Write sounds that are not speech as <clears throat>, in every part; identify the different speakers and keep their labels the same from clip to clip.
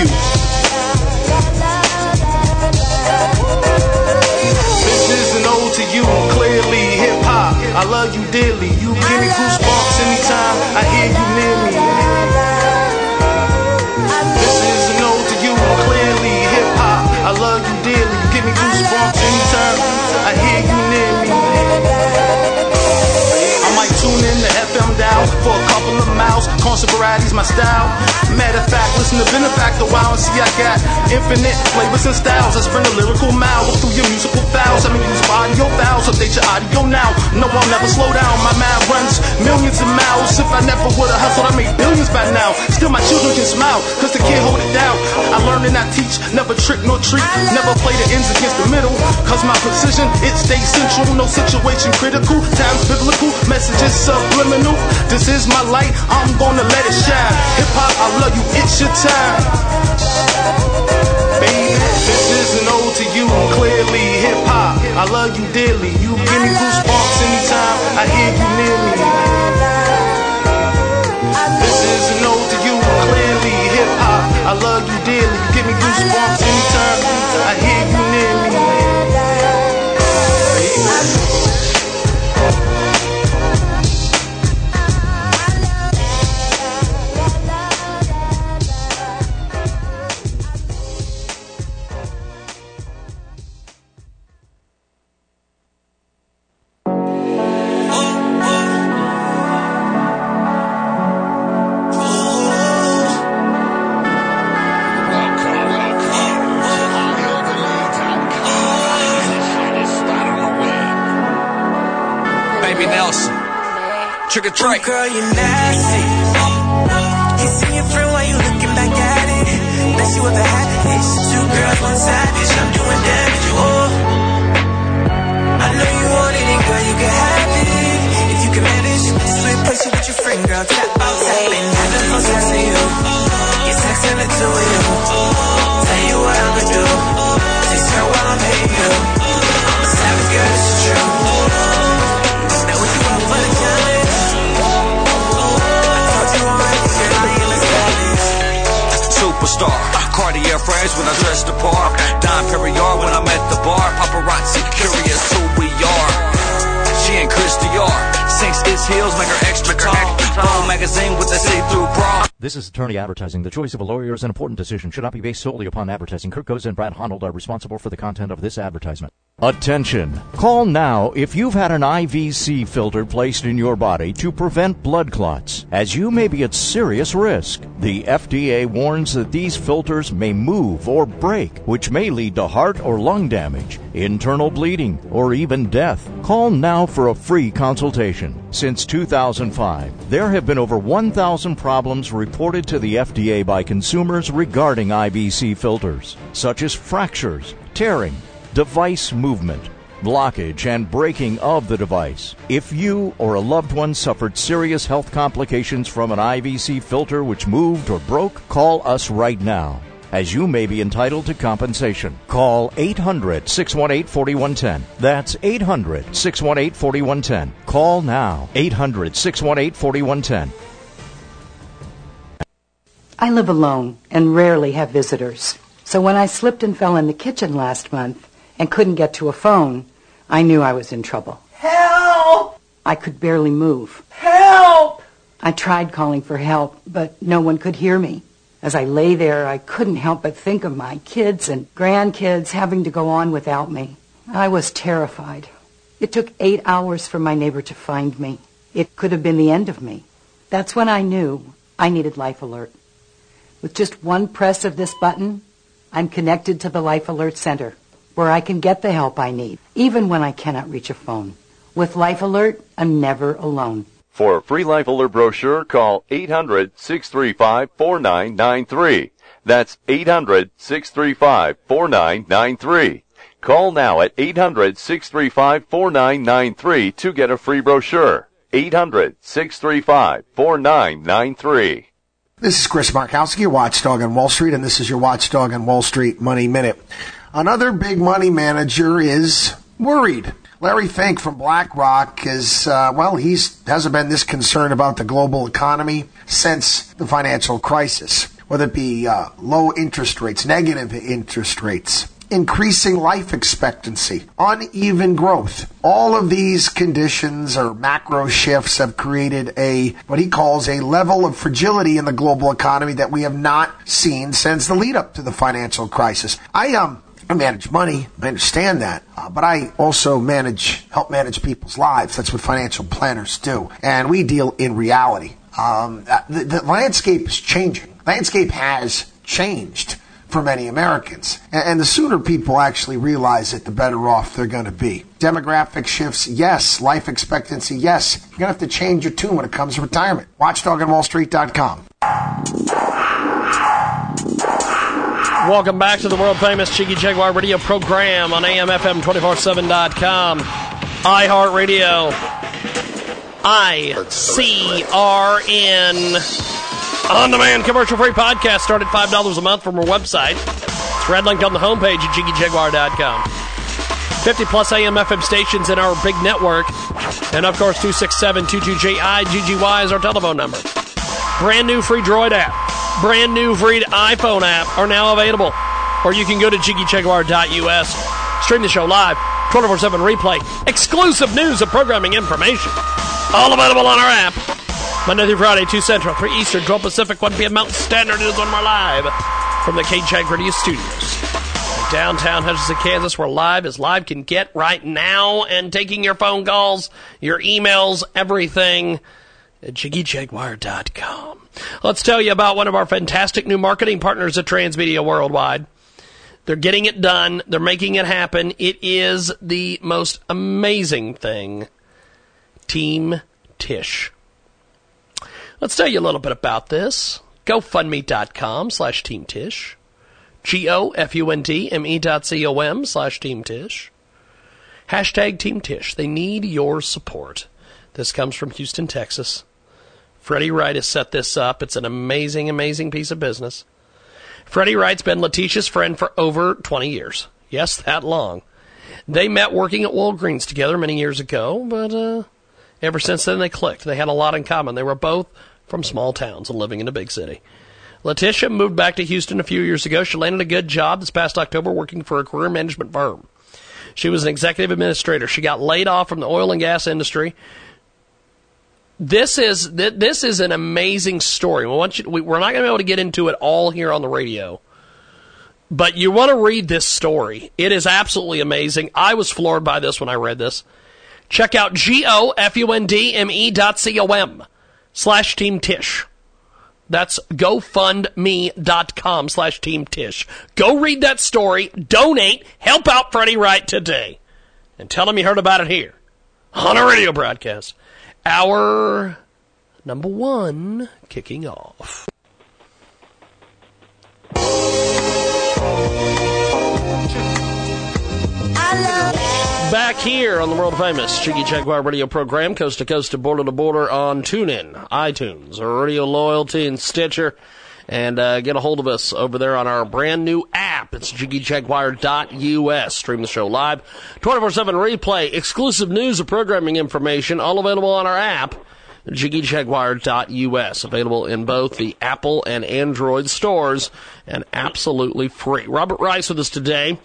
Speaker 1: you. This is an ode to you, clearly hip hop. I love you dearly. You give me goosebumps anytime I hear you near me. This is an ode to you, clearly hip hop. I love you dearly. You give me goosebumps anytime I hear you near me. I might tune in to FM dial for a couple of miles. Constant variety's my style. Matter of fact, listen to Benefactor while and see I got infinite flavors and styles. I sprint a lyrical mile through your musical files. I mean, use audio files, update your audio now. No, I'll never slow down. My mind runs millions of miles. If I never would've hustled, I made billions by now. Still, my children can smile, cause they can't hold it down. I learn and I teach, never trick nor treat. Never play the ends against the middle, cause my precision, it stays central. No situation critical, times biblical, messages subliminal. This is my light, I'm gonna let it shine. Hip hop, I love you, it's your time. Baby, this is an ode to you, clearly hip hop. I love you dearly. You give me goosebumps anytime I hear you near me. This is an ode to you, clearly hip hop. I love you dearly. You give me goosebumps anytime I hear you near me.
Speaker 2: Baby
Speaker 3: Girl, you nasty.
Speaker 4: Attorney advertising. The choice of a lawyer is an important decision. Should not be based solely upon advertising. Kirk Goza and Brad Honnold are responsible for the content of this advertisement. Attention! Call now if you've had an IVC filter placed in your body to prevent blood clots, as you may be at serious risk. The FDA warns that these filters may move or break, which may lead to heart or lung damage, internal bleeding, or even death. Call now for a free consultation. Since 2005, there have been over 1,000 problems reported to the FDA by consumers regarding IVC filters, such as fractures, tearing, device movement, blockage, and breaking of the device. If you or a loved one suffered serious health complications from an IVC filter which moved or broke, call us right now. As you may be entitled to compensation. Call 800 618 4110. That's 800 618 4110. Call now. 800 618 4110.
Speaker 5: I live alone and rarely have visitors. So when I slipped and fell in the kitchen last month and couldn't get to a phone, I knew I was in trouble.
Speaker 6: Help!
Speaker 5: I could barely move.
Speaker 6: Help!
Speaker 5: I tried calling for help, but no one could hear me. As I lay there, I couldn't help but think of my kids and grandkids having to go on without me. I was terrified. It took eight hours for my neighbor to find me. It could have been the end of me. That's when I knew I needed Life Alert. With just one press of this button, I'm connected to the Life Alert Center, where I can get the help I need, even when I cannot reach a phone. With Life Alert, I'm never alone.
Speaker 7: For a free life alert brochure, call 800-635-4993. That's 800-635-4993. Call now at 800-635-4993 to get a free brochure. 800-635-4993.
Speaker 8: This is Chris Markowski, your watchdog on Wall Street, and this is your watchdog on Wall Street Money Minute. Another big money manager is worried. Larry Fink from BlackRock is, uh, well, he hasn't been this concerned about the global economy since the financial crisis, whether it be uh, low interest rates, negative interest rates, increasing life expectancy, uneven growth. All of these conditions or macro shifts have created a, what he calls a level of fragility in the global economy that we have not seen since the lead up to the financial crisis. I, um, I manage money. I understand that. Uh, but I also manage, help manage people's lives. That's what financial planners do. And we deal in reality. Um, uh, the, the landscape is changing. Landscape has changed for many Americans. And, the sooner people actually realize it, the better off they're going to be. Demographic shifts, yes. Life expectancy, yes. You're going to have to change your tune when it comes to retirement. WatchdogOnWallStreet.com.
Speaker 9: Welcome back to the world famous Jiggy Jaguar radio program on AMFM247.com, iHeartRadio, ICRN, on demand commercial free podcast. Start at $5 a month from our website. It's red link on the homepage at JiggyJaguar.com. 50 plus AM FM stations in our big network. And of course, 267 22JIGGY is our telephone number. Brand new free Droid app brand new free iPhone app are now available. Or you can go to jiggyjaguar.us. Stream the show live, 24 7 replay, exclusive news and programming information. All available on our app. Monday through Friday, 2 Central, 3 Eastern, 12 Pacific, 1 p.m. Mountain Standard is when we're live from the KJAG Radio Studios. Downtown Hutchinson, Kansas, where live as live can get right now and taking your phone calls, your emails, everything at jiggyjaguar.com. Let's tell you about one of our fantastic new marketing partners at Transmedia Worldwide. They're getting it done. They're making it happen. It is the most amazing thing. Team Tish. Let's tell you a little bit about this. GoFundMe.com slash Team Tish. G-O-F-U-N-D-M-E dot C-O-M slash Team Tish. Hashtag Team Tish. They need your support. This comes from Houston, Texas. Freddie Wright has set this up. It's an amazing, amazing piece of business. Freddie Wright's been Letitia's friend for over 20 years. Yes, that long. They met working at Walgreens together many years ago, but uh, ever since then they clicked. They had a lot in common. They were both from small towns and living in a big city. Letitia moved back to Houston a few years ago. She landed a good job this past October working for a career management firm. She was an executive administrator. She got laid off from the oil and gas industry this is this is an amazing story. We want you, we're not going to be able to get into it all here on the radio, but you want to read this story. It is absolutely amazing. I was floored by this when I read this. Check out g o f u n d m e dot c o m slash team tish. That's gofundme.com slash team tish. Go read that story, donate, help out Freddie Wright today, and tell him you heard about it here on a radio broadcast. Our number one kicking off. Back here on the world famous Jiggy Jaguar radio program, coast to coast to border to border on TuneIn, iTunes, Radio Loyalty, and Stitcher. And uh, get a hold of us over there on our brand new app. It's jiggyjaguar.us. Stream the show live, 24 7 replay, exclusive news and programming information, all available on our app jiggyjaguar.us. Available in both the Apple and Android stores and absolutely free. Robert Rice with us today.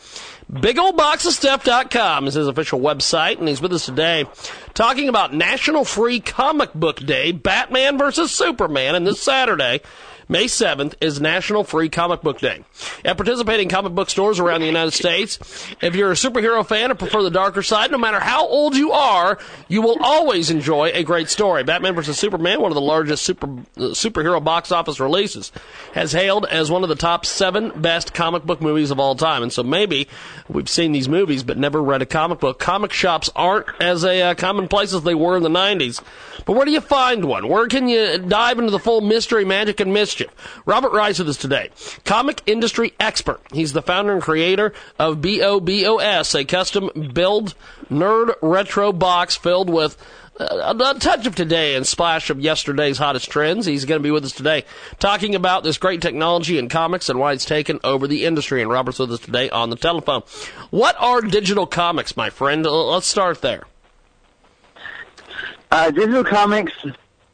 Speaker 9: BigOldBoxOfStuff.com is his official website, and he's with us today talking about National Free Comic Book Day, Batman versus Superman, and this Saturday, May 7th is National Free Comic Book Day. At participating comic book stores around the United States, if you're a superhero fan and prefer the darker side, no matter how old you are, you will always enjoy a great story. Batman vs. Superman, one of the largest super, uh, superhero box office releases, has hailed as one of the top seven best comic book movies of all time. And so maybe we've seen these movies but never read a comic book. Comic shops aren't as a uh, commonplace as they were in the 90s. But where do you find one? Where can you dive into the full mystery, magic, and mischief? Robert Rice with us today, comic industry expert. He's the founder and creator of BOBOS, a custom build nerd retro box filled with uh, a touch of today and splash of yesterday's hottest trends. He's going to be with us today talking about this great technology in comics and why it's taken over the industry. And Robert's with us today on the telephone. What are digital comics, my friend? Let's start there.
Speaker 10: Uh, digital comics.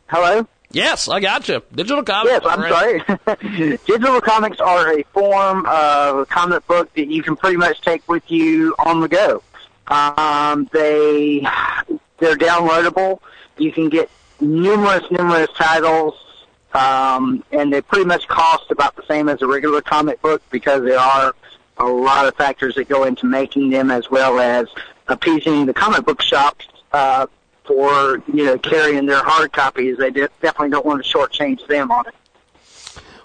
Speaker 10: Hello.
Speaker 9: Yes, I got you. Digital comics.
Speaker 10: Yes, I'm sorry. <laughs> digital comics are a form of comic book that you can pretty much take with you on the go. Um, they they're downloadable. You can get numerous numerous titles, um, and they pretty much cost about the same as a regular comic book because there are a lot of factors that go into making them, as well as appeasing the comic book shops uh, for you know carrying their hard copies. They de- definitely don't want to shortchange them on it.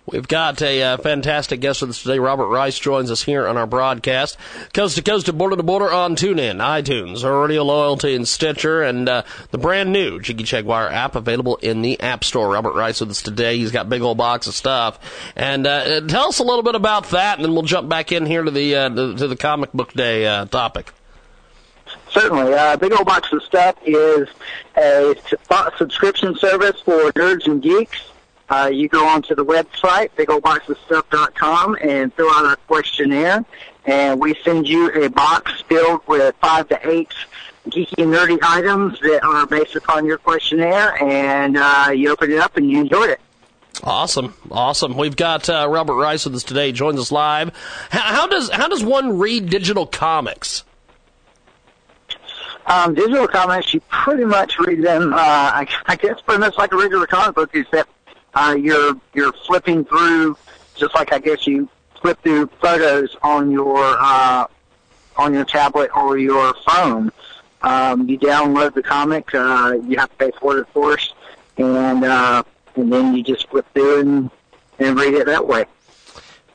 Speaker 9: We've got a uh, fantastic guest with us today. Robert Rice joins us here on our broadcast, coast to coast to border to border on TuneIn, iTunes, Radio Loyalty, and Stitcher, and uh, the brand new Jiggy Jaguar app available in the App Store. Robert Rice with us today. He's got big old box of stuff, and uh, tell us a little bit about that, and then we'll jump back in here to the uh, to, to, the comic book day uh, topic.
Speaker 10: Certainly, uh, Big Old Box of Stuff is a subscription service for nerds and geeks uh, you go onto the website, bigoldboxofstuff.com, and fill out our questionnaire, and we send you a box filled with five to eight geeky nerdy items that are based upon your questionnaire, and uh, you open it up and you enjoy it.
Speaker 9: Awesome, awesome. We've got uh, Robert Rice with us today. Joins us live. How, how does how does one read digital comics?
Speaker 10: Um, digital comics, you pretty much read them. Uh, I, I guess pretty much like a regular comic book, except uh, you're you're flipping through just like I guess you flip through photos on your uh, on your tablet or your phone. Um, you download the comic. Uh, you have to pay for it, of course, and uh, and then you just flip through and, and read it that way.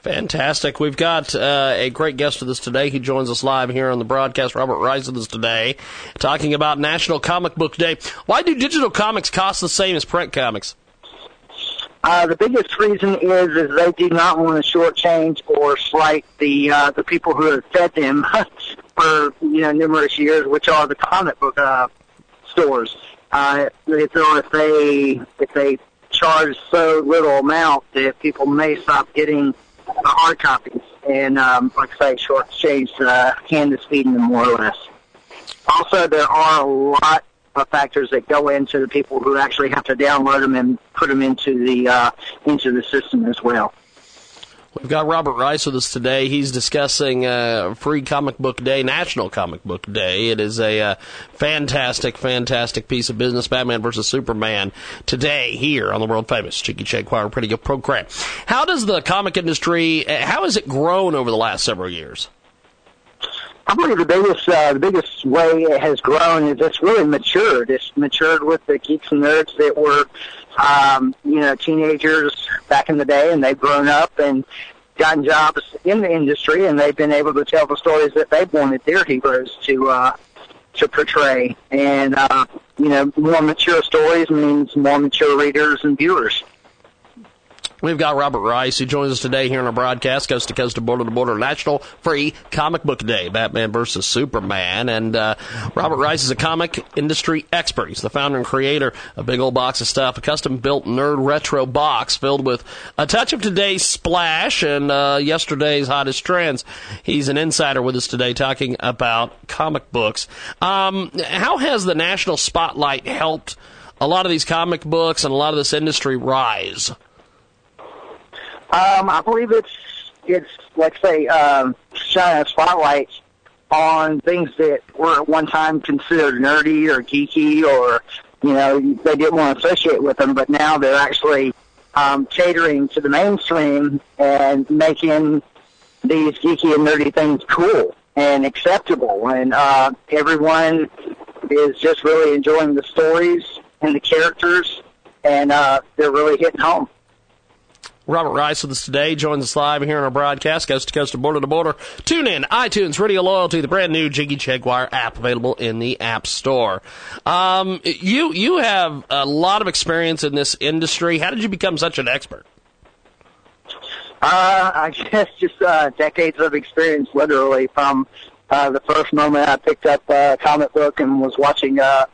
Speaker 9: Fantastic. We've got uh, a great guest with us today. He joins us live here on the broadcast. Robert Rice with us today, talking about National Comic Book Day. Why do digital comics cost the same as print comics?
Speaker 10: Uh, the biggest reason is is they do not want to shortchange or slight the uh, the people who have fed them <laughs> for you know numerous years, which are the comic book uh, stores. Uh, so if they if they charge so little amount that people may stop getting the hard copies and um, like I say, shortchange uh, canvas feeding them more or less. Also, there are a lot of factors that go into the people who actually have to download them and put them into the uh, into the system as well.
Speaker 9: We've got Robert Rice with us today. He's discussing uh, Free Comic Book Day, National Comic Book Day. It is a uh, fantastic, fantastic piece of business. Batman versus Superman today here on the world famous Jiggy Jaguar Pretty Good program. How does the comic industry? Uh, how has it grown over the last several years?
Speaker 10: I believe the biggest uh, the biggest way it has grown is it's really matured. It's matured with the geeks and nerds that were, um, you know, teenagers back in the day, and they've grown up and gotten jobs in the industry, and they've been able to tell the stories that they've wanted their heroes to uh, to portray. And uh, you know, more mature stories means more mature readers and viewers.
Speaker 9: We've got Robert Rice, who joins us today here on our broadcast, coast to coast to border to border, National Free Comic Book Day, Batman versus Superman. And uh, Robert Rice is a comic industry expert. He's the founder and creator of Big Old Box of Stuff, a custom built nerd retro box filled with a touch of today's splash and uh, yesterday's hottest trends. He's an insider with us today talking about comic books. Um, how has the national spotlight helped a lot of these comic books and a lot of this industry rise?
Speaker 10: Um, I believe it's it's let's say um, shining a spotlight on things that were at one time considered nerdy or geeky, or you know they didn't want to associate with them, but now they're actually um, catering to the mainstream and making these geeky and nerdy things cool and acceptable. And uh, everyone is just really enjoying the stories and the characters, and uh, they're really hitting home.
Speaker 9: Robert Rice with us today. Joins us live here on our broadcast, coast to coast and border to border. Tune in, iTunes, Radio Loyalty, the brand new Jiggy Jaguar app available in the App Store. Um, you you have a lot of experience in this industry. How did you become such an expert?
Speaker 10: Uh, I <laughs> guess just uh, decades of experience, literally, from uh, the first moment I picked up a comic book and was watching uh,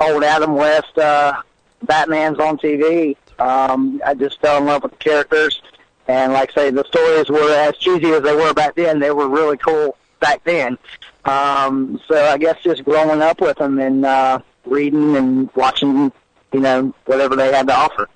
Speaker 10: old Adam West uh, Batman's on TV. Um, I just fell in love with the characters, and like I say, the stories were as cheesy as they were back then. They were really cool back then. Um, so I guess just growing up with them and uh, reading and watching, you know, whatever they had to offer.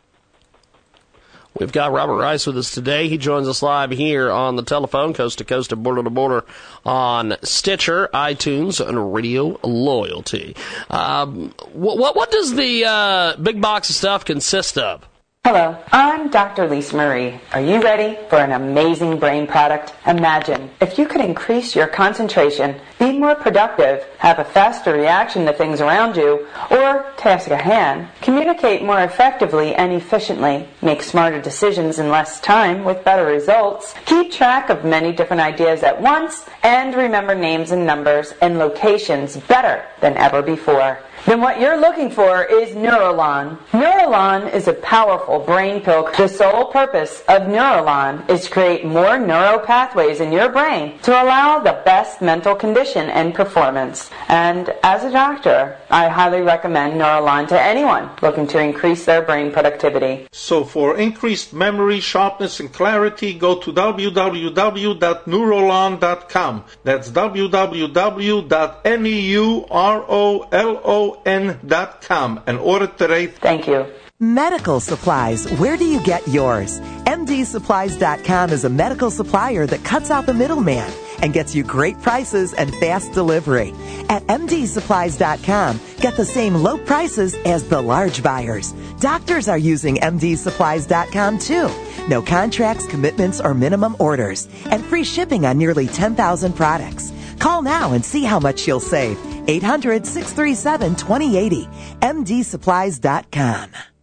Speaker 9: We've got Robert Rice with us today. He joins us live here on the telephone, coast to coast and border to border on Stitcher, iTunes, and Radio Loyalty. Um, what, what does the uh, big box of stuff consist of?
Speaker 11: Hello, I'm Dr. Lisa Marie. Are you ready for an amazing brain product? Imagine if you could increase your concentration, be more productive, have a faster reaction to things around you, or, task a hand, communicate more effectively and efficiently, make smarter decisions in less time with better results, keep track of many different ideas at once, and remember names and numbers and locations better than ever before then what you're looking for is Neurolon. Neurolon is a powerful brain pill. The sole purpose of Neurolon is to create more neural pathways in your brain to allow the best mental condition and performance. And as a doctor, I highly recommend Neurolon to anyone looking to increase their brain productivity.
Speaker 12: So for increased memory, sharpness, and clarity, go to www.neurolon.com. That's www.neurolon.com n.com and order today.
Speaker 11: Thank you.
Speaker 13: Medical supplies. Where do you get yours? MDSupplies.com is a medical supplier that cuts out the middleman and gets you great prices and fast delivery. At MDSupplies.com, get the same low prices as the large buyers. Doctors are using MDSupplies.com too. No contracts, commitments, or minimum orders, and free shipping on nearly 10,000 products. Call now and see how much you'll save. 800 637 2080. MDSupplies.com.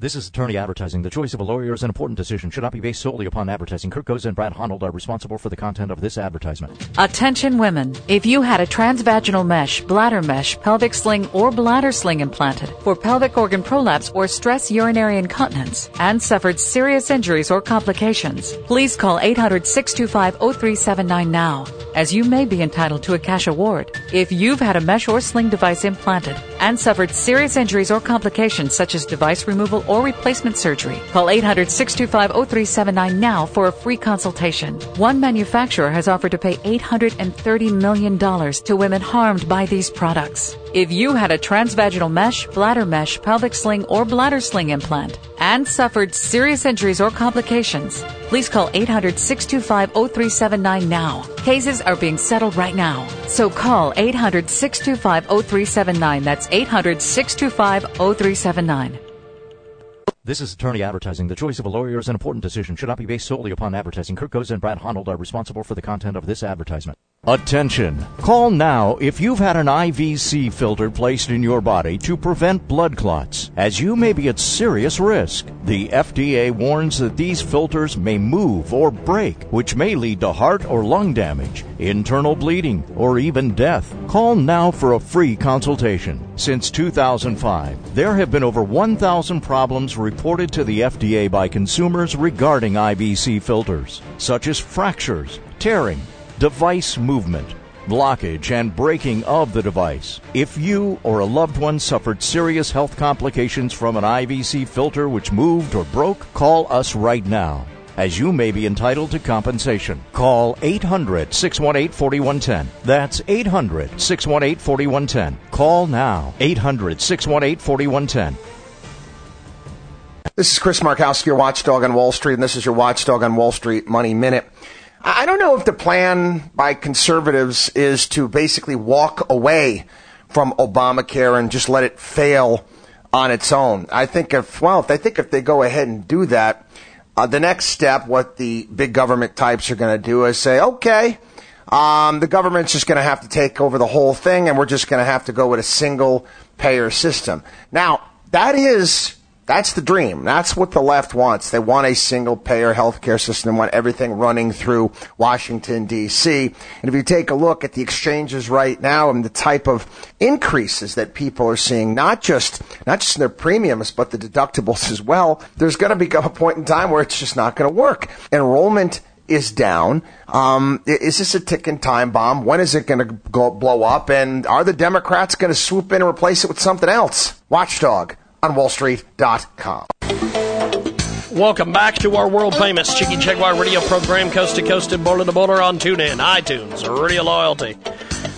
Speaker 4: This is attorney advertising. The choice of a lawyer is an important decision. Should not be based solely upon advertising. Kurt and Brad Honnold are responsible for the content of this advertisement.
Speaker 14: Attention women. If you had a transvaginal mesh, bladder mesh, pelvic sling, or bladder sling implanted for pelvic organ prolapse or stress urinary incontinence and suffered serious injuries or complications, please call 800-625-0379 now, as you may be entitled to a cash award. If you've had a mesh or sling device implanted and suffered serious injuries or complications such as device removal or replacement surgery. Call 800 625 0379 now for a free consultation. One manufacturer has offered to pay $830 million to women harmed by these products. If you had a transvaginal mesh, bladder mesh, pelvic sling, or bladder sling implant and suffered serious injuries or complications, please call 800 625 0379 now. Cases are being settled right now. So call 800 625 0379. That's 800 625 0379.
Speaker 4: This is attorney advertising. The choice of a lawyer is an important decision. Should not be based solely upon advertising. Kirk Goza and Brad Honnold are responsible for the content of this advertisement. Attention! Call now if you've had an IVC filter placed in your body to prevent blood clots, as you may be at serious risk. The FDA warns that these filters may move or break, which may lead to heart or lung damage, internal bleeding, or even death. Call now for a free consultation. Since 2005, there have been over 1,000 problems reported to the FDA by consumers regarding IVC filters, such as fractures, tearing, device movement, blockage, and breaking of the device. If you or a loved one suffered serious health complications from an IVC filter which moved or broke, call us right now. As you may be entitled to compensation. Call 800 618 4110. That's 800 618 4110. Call now. 800 618 4110.
Speaker 8: This is Chris Markowski, your watchdog on Wall Street, and this is your watchdog on Wall Street Money Minute. I don't know if the plan by conservatives is to basically walk away from Obamacare and just let it fail on its own. I think if well, if I think if they go ahead and do that, uh, the next step, what the big government types are going to do is say, okay, um, the government's just going to have to take over the whole thing, and we're just going to have to go with a single payer system. Now, that is that's the dream. That's what the left wants. They want a single payer healthcare system. They want everything running through Washington, D.C. And if you take a look at the exchanges right now and the type of increases that people are seeing, not just, not just in their premiums, but the deductibles as well, there's going to become a point in time where it's just not going to work. Enrollment is down. Um, is this a ticking time bomb? When is it going to blow up? And are the Democrats going to swoop in and replace it with something else? Watchdog on wallstreet.com.
Speaker 9: Welcome back to our world famous Jiggy Jaguar radio program, coast to coast and border to border on TuneIn, iTunes, Radio Loyalty,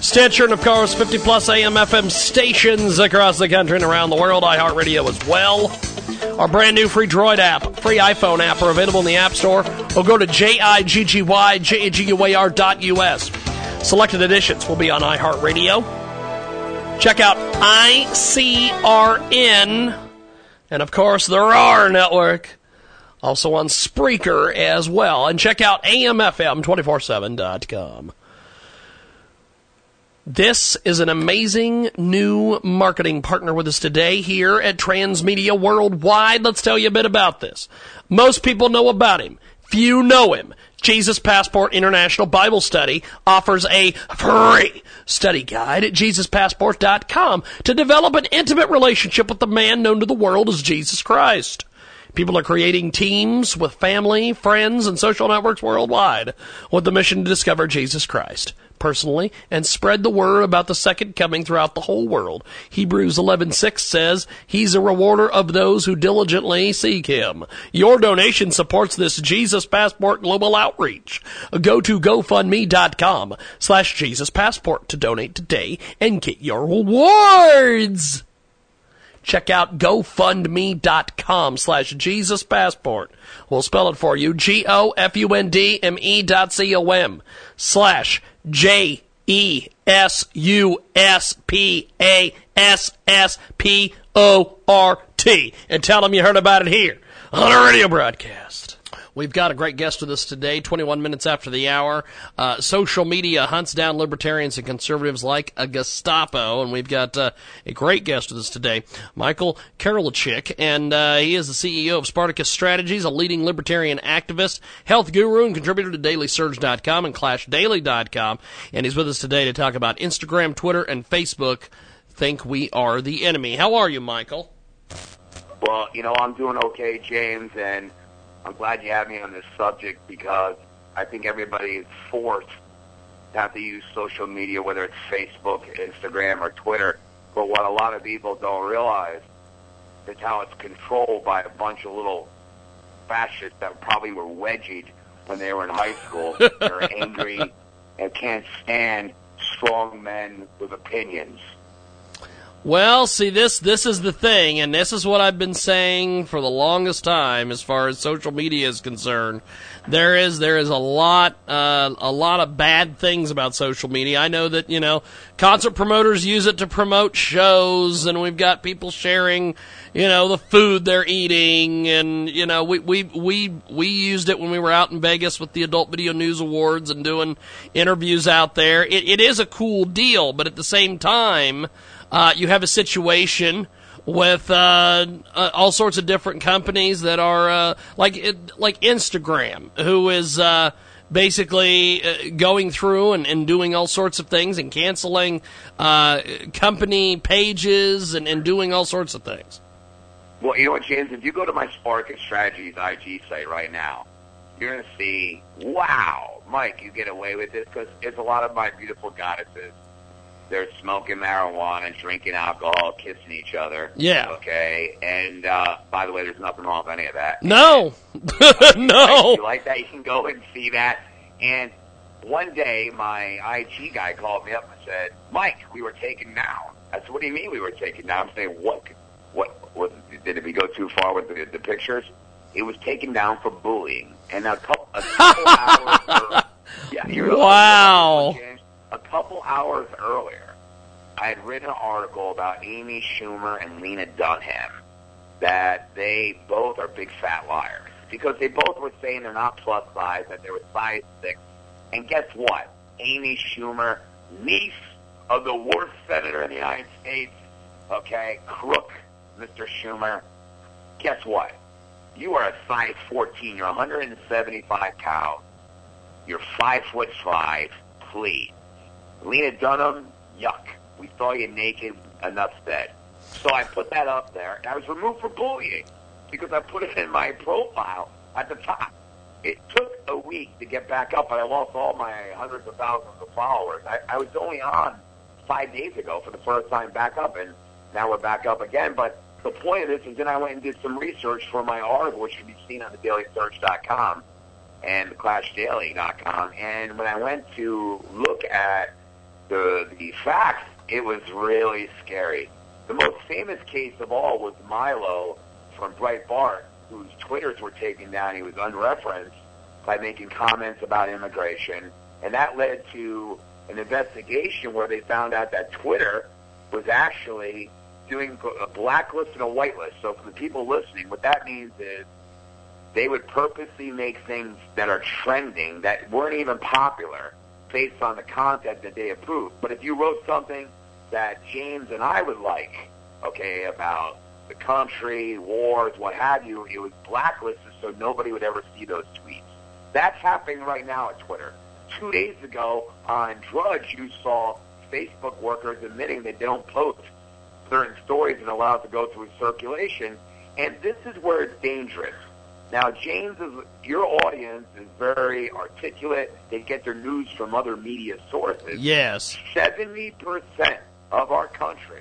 Speaker 9: Stitcher, and of course 50 plus AM FM stations across the country and around the world, iHeartRadio as well. Our brand new free Droid app, free iPhone app are available in the App Store or go to J-I-G-G-Y-J-A-G-U-A-R.us. Selected editions will be on iHeartRadio. Check out ICRN and, of course, the RAR Network. Also on Spreaker as well. And check out AMFM247.com. This is an amazing new marketing partner with us today here at Transmedia Worldwide. Let's tell you a bit about this. Most people know about him. Few know him. Jesus Passport International Bible Study offers a free study guide at jesuspassport.com to develop an intimate relationship with the man known to the world as Jesus Christ. People are creating teams with family, friends, and social networks worldwide with the mission to discover Jesus Christ personally and spread the word about the second coming throughout the whole world. Hebrews 11:6 says, "He's a rewarder of those who diligently seek him." Your donation supports this Jesus Passport global outreach. Go to gofundme.com slash Jesus Passport to donate today and get your rewards. Check out gofundme.com slash Jesus Passport. We'll spell it for you. G-O-F-U-N-D-M-E dot C-O-M slash J E S U S P A S S P O R T. And tell them you heard about it here on a radio broadcast. We've got a great guest with us today, 21 minutes after the hour. Uh, social media hunts down libertarians and conservatives like a Gestapo, and we've got uh, a great guest with us today, Michael Karolchik, and uh, he is the CEO of Spartacus Strategies, a leading libertarian activist, health guru, and contributor to DailySurge.com and ClashDaily.com, and he's with us today to talk about Instagram, Twitter, and Facebook think we are the enemy. How are you, Michael?
Speaker 15: Well, you know, I'm doing okay, James, and I'm glad you have me on this subject because I think everybody is forced to have to use social media, whether it's Facebook, Instagram, or Twitter. But what a lot of people don't realize is how it's controlled by a bunch of little fascists that probably were wedgied when they were in high school. <laughs> They're angry and can't stand strong men with opinions.
Speaker 9: Well, see this this is the thing, and this is what I've been saying for the longest time, as far as social media is concerned. There is there is a lot uh, a lot of bad things about social media. I know that you know concert promoters use it to promote shows, and we've got people sharing you know the food they're eating, and you know we we we we used it when we were out in Vegas with the Adult Video News Awards and doing interviews out there. It, it is a cool deal, but at the same time uh, you have a situation with uh, uh, all sorts of different companies that are uh, like like Instagram, who is uh, basically uh, going through and, and doing all sorts of things and canceling uh, company pages and, and doing all sorts of things.
Speaker 15: Well, you know what, James? If you go to my Spartacus Strategies IG site right now, you're going to see, wow, Mike, you get away with this because it's a lot of my beautiful goddesses they're smoking marijuana, drinking alcohol, kissing each other.
Speaker 9: Yeah.
Speaker 15: Okay. And uh, by the way, there's nothing wrong with any of that.
Speaker 9: No. <laughs> no.
Speaker 15: If you like that, you can go and see that. And one day, my IG guy called me up and said, "Mike, we were taken down." I said, "What do you mean we were taken down?" I'm saying, "What? What? what did we go too far with the, the pictures?" It was taken down for bullying, and a couple, a couple <laughs> hours. Yeah, you're
Speaker 9: wow.
Speaker 15: A couple hours earlier, I had written an article about Amy Schumer and Lena Dunham that they both are big fat liars because they both were saying they're not plus size, that they were size six. And guess what? Amy Schumer, niece of the worst senator in the United States, okay, crook, Mr. Schumer. Guess what? You are a size 14. You're 175 pounds. You're five foot five. Please. Lena Dunham, yuck. We saw you naked. Enough said. So I put that up there, and I was removed for bullying because I put it in my profile at the top. It took a week to get back up, but I lost all my hundreds of thousands of followers. I, I was only on five days ago for the first time back up, and now we're back up again. But the point of this is then I went and did some research for my article, which can be seen on thedailysurge.com and theclashdaily.com. And when I went to look at the the facts, it was really scary. The most famous case of all was Milo from Breitbart, whose Twitters were taken down. He was unreferenced by making comments about immigration, and that led to an investigation where they found out that Twitter was actually doing a blacklist and a whitelist. So for the people listening, what that means is they would purposely make things that are trending that weren't even popular based on the content that they approved. But if you wrote something that James and I would like, okay, about the country, wars, what have you, it was blacklisted so nobody would ever see those tweets. That's happening right now at Twitter. Two days ago on Drudge, you saw Facebook workers admitting they don't post certain stories and allow it to go through circulation. And this is where it's dangerous. Now, James, is, your audience is very articulate. They get their news from other media sources.
Speaker 9: Yes.
Speaker 15: 70% of our country,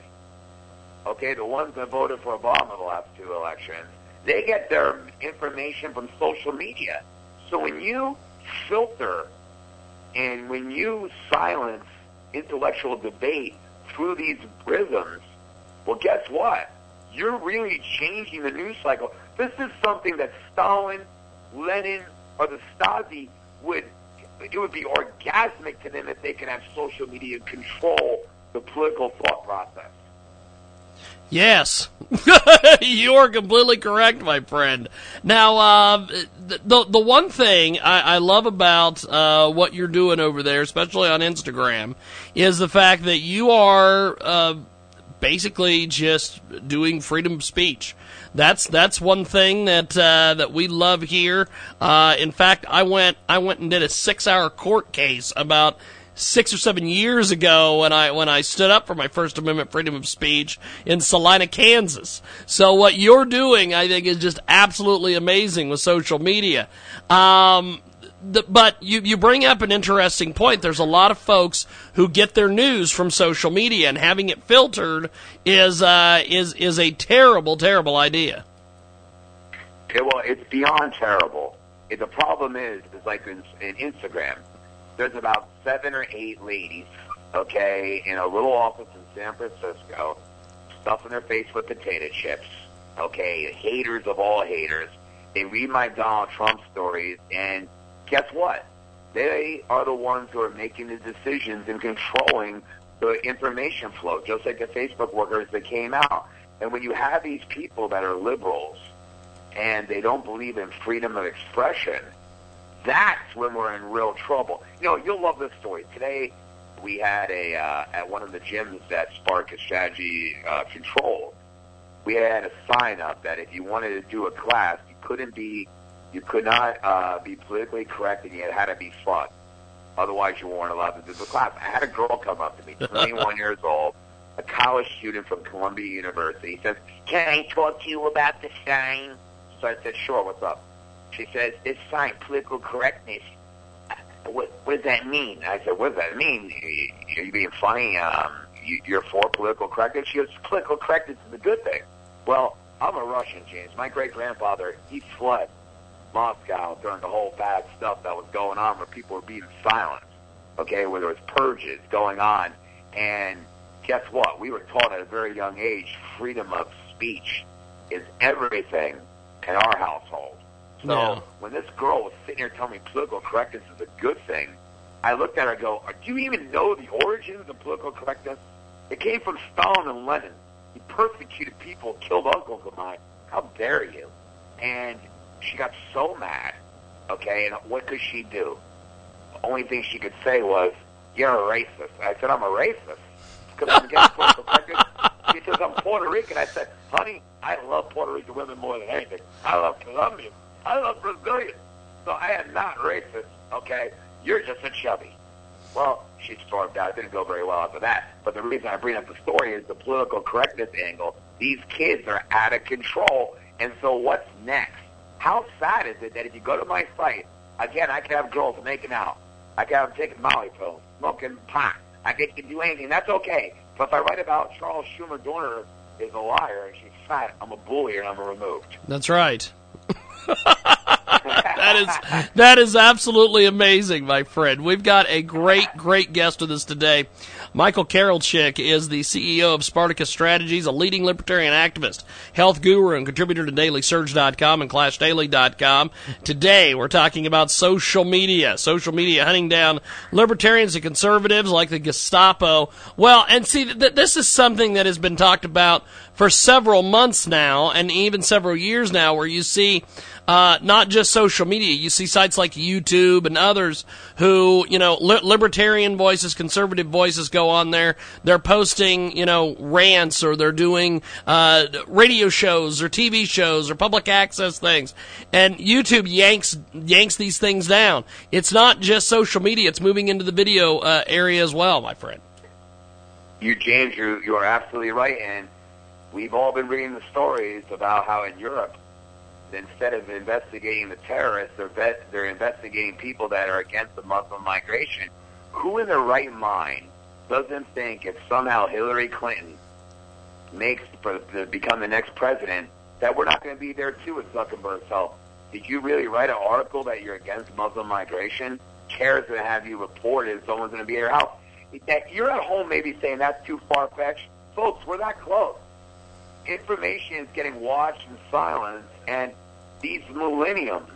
Speaker 15: okay, the ones that voted for Obama the last two elections, they get their information from social media. So when you filter and when you silence intellectual debate through these prisms, well, guess what? You're really changing the news cycle. This is something that Stalin, Lenin, or the Stasi would, it would be orgasmic to them if they could have social media control the political thought process.
Speaker 9: Yes, <laughs> you are completely correct, my friend. Now, uh, the the one thing I, I love about uh, what you're doing over there, especially on Instagram, is the fact that you are uh, basically just doing freedom of speech. That's that's one thing that uh, that we love here. Uh, in fact, I went I went and did a six hour court case about six or seven years ago when I when I stood up for my First Amendment freedom of speech in Salina, Kansas. So what you're doing, I think, is just absolutely amazing with social media. Um, but you, you bring up an interesting point. There's a lot of folks who get their news from social media, and having it filtered is uh, is is a terrible, terrible idea.
Speaker 15: Yeah, well, it's beyond terrible. It, the problem is, is like in, in Instagram, there's about seven or eight ladies, okay, in a little office in San Francisco, stuffing their face with potato chips, okay, haters of all haters. They read my Donald Trump stories, and guess what? They are the ones who are making the decisions and controlling the information flow, just like the Facebook workers that came out. And when you have these people that are liberals and they don't believe in freedom of expression, that's when we're in real trouble. You know, you'll love this story. Today, we had a uh, at one of the gyms that Spark Strategy uh, controls. We had a sign up that if you wanted to do a class, you couldn't be, you could not uh, be politically correct, and you had to be fun. Otherwise, you weren't allowed to do the class. I had a girl come up to me, <laughs> 21 years old, a college student from Columbia University. He says, "Can I talk to you about the sign?" So I said, "Sure. What's up?" She says, "This sign, political correctness. What, what does that mean?" I said, "What does that mean? Are you being funny? Um, you, you're for political correctness?" She goes, "Political correctness is a good thing." Well, I'm a Russian, James. My great grandfather, he fled Moscow during the whole bad stuff that was going on, where people were being silenced. Okay, where there was purges going on, and guess what? We were taught at a very young age, freedom of speech is everything in our household. So
Speaker 9: Yeah.
Speaker 15: when this girl was sitting here telling me political correctness is a good thing, I looked at her and go, do you even know the origins of political correctness? It came from Stalin and Lenin. You persecuted people, killed uncles of mine. How dare you? And she got so mad. Okay, and what could she do? The only thing she could say was, "You're a racist." I said, "I'm a racist." Because I'm against <laughs> political correctness. She says, I'm Puerto Rican. I said, honey, I love Puerto Rican women more than anything. I love Colombian. I love Brazilian. So I am not racist, okay? You're just a chubby. Well, she stormed out. It didn't go very well after that. But the reason I bring up the story is the political correctness angle. These kids are out of control. And so what's next? How sad is it that if you go to my site, again, I can have girls making out. I can have them taking Molly pills, smoking pot. I can do anything. That's okay. But if I write about Charles Schumer Dorner is a liar and she's fat, I'm a bully and I'm removed.
Speaker 9: That's right. <laughs> that is that is absolutely amazing, my friend. We've got a great, great guest with us today. Michael Karolchik is the CEO of Spartacus Strategies, a leading libertarian activist, health guru, and contributor to DailySurge.com and ClashDaily.com. Today, we're talking about social media, social media hunting down libertarians and conservatives like the Gestapo. Well, and see, th- this is something that has been talked about for several months now, and even several years now, where you see uh, not just social media. You see sites like YouTube and others who, you know, li- libertarian voices, conservative voices go on there. They're posting, you know, rants or they're doing uh, radio shows or TV shows or public access things, and YouTube yanks yanks these things down. It's not just social media; it's moving into the video uh, area as well, my friend.
Speaker 15: You, James, you you are absolutely right, and we've all been reading the stories about how in Europe instead of investigating the terrorists, they're, vet, they're investigating people that are against the Muslim migration. Who in their right mind doesn't think if somehow Hillary Clinton makes for to become the next president that we're not going to be there too with Zuckerberg's help? Did you really write an article that you're against Muslim migration? Going to have you reported. Someone's going to be at your house. That You're at home maybe saying that's too far fetched. Folks, we're that close. Information is getting watched in silence, and these millenniums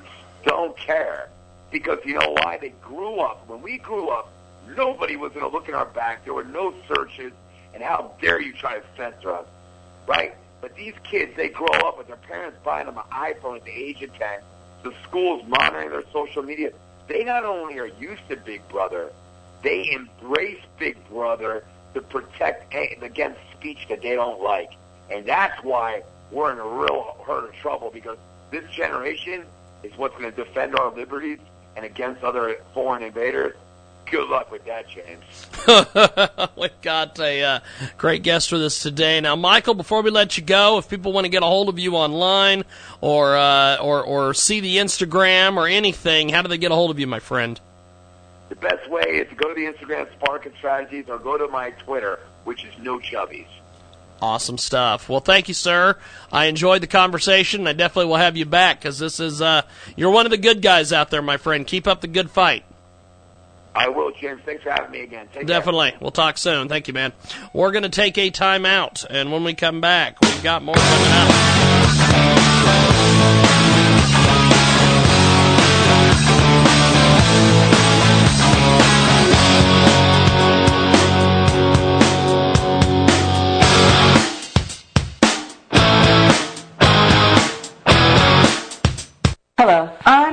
Speaker 15: don't care because you know why? They grew up. When we grew up, nobody was going to look in our back. There were no searches, and how dare you try to censor us, right? But these kids, they grow up with their parents buying them an iPhone at the age of 10, the schools monitoring their social media. They not only are used to Big Brother, they embrace Big Brother to protect against speech that they don't like. And that's why we're in a real hurt of trouble because this generation is what's going to defend our liberties and against other foreign invaders. Good luck with that, James. <laughs>
Speaker 9: We've got a uh, great guest with us today. Now, Michael, before we let you go, if people want to get a hold of you online or uh, or or see the Instagram or anything, how do they get a hold of you, my friend?
Speaker 15: The best way is to go to the Instagram Spartacus Strategies or go to my Twitter, which is No Chubbies.
Speaker 9: Awesome stuff. Well, thank you, sir. I enjoyed the conversation. I definitely will have you back because this is uh, you're one of the good guys out there, my friend. Keep up the good fight.
Speaker 15: I will, James. Thanks for having me again. Take
Speaker 9: definitely.
Speaker 15: Care.
Speaker 9: We'll talk soon. Thank you, man. We're going to take a time out, and when we come back, we've got more coming up.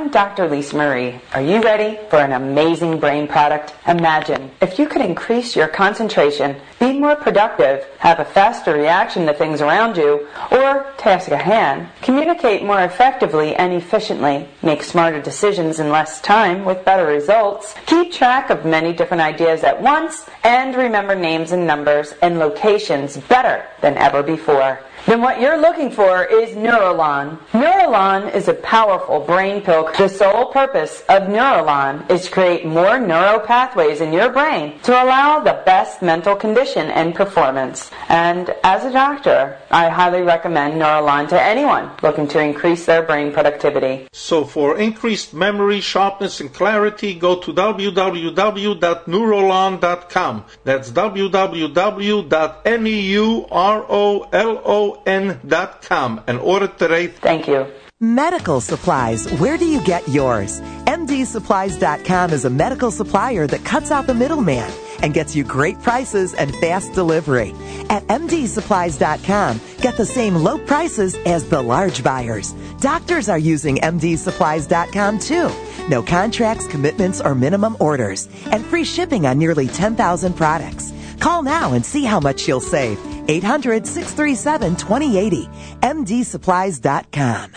Speaker 11: I'm Dr. Lisa Marie. Are you ready for an amazing brain product? Imagine if you could increase your concentration, be more productive, have a faster reaction to things around you, or, task at hand, communicate more effectively and efficiently, make smarter decisions in less time with better results, keep track of many different ideas at once, and remember names and numbers and locations better than ever before then what you're looking for is Neurolon. Neurolon is a powerful brain pill. The sole purpose of Neurolon is to create more neural pathways in your brain to allow the best mental condition and performance. And as a doctor, I highly recommend Neurolon to anyone looking to increase their brain productivity.
Speaker 12: So for increased memory, sharpness, and clarity, go to www.neurolon.com. That's www.neurolon.com M-O-N.com and order today.
Speaker 11: Thank you.
Speaker 13: Medical supplies. Where do you get yours? MDSupplies.com is a medical supplier that cuts out the middleman and gets you great prices and fast delivery. At MDSupplies.com, get the same low prices as the large buyers. Doctors are using MDSupplies.com too. No contracts, commitments, or minimum orders, and free shipping on nearly 10,000 products. Call now and see how much you'll save. 800 637 2080. MDSupplies.com.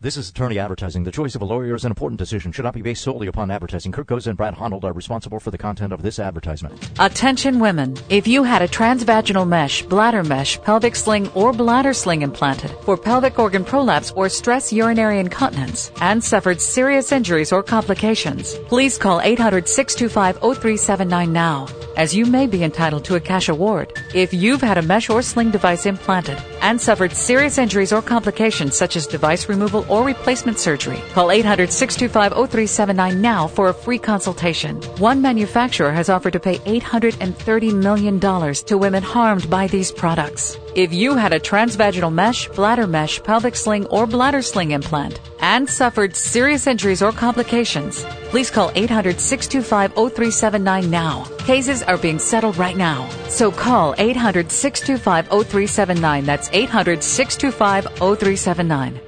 Speaker 4: This is attorney advertising. The choice of a lawyer is an important decision. Should not be based solely upon advertising. Kirk Goza and Brad Honnold are responsible for the content of this advertisement.
Speaker 14: Attention women. If you had a transvaginal mesh, bladder mesh, pelvic sling, or bladder sling implanted for pelvic organ prolapse or stress urinary incontinence and suffered serious injuries or complications, please call 800-625-0379 now, as you may be entitled to a cash award. If you've had a mesh or sling device implanted and suffered serious injuries or complications such as device removal or replacement surgery, call 800-625-0379 now for a free consultation. One manufacturer has offered to pay $830 million to women harmed by these products. If you had a transvaginal mesh, bladder mesh, pelvic sling, or bladder sling implant and suffered serious injuries or complications, please call 800-625-0379 now. Cases are being settled right now. So call 800-625-0379. That's 800-625-0379.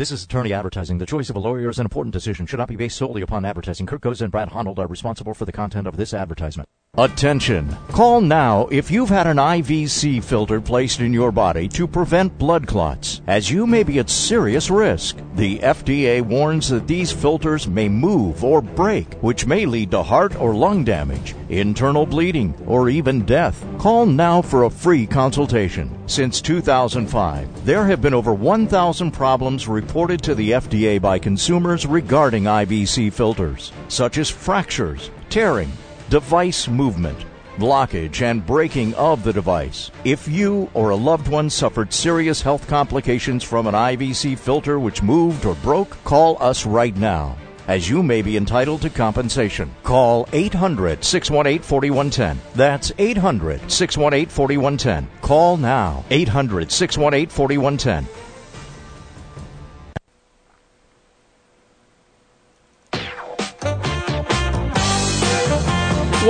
Speaker 4: This is attorney advertising. The choice of a lawyer is an important decision. Should not be based solely upon advertising. Kirk Goza and Brad Honnold are responsible for the content of this advertisement. Attention! Call now if you've had an IVC filter placed in your body to prevent blood clots, as you may be at serious risk. The FDA warns that these filters may move or break, which may lead to heart or lung damage, internal bleeding, or even death. Call now for a free consultation. Since 2005, there have been over 1,000 problems reported to the FDA by consumers regarding IVC filters, such as fractures, tearing, device movement, blockage, and breaking of the device. If you or a loved one suffered serious health complications from an IVC filter which moved or broke, call us right now. As you may be entitled to compensation. Call 800 618 4110. That's 800 618 4110. Call now. 800 618 4110.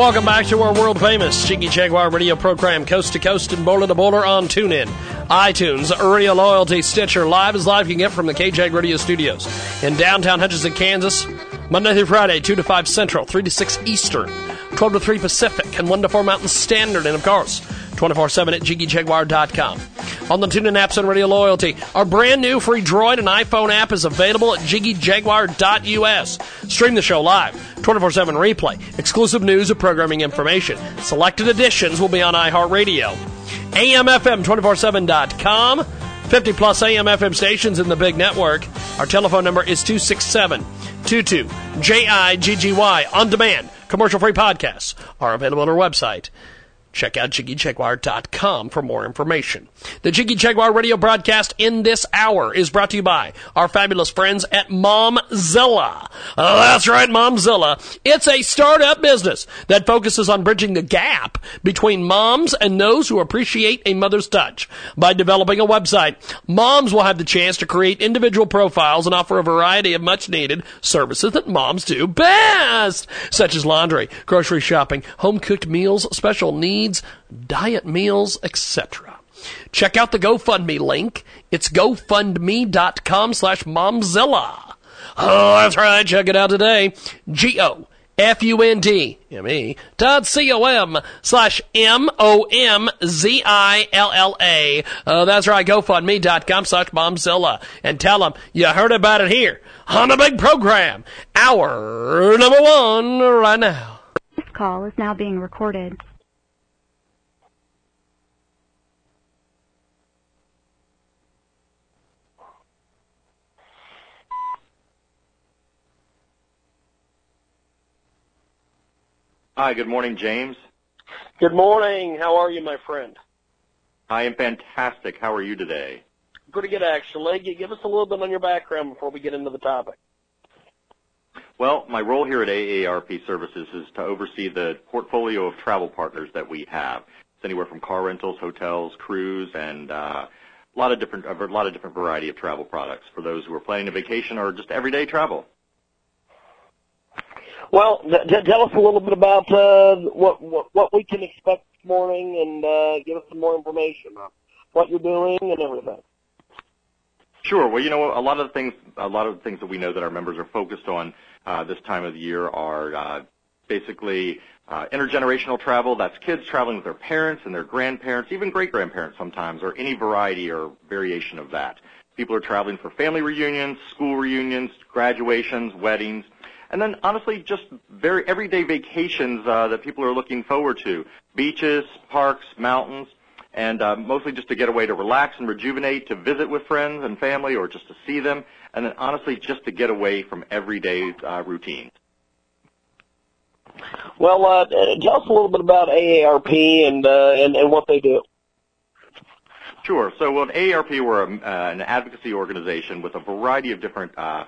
Speaker 9: Welcome back to our world famous Jiggy Jaguar radio program, coast to coast and border to border on TuneIn, iTunes, Radio Loyalty, Stitcher. Live as live you can get from the KJAG Radio Studios in downtown Hutchinson, Kansas, Monday through Friday, 2 to 5 Central, 3 to 6 Eastern, 12 to 3 Pacific, and 1 to 4 Mountain Standard, and of course, 24 7 at JiggyJaguar.com. On the TuneIn apps and Radio Loyalty, our brand new free Droid and iPhone app is available at JiggyJaguar.us. Stream the show live, 24 7 replay, exclusive news and programming information. Selected editions will be on iHeartRadio. AMFM247.com. 50 plus AM FM stations in the big network. Our telephone number is 267 22 JIGGY. On demand, commercial free podcasts are available on our website. Check out JiggyJaguar.com for more information. The Jiggy Jaguar radio broadcast in this hour is brought to you by our fabulous friends at Momzilla. Oh, that's right, Momzilla. It's a startup business that focuses on bridging the gap between moms and those who appreciate a mother's touch. By developing a website, moms will have the chance to create individual profiles and offer a variety of much needed services that moms do best, such as laundry, grocery shopping, home cooked meals, special needs, diet meals, etc. Check out the GoFundMe link. It's gofundme.com slash momzilla. Oh, that's right. Check it out today. G-O. F-U-N-D-M-E dot C-O-M slash M-O-M-Z-I-L-L-A. Uh, that's right, GoFundMe.com slash Momzilla. And tell them you heard about it here on the big program. Hour number one right now.
Speaker 16: This call is now being recorded.
Speaker 17: Hi, good morning, James.
Speaker 9: Good morning. How are you, my friend?
Speaker 17: I am fantastic. How are you today?
Speaker 9: Pretty good, actually. Give us a little bit on your background before we get into the topic.
Speaker 17: Well, my role here at AARP Services is to oversee the portfolio of travel partners that we have. It's anywhere from car rentals, hotels, cruise, and uh, a lot of different a lot of different variety of travel products for those who are planning a vacation or just everyday travel.
Speaker 18: Well, t- t- tell us a little bit about uh, what, what what we can expect this morning, and uh, give us some more information on what you're doing and everything.
Speaker 17: Sure. Well, you know, a lot of the things, a lot of the things that we know that our members are focused on uh, this time of the year are uh, basically uh, intergenerational travel. That's kids traveling with their parents and their grandparents, even great grandparents sometimes, or any variety or variation of that. People are traveling for family reunions, school reunions, graduations, weddings, and then honestly, just very everyday vacations uh, that people are looking forward to: beaches, parks, mountains and uh, mostly just to get away to relax and rejuvenate, to visit with friends and family, or just to see them, and then honestly just to get away from everyday uh, routines.
Speaker 18: Well, uh, tell us a little bit about AARP and uh, and, and what they do.
Speaker 17: Sure. So, well, AARP, we're a, uh, an advocacy organization with a variety of different uh, uh,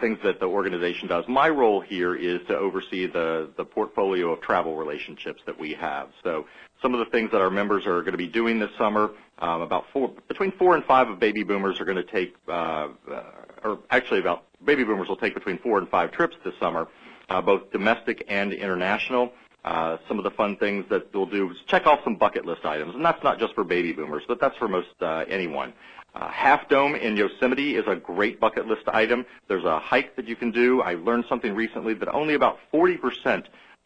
Speaker 17: things that the organization does. My role here is to oversee the, the portfolio of travel relationships that we have. So some of the things that our members are going to be doing this summer, um, about four, between four and five of baby boomers are going to take, uh, uh, or actually about baby boomers will take between four and five trips this summer, uh, both domestic and international. Uh, some of the fun things that we'll do is check off some bucket list items, and that's not just for baby boomers, but that's for most uh, anyone. Uh, Half Dome in Yosemite is a great bucket list item. There's a hike that you can do. I learned something recently that only about 40%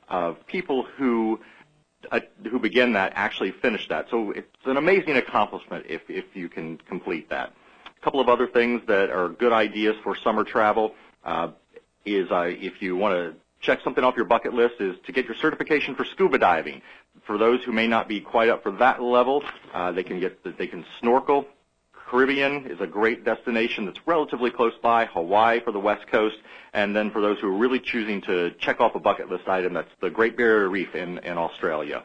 Speaker 17: of people who uh, who begin that actually finish that. So it's an amazing accomplishment if if you can complete that. A couple of other things that are good ideas for summer travel uh, is uh, if you want to check something off your bucket list is to get your certification for scuba diving. For those who may not be quite up for that level, uh, they can get they can snorkel Caribbean is a great destination that's relatively close by, Hawaii for the West Coast, and then for those who are really choosing to check off a bucket list item, that's the Great Barrier Reef in, in Australia.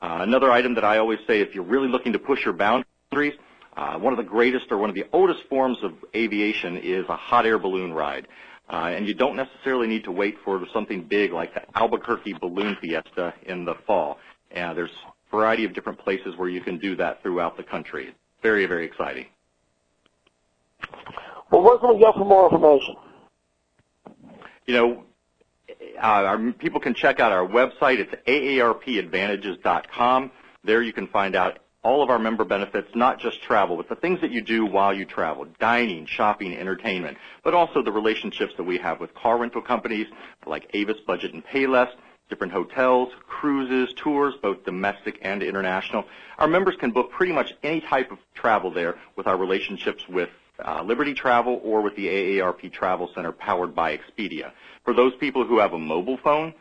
Speaker 17: Uh, another item that I always say if you're really looking to push your boundaries, uh, one of the greatest or one of the oldest forms of aviation is a hot air balloon ride. Uh, and you don't necessarily need to wait for something big like the Albuquerque Balloon Fiesta in the fall. Uh, there's a variety of different places where you can do that throughout the country. Very, very exciting.
Speaker 18: Well, where can we go for more information?
Speaker 17: You know, uh, our, people can check out our website. It's aarpadvantages.com. There you can find out all of our member benefits, not just travel, but the things that you do while you travel, dining, shopping, entertainment, but also the relationships that we have with car rental companies like Avis Budget and Payless, different hotels, cruises, tours, both domestic and international. Our members can book pretty much any type of travel there with our relationships with Liberty Travel or with the AARP Travel Center powered by Expedia. For those people who have a mobile phone,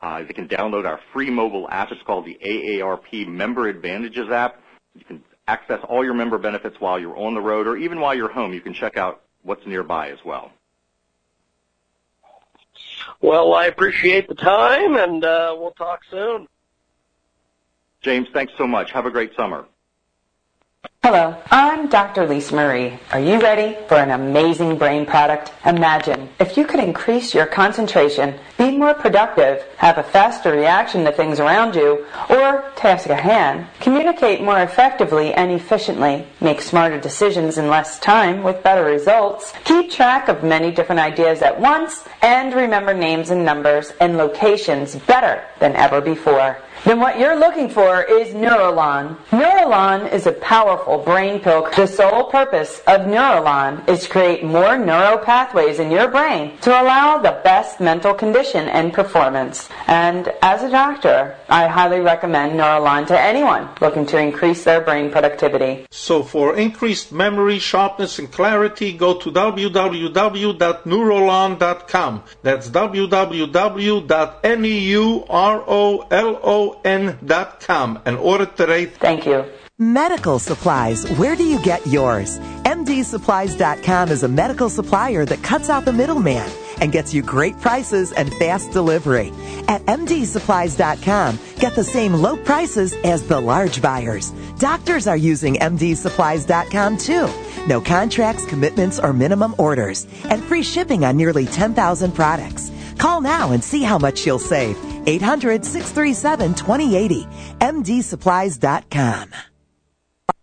Speaker 17: uh, they can download our free mobile app. It's called the AARP Member Advantages app. You can access all your member benefits while you're on the road or even while you're home. You can check out what's nearby as well.
Speaker 18: Well, I appreciate the time, and uh, we'll talk soon.
Speaker 17: James, thanks so much. Have a great summer.
Speaker 11: Hello, I'm Dr. Lisa Marie. Are you ready for an amazing brain product? Imagine if you could increase your concentration, be more productive, have a faster reaction to things around you, or, task a hand, communicate more effectively and efficiently, make smarter decisions in less time with better results, keep track of many different ideas at once, and remember names and numbers and locations better than ever before then what you're looking for is Neurolon. Neurolon is a powerful brain pill. The sole purpose of Neurolon is to create more neural pathways in your brain to allow the best mental condition and performance. And as a doctor, I highly recommend Neurolon to anyone looking to increase their brain productivity.
Speaker 12: So for increased memory, sharpness, and clarity, go to www.neurolon.com. That's www.neurolon.com M-D-S-O-N.com and order today.
Speaker 11: Thank you.
Speaker 13: Medical supplies. Where do you get yours? MDSupplies.com is a medical supplier that cuts out the middleman and gets you great prices and fast delivery. At MDSupplies.com, get the same low prices as the large buyers. Doctors are using MDSupplies.com too. No contracts, commitments, or minimum orders, and free shipping on nearly 10,000 products. Call now and see how much you'll save. 800 637 2080. MDSupplies.com.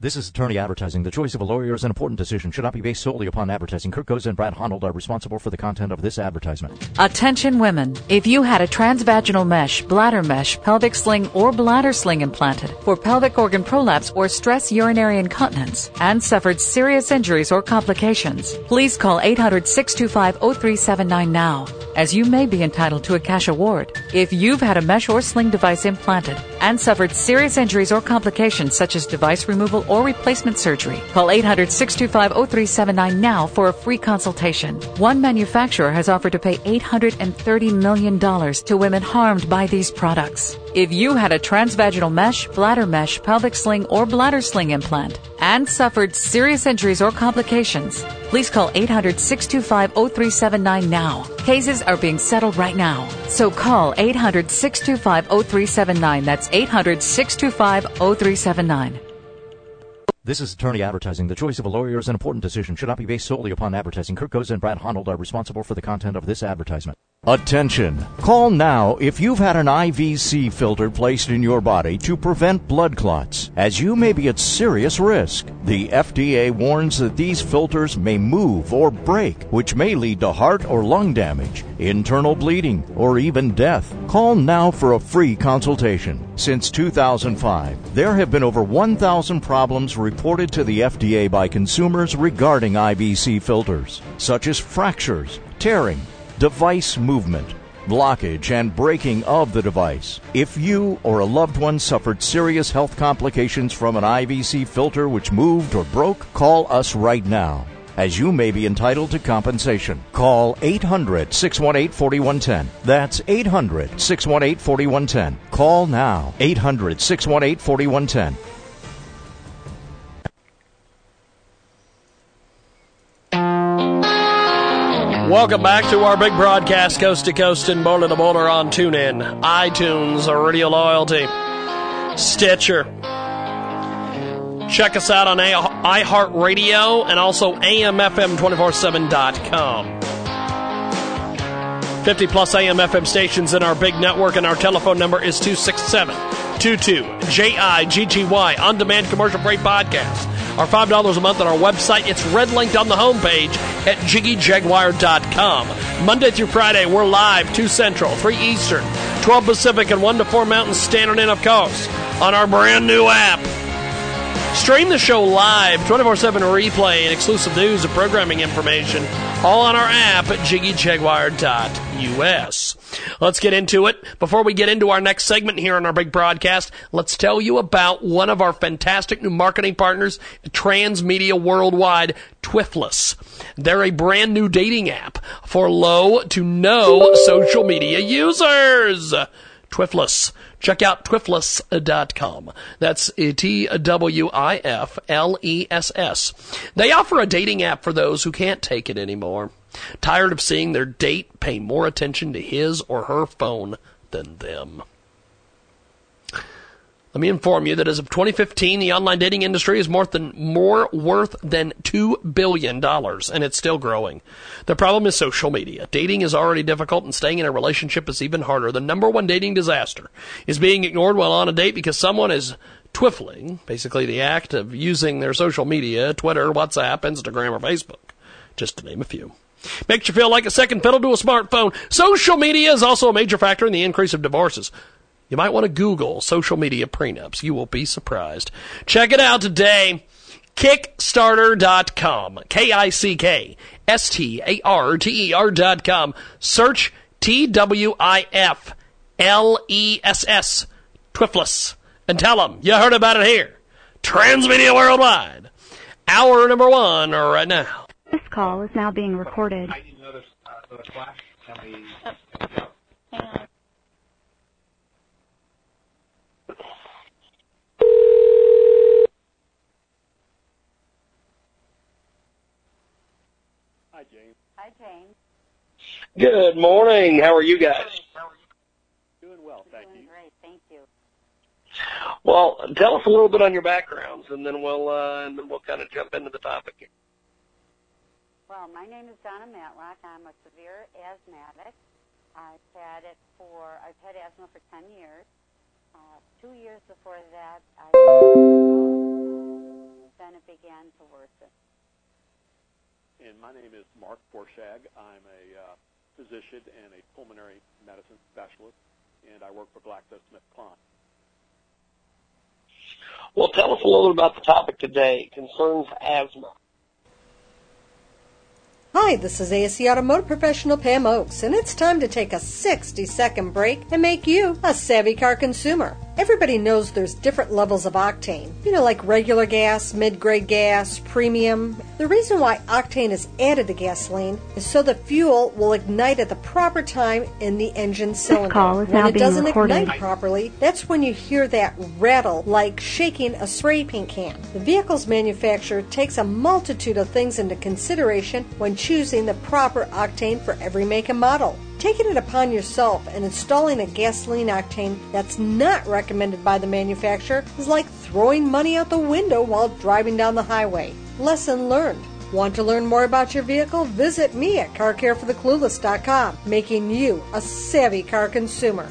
Speaker 4: This is attorney advertising. The choice of a lawyer is an important decision. Should not be based solely upon advertising. Kirk and Brad Honnold are responsible for the content of this advertisement.
Speaker 14: Attention women. If you had a transvaginal mesh, bladder mesh, pelvic sling, or bladder sling implanted for pelvic organ prolapse or stress urinary incontinence and suffered serious injuries or complications, please call 800-625-0379 now, as you may be entitled to a cash award. If you've had a mesh or sling device implanted and suffered serious injuries or complications such as device removal or replacement surgery. Call 800-625-0379 now for a free consultation. One manufacturer has offered to pay $830 million to women harmed by these products. If you had a transvaginal mesh, bladder mesh, pelvic sling, or bladder sling implant and suffered serious injuries or complications, please call 800-625-0379 now. Cases are being settled right now. So call 800-625-0379. That's 800-625-0379.
Speaker 4: This is attorney advertising. The choice of a lawyer is an important decision. Should not be based solely upon advertising. Kirk Goza and Brad Honnold are responsible for the content of this advertisement. Attention! Call now if you've had an IVC filter placed in your body to prevent blood clots, as you may be at serious risk. The FDA warns that these filters may move or break, which may lead to heart or lung damage, internal bleeding, or even death. Call now for a free consultation. Since 2005, there have been over 1,000 problems reported to the FDA by consumers regarding IVC filters, such as fractures, tearing, device movement, blockage, and breaking of the device. If you or a loved one suffered serious health complications from an IVC filter which moved or broke, call us right now. As you may be entitled to compensation. Call 800 618 4110. That's 800 618 4110. Call now. 800 618 4110.
Speaker 9: Welcome back to our big broadcast, coast to coast and border to border on TuneIn, iTunes, Radio Loyalty, Stitcher. Check us out on iHeartRadio and also AMFM247.com. 50 plus AMFM stations in our big network, and our telephone number is 267 22 JIGGY on demand commercial free podcast. Our $5 a month on our website. It's red linked on the homepage at jiggyjaguar.com. Monday through Friday, we're live 2 Central, 3 Eastern, 12 Pacific, and 1 to 4 Mountain Standard in, of course, on our brand new app. Stream the show live, 24 7 replay, and exclusive news and programming information, all on our app at jiggyjaguar.us. Let's get into it. Before we get into our next segment here on our big broadcast, let's tell you about one of our fantastic new marketing partners, Transmedia Worldwide, Twifless. They're a brand new dating app for low to no social media users. Twifless. Check out twifless.com. That's T W I F L E S S. They offer a dating app for those who can't take it anymore. Tired of seeing their date pay more attention to his or her phone than them. Let me inform you that as of 2015, the online dating industry is more than more worth than two billion dollars, and it's still growing. The problem is social media. Dating is already difficult, and staying in a relationship is even harder. The number one dating disaster is being ignored while on a date because someone is twiffling, basically the act of using their social media, Twitter, WhatsApp, Instagram, or Facebook, just to name a few. Makes you feel like a second fiddle to a smartphone. Social media is also a major factor in the increase of divorces. You might want to Google social media prenups. You will be surprised. Check it out today. Kickstarter.com. K I C K S T A R T E R.com. Search T W I F L E S S. Twifless. And tell them you heard about it here. Transmedia Worldwide. Hour number one right now.
Speaker 16: This call is now being recorded.
Speaker 18: Hi, James.
Speaker 19: Hi, James.
Speaker 18: Good morning. How are you guys?
Speaker 19: Doing well, thank you. Great, thank you.
Speaker 18: Well, tell us a little bit on your backgrounds, and then we'll uh, and then we'll kind of jump into the topic.
Speaker 19: Well, my name is Donna Matlock. I'm a severe asthmatic. I've had it for I've had asthma for 10 years. Uh, two years before that, I then it began to worsen.
Speaker 20: And my name is Mark Forshag. I'm a uh, physician and a pulmonary medicine specialist, and I work for GlaxoSmithKline.
Speaker 18: Well, tell us a little about the topic today. Concerns asthma.
Speaker 21: Hi, this is ASE Automotive Professional Pam Oakes, and it's time to take a 60 second break and make you a savvy car consumer. Everybody knows there's different levels of octane. You know, like regular gas, mid grade gas, premium. The reason why octane is added to gasoline is so the fuel will ignite at the proper time in the engine cylinder.
Speaker 16: call is
Speaker 21: when
Speaker 16: now
Speaker 21: it
Speaker 16: being
Speaker 21: doesn't
Speaker 16: recorded.
Speaker 21: ignite properly, that's when you hear that rattle like shaking a spray paint can. The vehicle's manufacturer takes a multitude of things into consideration when choosing the proper octane for every make and model. Taking it upon yourself and installing a gasoline octane that's not recommended by the manufacturer is like throwing money out the window while driving down the highway. Lesson learned. Want to learn more about your vehicle? Visit me at carcarefortheclueless.com, making you a savvy car consumer.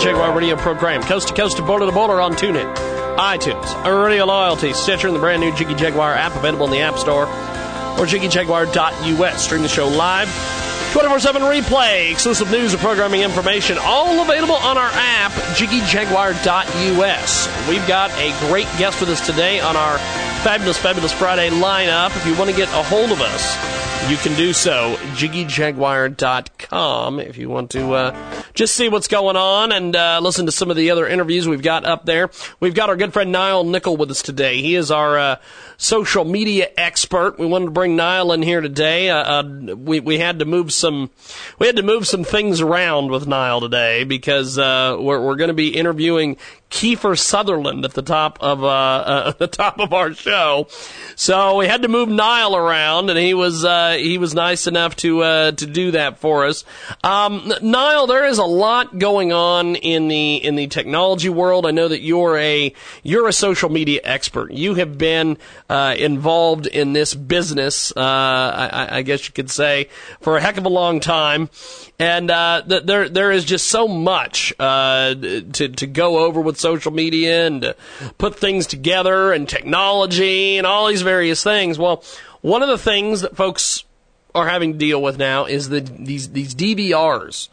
Speaker 9: Jaguar radio program, coast to coast to border to border on TuneIn, iTunes, Radio Loyalty, Stitcher, and the brand new Jiggy Jaguar app available in the App Store or jiggyjaguar.us. Stream the show live, 24 7 replay, exclusive news and programming information, all available on our app, jiggyjaguar.us. We've got a great guest with us today on our Fabulous, Fabulous Friday lineup. If you want to get a hold of us, you can do so, jiggyjaguar.com, if you want to uh, just see what's going on and uh, listen to some of the other interviews we've got up there. We've got our good friend Niall Nickel with us today. He is our uh, social media expert. We wanted to bring Niall in here today. Uh, uh, we we had to move some we had to move some things around with Niall today because uh, we're we're going to be interviewing Kiefer Sutherland at the top of uh, uh, <laughs> the top of our show. So we had to move Niall around, and he was uh, he was nice enough to uh, to do that for us. Um, Niall, there is a lot going on in the in the technology world. I know that you're a you're a social media expert. You have been uh, involved in this business, uh, I, I guess you could say, for a heck of a long time. And uh, th- there there is just so much uh, to to go over with social media and to put things together and technology and all these various things. Well, one of the things that folks are having to deal with now is the these these DVRs.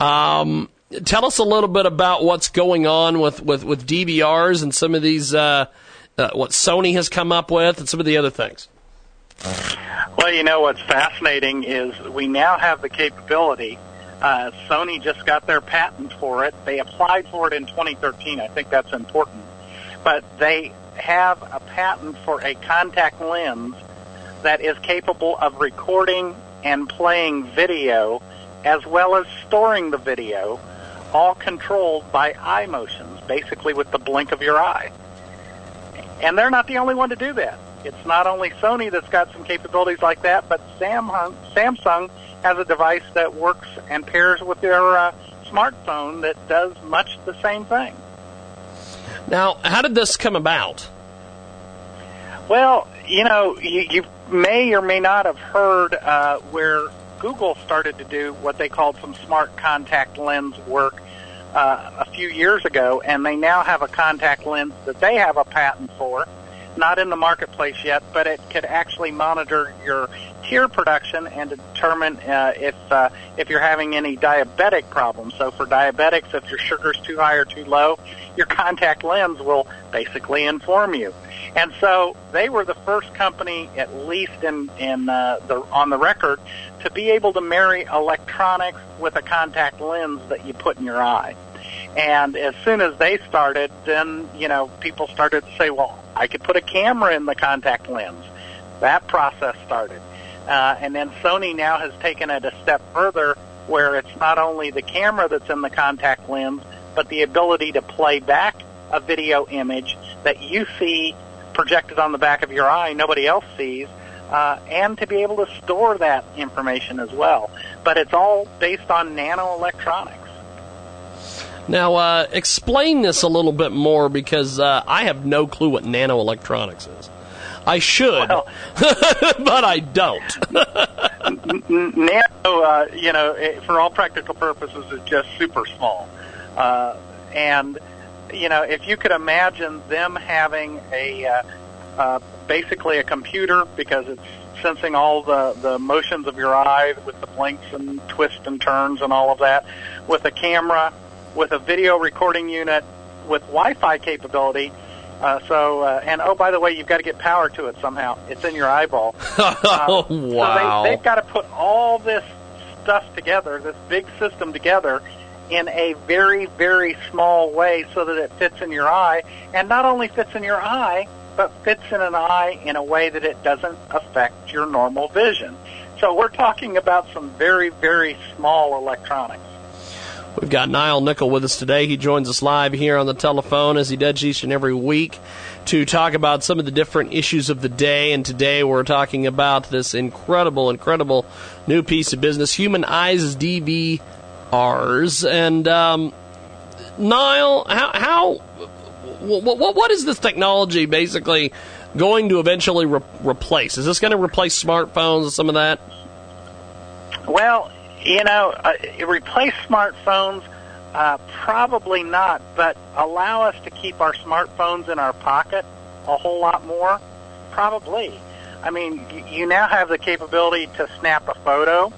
Speaker 9: Um, tell us a little bit about what's going on with with, with DVRs and some of these uh, uh, what Sony has come up with and some of the other things.
Speaker 22: Well, you know what's fascinating is we now have the capability. Uh, Sony just got their patent for it. They applied for it in 2013. I think that's important. But they have a patent for a contact lens that is capable of recording and playing video as well as storing the video, all controlled by eye motions, basically with the blink of your eye. And they're not the only one to do that. It's not only Sony that's got some capabilities like that, but Samsung, Samsung has a device that works and pairs with their uh, smartphone that does much the same thing.
Speaker 9: Now, how did this come about?
Speaker 22: Well, you know, you, you may or may not have heard uh, where Google started to do what they called some smart contact lens work uh, a few years ago, and they now have a contact lens that they have a patent for. Not in the marketplace yet, but it could actually monitor your tear production and determine uh, if uh, if you're having any diabetic problems. So for diabetics, if your sugar's too high or too low, your contact lens will basically inform you. And so they were the first company, at least in in uh, the on the record, to be able to marry electronics with a contact lens that you put in your eye. And as soon as they started, then you know people started to say, "Well, I could put a camera in the contact lens." That process started, uh, and then Sony now has taken it a step further, where it's not only the camera that's in the contact lens, but the ability to play back a video image that you see projected on the back of your eye, nobody else sees, uh, and to be able to store that information as well. But it's all based on nanoelectronics.
Speaker 9: Now, uh, explain this a little bit more because uh, I have no clue what nanoelectronics is. I should, <laughs> but I don't. <laughs>
Speaker 22: Nano, uh, you know, it, for all practical purposes, is just super small. Uh, and you know, if you could imagine them having a uh, uh, basically a computer because it's sensing all the the motions of your eye with the blinks and twists and turns and all of that, with a camera, with a video recording unit, with Wi-Fi capability. Uh, so, uh, and oh, by the way, you've got to get power to it somehow. It's in your eyeball.
Speaker 9: oh, <laughs>
Speaker 22: So they, they've got to put all this stuff together, this big system together, in a very, very small way so that it fits in your eye. And not only fits in your eye, but fits in an eye in a way that it doesn't affect your normal vision. So we're talking about some very, very small electronics.
Speaker 9: We've got Niall Nickel with us today. He joins us live here on the telephone as he does each and every week to talk about some of the different issues of the day. And today we're talking about this incredible, incredible new piece of business, Human Eyes DVRs. And um, Niall, how, how what, what, is this technology basically going to eventually re- replace? Is this going to replace smartphones and some of that?
Speaker 22: Well, you know, uh, replace smartphones, uh, probably not, but allow us to keep our smartphones in our pocket a whole lot more, probably. I mean, you now have the capability to snap a photo,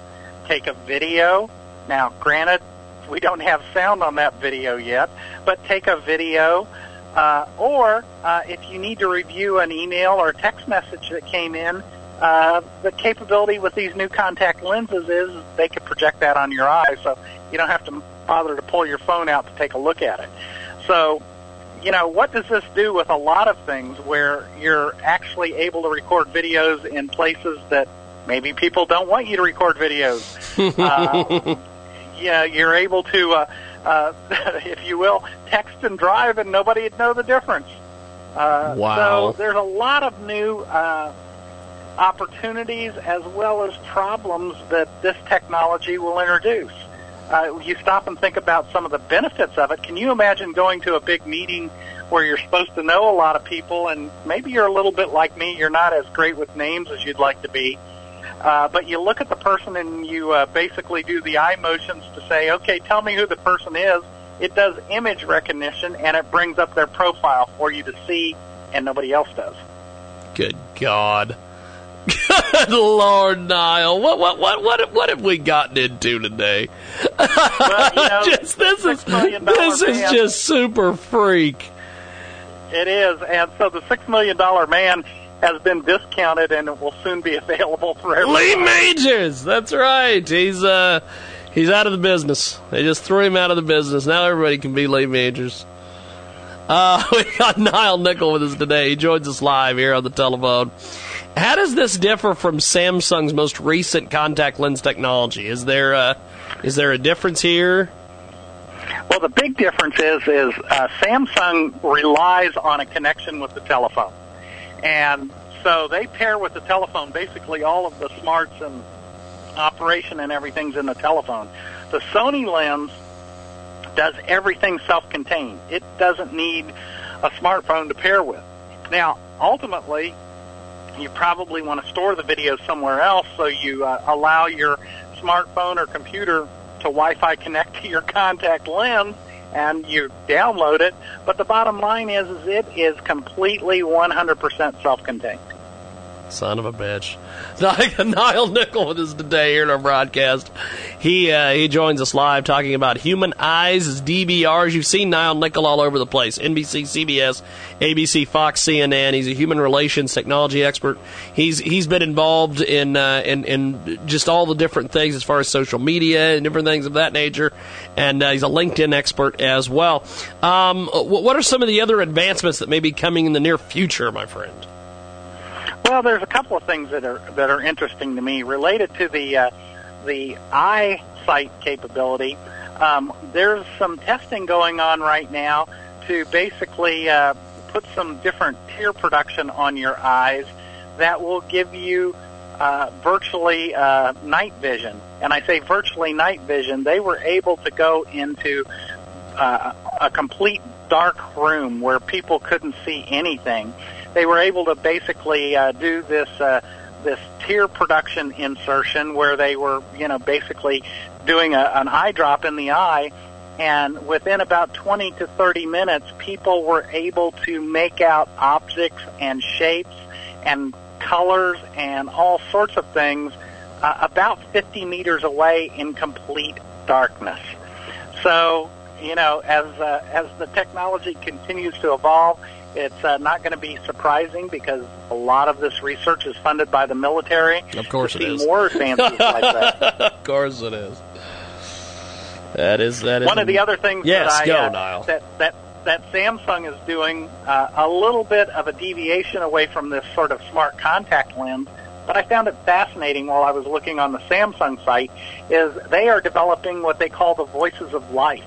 Speaker 22: take a video. Now, granted, we don't have sound on that video yet, but take a video. Uh, or uh, if you need to review an email or text message that came in, uh, the capability with these new contact lenses is they can project that on your eye, so you don't have to bother to pull your phone out to take a look at it. So, you know, what does this do with a lot of things where you're actually able to record videos in places that maybe people don't want you to record videos? <laughs> yeah, you're able to, uh, uh, <laughs> if you will, text and drive, and nobody would know the difference. Uh,
Speaker 9: Wow.
Speaker 22: So there's a lot of new uh, opportunities as well as problems that this technology will introduce. Uh, you stop and think about some of the benefits of it. Can you imagine going to a big meeting where you're supposed to know a lot of people, and maybe you're a little bit like me, you're not as great with names as you'd like to be, uh, but you look at the person and you uh, basically do the eye motions to say, okay, tell me who the person is. It does image recognition and it brings up their profile for you to see, and nobody else does.
Speaker 9: Good God. <laughs> Good Lord, Niall. What what what what what have we gotten into today? <laughs> just this is this is
Speaker 22: man.
Speaker 9: just super freak.
Speaker 22: It is, and so the six million dollar man has been discounted and it will soon be available for everyone.
Speaker 9: Lee Majors. That's right. He's uh he's out of the business. They just threw him out of the business. Now everybody can be Lee Majors. Uh, <laughs> we got Niall Nickel with us today. He joins us live here on the telephone. How does this differ from Samsung's most recent contact lens technology? Is there a, is there a difference here?
Speaker 22: Well, the big difference is is uh, Samsung relies on a connection with the telephone, and so they pair with the telephone. Basically, all of the smarts and operation and everything's in the telephone. The Sony lens does everything self-contained. It doesn't need a smartphone to pair with. Now, ultimately, you probably want to store the video somewhere else, so you uh, allow your smartphone or computer to Wi-Fi connect to your <laughs> contact lens, and you download it. But the bottom line is, is it is completely 100% self-contained.
Speaker 9: Son of a bitch. <laughs> Niall Nickel us today here in our broadcast. He uh, he joins us live talking about human eyes as DVRs. You've seen Niall Nickel all over the place. NBC, CBS, ABC, Fox, CNN. He's a human relations technology expert. He's he's been involved in uh, in in just all the different things as far as social media and different things of that nature. And uh, he's a LinkedIn expert as well. Um, what are some of the other advancements that may be coming in the near future, my friend?
Speaker 22: Well, there's a couple of things that are that are interesting to me related to the uh, the eyesight capability. Um, there's some testing going on right now to basically uh, put some different tear production on your eyes that will give you uh, virtually uh, night vision. And I say virtually night vision. They were able to go into uh, a complete dark room where people couldn't see anything. They were able to basically uh, do this uh, this tear production insertion where they were, you know, basically doing a, an eye drop in the eye. And within about 20 to 30 minutes, people were able to make out objects and shapes and colors and all sorts of things uh, about 50 meters away in complete darkness. So, you know, as uh, as the technology continues to evolve, it's uh, not going to be surprising because a lot of this research is funded by the military.
Speaker 9: Of course
Speaker 22: to
Speaker 9: it
Speaker 22: see
Speaker 9: is.
Speaker 22: more advances like that. <laughs>
Speaker 9: of course it is. That is that is
Speaker 22: One of the other things
Speaker 9: Yes,
Speaker 22: that I,
Speaker 9: go,
Speaker 22: uh,
Speaker 9: Niall.
Speaker 22: that that that Samsung is doing uh, a little bit of a deviation away from this sort of smart contact lens. But I found it fascinating while I was looking on the Samsung site is they are developing what they call the voices of life.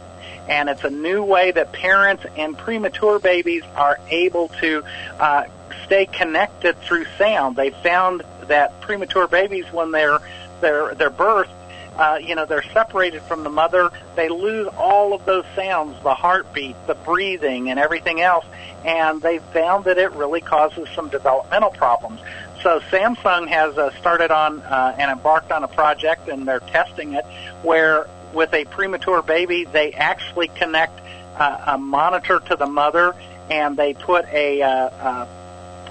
Speaker 22: And it's a new way that parents and premature babies are able to uh, stay connected through sound. They found that premature babies, when they're they're they're birthed, uh, you know, they're separated from the mother. They lose all of those sounds, the heartbeat, the breathing, and everything else. And they found that it really causes some developmental problems. So Samsung has uh, started on uh, and embarked on a project, and they're testing it, where with a premature baby, they actually connect uh, a monitor to the mother, and they put a, uh, uh,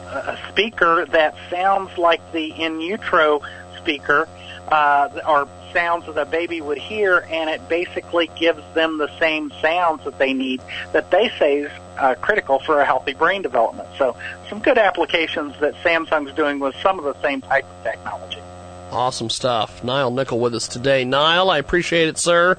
Speaker 22: a speaker that sounds like the in utero speaker, uh, or sounds that a baby would hear, and it basically gives them the same sounds that they need that they say is uh, critical for a healthy brain development. So, some good applications that Samsung's doing with some of the same type of technology.
Speaker 9: Awesome stuff. Niall Nickel with us today. Niall, I appreciate it, sir.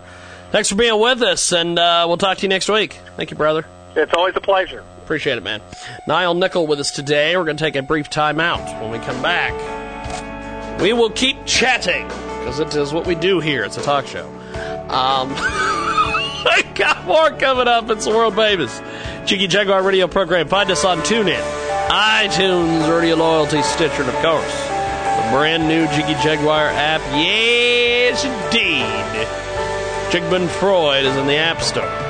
Speaker 9: Thanks for being with us, and uh, we'll talk to you next week. Thank you, brother.
Speaker 22: It's always a pleasure.
Speaker 9: Appreciate it, man. Niall Nickel with us today. We're going to take a brief time out. When we come back, we will keep chatting because it is what we do here. It's a talk show. Um, <laughs> I got more coming up. It's the world famous Jiggy Jaguar radio program. Find us on TuneIn, iTunes, Radio Loyalty, Stitcher, and of course, brand new Jiggy Jaguar app. Yes, indeed. Jigman Freud is in the App Store.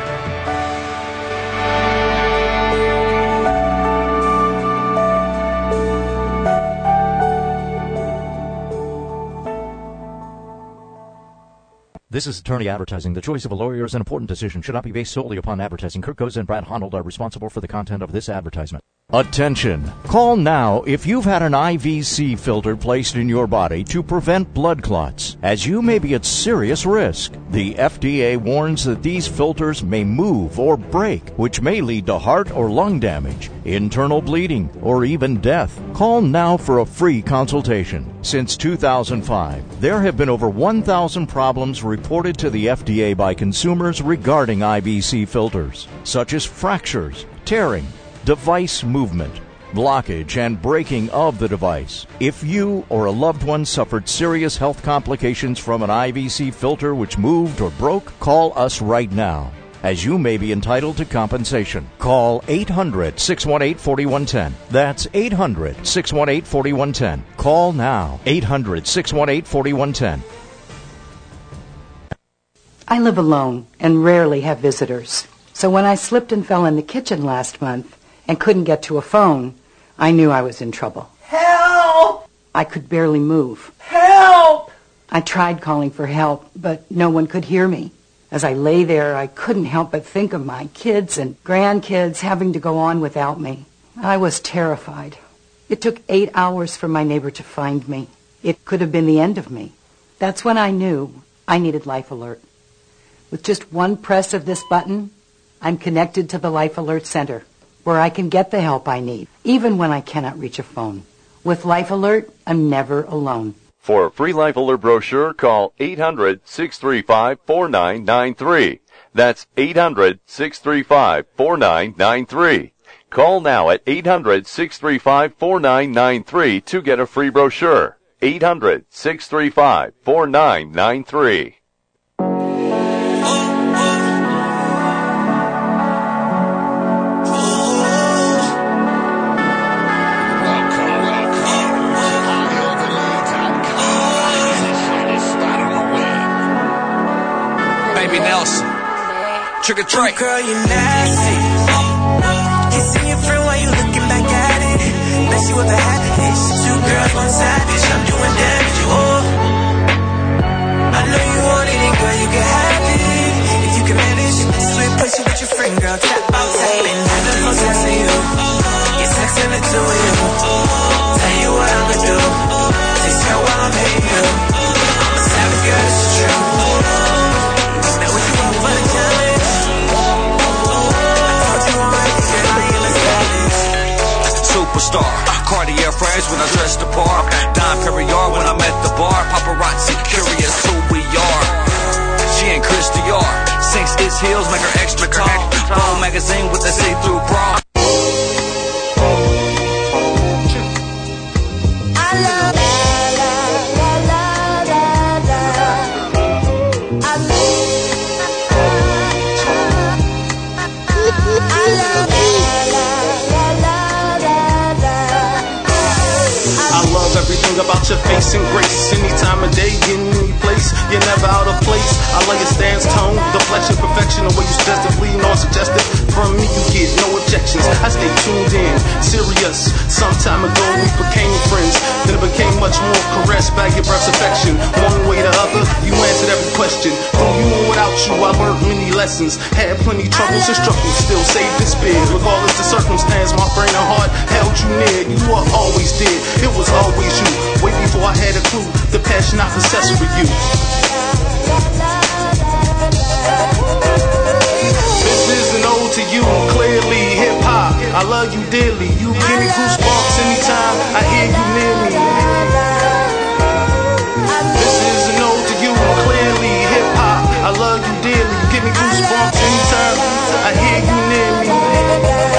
Speaker 4: This is attorney advertising. The choice of a lawyer is an important decision. Should not be based solely upon advertising. Kirk Goza and Brad Honnold are responsible for the content of this advertisement. Attention! Call now if you've had an IVC filter placed in your body to prevent blood clots, as you may be at serious risk. The FDA warns that these filters may move or break, which may lead to heart or lung damage, internal bleeding, or even death. Call now for a free consultation. Since 2005, there have been over 1,000 problems reported to the FDA by consumers regarding IVC filters, such as fractures, tearing, device movement, blockage, and breaking of the device. If you or a loved one suffered serious health complications from an IVC filter which moved or broke, call us right now. As you may be entitled to compensation. Call 800 618 4110. That's 800 618 4110. Call now. 800 618 4110.
Speaker 5: I live alone and rarely have visitors. So when I slipped and fell in the kitchen last month and couldn't get to a phone, I knew I was in trouble.
Speaker 3: Help!
Speaker 5: I could barely move.
Speaker 3: Help!
Speaker 5: I tried calling for help, but no one could hear me. As I lay there, I couldn't help but think of my kids and grandkids having to go on without me. I was terrified. It took eight hours for my neighbor to find me. It could have been the end of me. That's when I knew I needed Life Alert. With just one press of this button, I'm connected to the Life Alert Center, where I can get the help I need, even when I cannot reach a phone. With Life Alert, I'm never alone.
Speaker 7: For a free Life Alert brochure, call 800-635-4993. That's 800-635-4993. Call now at 800-635-4993 to get a free brochure. 800-635-4993.
Speaker 2: Baby Nelson. Trick or treat.
Speaker 1: Girl, you nasty.
Speaker 3: Kissing your friend while you looking back at it. Bet you with a hat, bitch. Two girls, one savage. I'm doing damage. Oh, I know you want it, and girl, you can have it. If you can manage, sweet pussy with your friend, girl. Tap out, tap in. Have the most sex in you. Get sex in the two of you. Tell you what I'ma do. Taste her while I'm hitting you. I'm a savage girl, it's true.
Speaker 2: Superstar. Cartier frames when I dress the part. Don Perignon when I'm at the bar. Paparazzi curious who we are. She ain't Chris Dior. Sinks his heels, make her extra tall. Vogue magazine with the see-through bra.
Speaker 1: About your face and grace. Any time of day, in any place, you're never out of place. I love your stance, tone, the flesh and perfection, the way you suggestively non-suggestive. From me, you get no objections. I stay tuned in, serious. Some time ago, we became friends. Then it became much more caressed by your breath's affection. One way or the other, you answered every question. From you and without you, I learned many lessons. Had plenty troubles and struggles, still saved and spared. Regardless the circumstance, my brain and heart held you near. You were always there. It was always you. Before I had a clue, the passion I possess for you. This is an ode to you, clearly hip hop. I love you dearly. You give me goosebumps anytime I hear you near me. This is an ode to you, clearly hip hop. I love you dearly. You give me goosebumps anytime I hear you near me.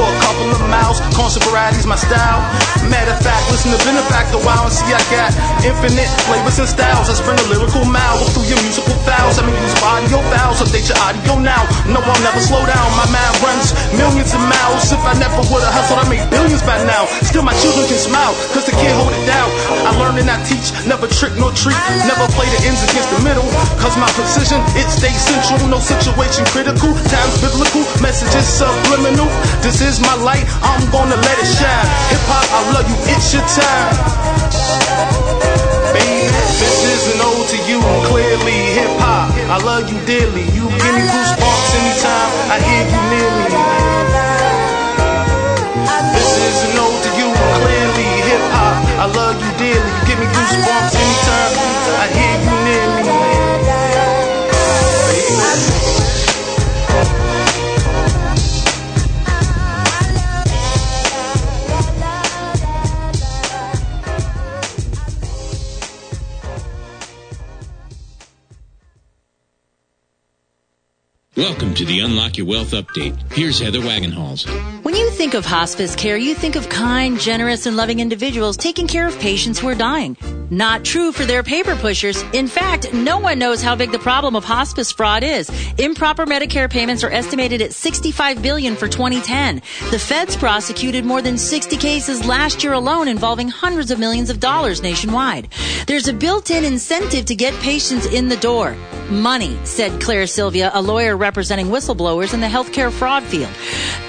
Speaker 1: For a couple of miles. Concert variety's my style. Matter of fact, listen to Benefactor Wow and see I got infinite flavors and styles. I sprint a lyrical mile look through your musical files. I mean, use audio files, update your audio now. No, I'll never slow down. My mind runs millions of miles. If I never would've hustled, I made billions by now. Still, my children can smile, cause they can't hold it down. I learn and I teach, never trick nor treat. Never play the ends against the middle. Cause my precision, it stays central. No situation critical. Times biblical, messages subliminal. This is my light, I'm gonna let it shine. Hip hop, I love you, it's your time. Baby, this is an ode to you, clearly hip hop. I love you dearly. You give me goosebumps anytime I hear you near me. This is an ode to you, clearly hip hop. I love you dearly. You give me goosebumps anytime I hear you near me.
Speaker 23: Welcome to the Unlock Your Wealth Update. Here's Heather Wagenhals.
Speaker 24: When you think of hospice care, you think of kind, generous, and loving individuals taking care of patients who are dying. Not true for their paper pushers. In fact, no one knows how big the problem of hospice fraud is. Improper Medicare payments are estimated at 65 billion for 2010. The feds prosecuted more than 60 cases last year alone involving hundreds of millions of dollars nationwide. There's a built-in incentive to get patients in the door. Money, said Claire Sylvia, a lawyer representing whistleblowers in the healthcare fraud field.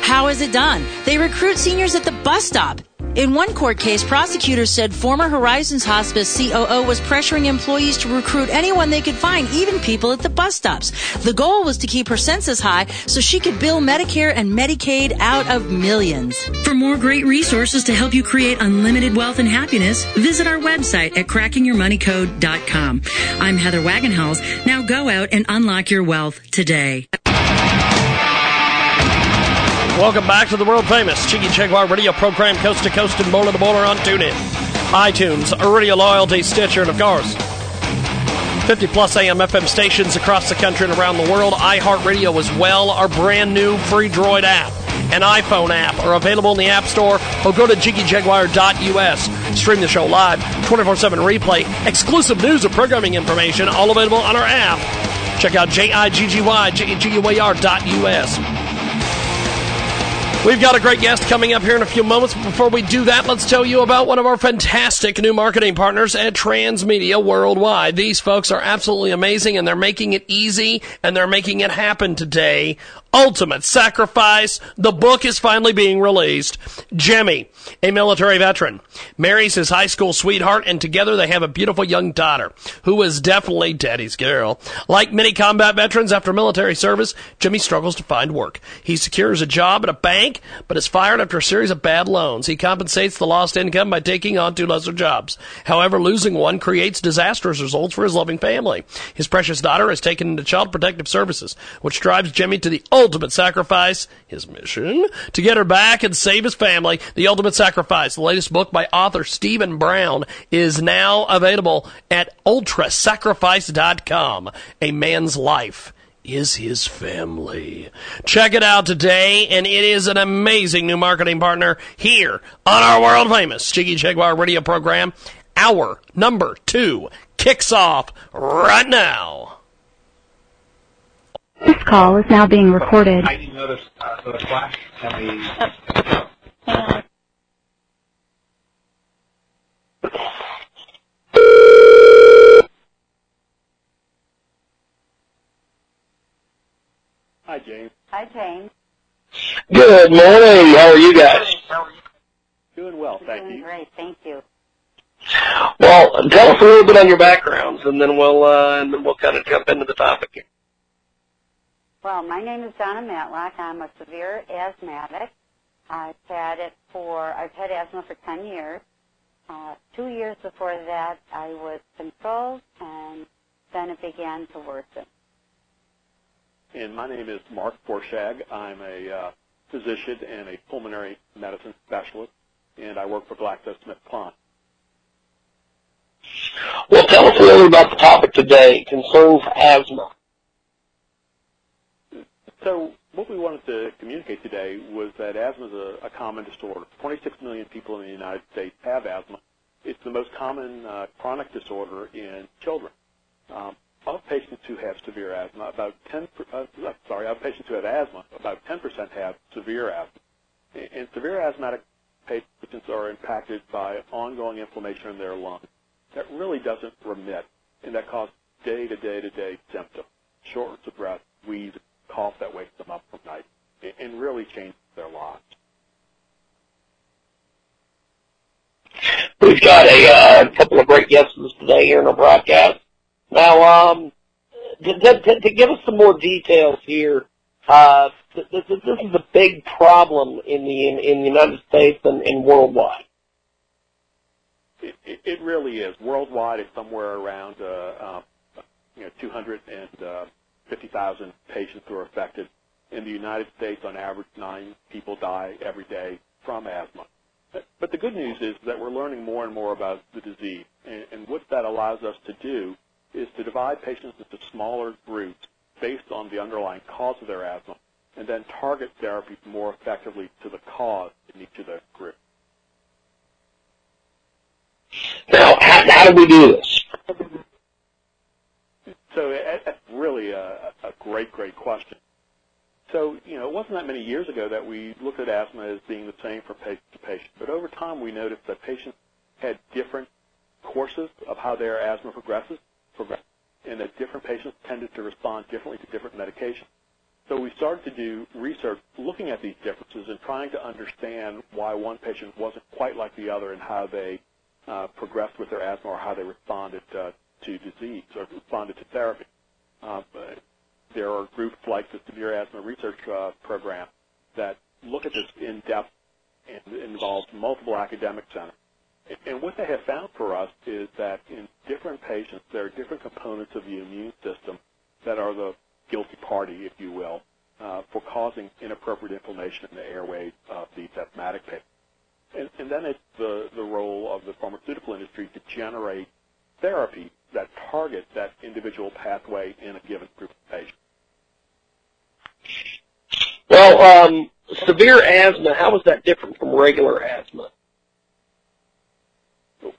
Speaker 24: How is it done? They recruit seniors at the bus stop. In one court case, prosecutors said former Horizons Hospice COO was pressuring employees to recruit anyone they could find, even people at the bus stops. The goal was to keep her census high so she could bill Medicare and Medicaid out of millions.
Speaker 25: For more great resources to help you create unlimited wealth and happiness, visit our website at crackingyourmoneycode.com. I'm Heather Wagenhals. Now go out and unlock your wealth today.
Speaker 9: Welcome back to the world famous Jiggy Jaguar radio program, coast to coast and bowler to bowler on TuneIn, iTunes, Radio Loyalty, Stitcher, and of course, 50 plus AM FM stations across the country and around the world. iHeartRadio as well. Our brand new free Droid app and iPhone app are available in the App Store or go to jiggyjaguar.us. Stream the show live, 24 7 replay, exclusive news and programming information, all available on our app. Check out J-I-G-G-Y, J-E-G-U-A-R dot U-S. We've got a great guest coming up here in a few moments. Before we do that, let's tell you about one of our fantastic new marketing partners at Transmedia Worldwide. These folks are absolutely amazing and they're making it easy and they're making it happen today. Ultimate Sacrifice. The book is finally being released. Jimmy, a military veteran, marries his high school sweetheart and together they have a beautiful young daughter who is definitely daddy's girl. Like many combat veterans after military service, Jimmy struggles to find work. He secures a job at a bank, but is fired after a series of bad loans. He compensates the lost income by taking on two lesser jobs. However, losing one creates disastrous results for his loving family. His precious daughter is taken into child protective services, which drives Jimmy to the ultimate sacrifice, his mission to get her back and save his family. The Ultimate Sacrifice, the latest book by author Stephen Brown, is now available at ultrasacrifice.com. A man's life is his family. Check it out today, and it is an amazing new marketing partner here on our world famous Jiggy Jaguar radio program. Hour number two kicks off right now.
Speaker 16: This call is now being recorded.
Speaker 26: I didn't notice uh, the flash on the.
Speaker 20: Hi, James.
Speaker 11: Hi, James.
Speaker 18: Good morning. How are you guys?
Speaker 20: Doing well, thank
Speaker 11: Doing
Speaker 20: you.
Speaker 11: great, thank you.
Speaker 18: Well, tell us a little bit on your backgrounds, and then we'll uh, and then we'll kind of jump into the topic. here.
Speaker 19: Well, my name is Donna Matlock. I'm a severe asthmatic. I've had it for, I've had asthma for 10 years. Uh, two years before that, I was controlled, and then it began to worsen.
Speaker 20: And my name is Mark Forshag. I'm a uh, physician and a pulmonary medicine specialist, and I work for GlaxoSmithKline.
Speaker 18: Well, tell us a little about the topic today. Concerns asthma.
Speaker 20: So what we wanted to communicate today was that asthma is a, common disorder. 26 million people in the United States have asthma. It's the most common uh, chronic disorder in children. Um, of patients who have severe asthma, about 10, uh, have asthma, about 10% have severe asthma. And, severe asthmatic patients are impacted by ongoing inflammation in their lungs that really doesn't remit, and that causes day-to-day-to-day symptoms, shortness of breath, wheeze, cough that wakes them up from night, and, and really changes their lives.
Speaker 18: We've got a uh, couple of great guests today here in our broadcast. Now, um, to, to, to give us some more details here, uh, this, this is a big problem in the in, in the United States and, and worldwide.
Speaker 20: It, it, it really is. Worldwide, it's somewhere around uh, uh, you know 250,000 patients who are affected. In the United States, on average, nine people die every day from asthma. But, the good news is that we're learning more and more about the disease, and, and what that allows us to do is to divide patients into smaller groups based on the underlying cause of their asthma, and then target therapies more effectively to the cause in each of those groups.
Speaker 18: Now, how, how do we do this?
Speaker 20: That's really a, a great, great question. So, you know, it wasn't that many years ago that we looked at asthma as being the same from patient to patient. But over time, we noticed that patients had different courses of how their asthma progresses, and that different patients tended to respond differently to different medications. So we started to do research looking at these differences and trying to understand why one patient wasn't quite like the other and how they uh, progressed with their asthma or how they responded uh, to disease or responded to therapy. Uh, there are groups like the Severe Asthma Research uh, Program that look at this in depth and involves multiple academic centers. And- what they have found for us is that in different patients, there are different components of the immune system that are the guilty party, if you will, uh, for causing inappropriate inflammation in the airways of these asthmatic patients. And, and then it's the, the role of the pharmaceutical industry to generate therapy target that individual pathway in a given group of patients.
Speaker 18: Well, um, severe asthma, how is that different from regular asthma?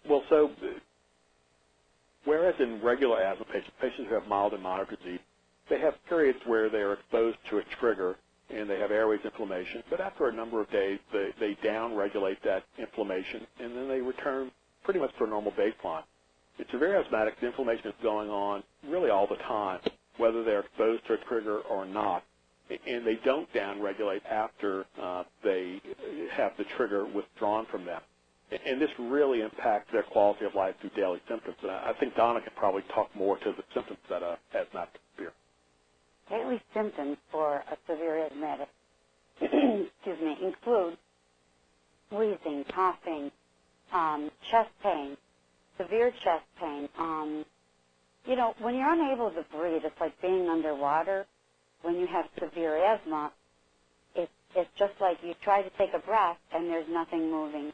Speaker 20: Well, so whereas in regular asthma patients, patients who have mild and moderate disease, they have periods where they are exposed to a trigger and they have airways inflammation, but after a number of days, they, they down-regulate that inflammation and then they return pretty much to a normal baseline. In very asthmatic, the inflammation is going on really all the time, whether they're exposed to a trigger or not, and they don't down-regulate after uh, they have the trigger withdrawn from them. And this really impacts their quality of life through daily symptoms. And I think Donna can probably talk more to the symptoms that a asthmatic experience.
Speaker 19: Daily symptoms for a severe asthmatic, <clears throat> excuse me, include wheezing, coughing, um, chest pain, severe chest pain. Um, you know, when you're unable to breathe, it's like being underwater. When you have severe asthma, it, it's just like you try to take a breath and there's nothing moving.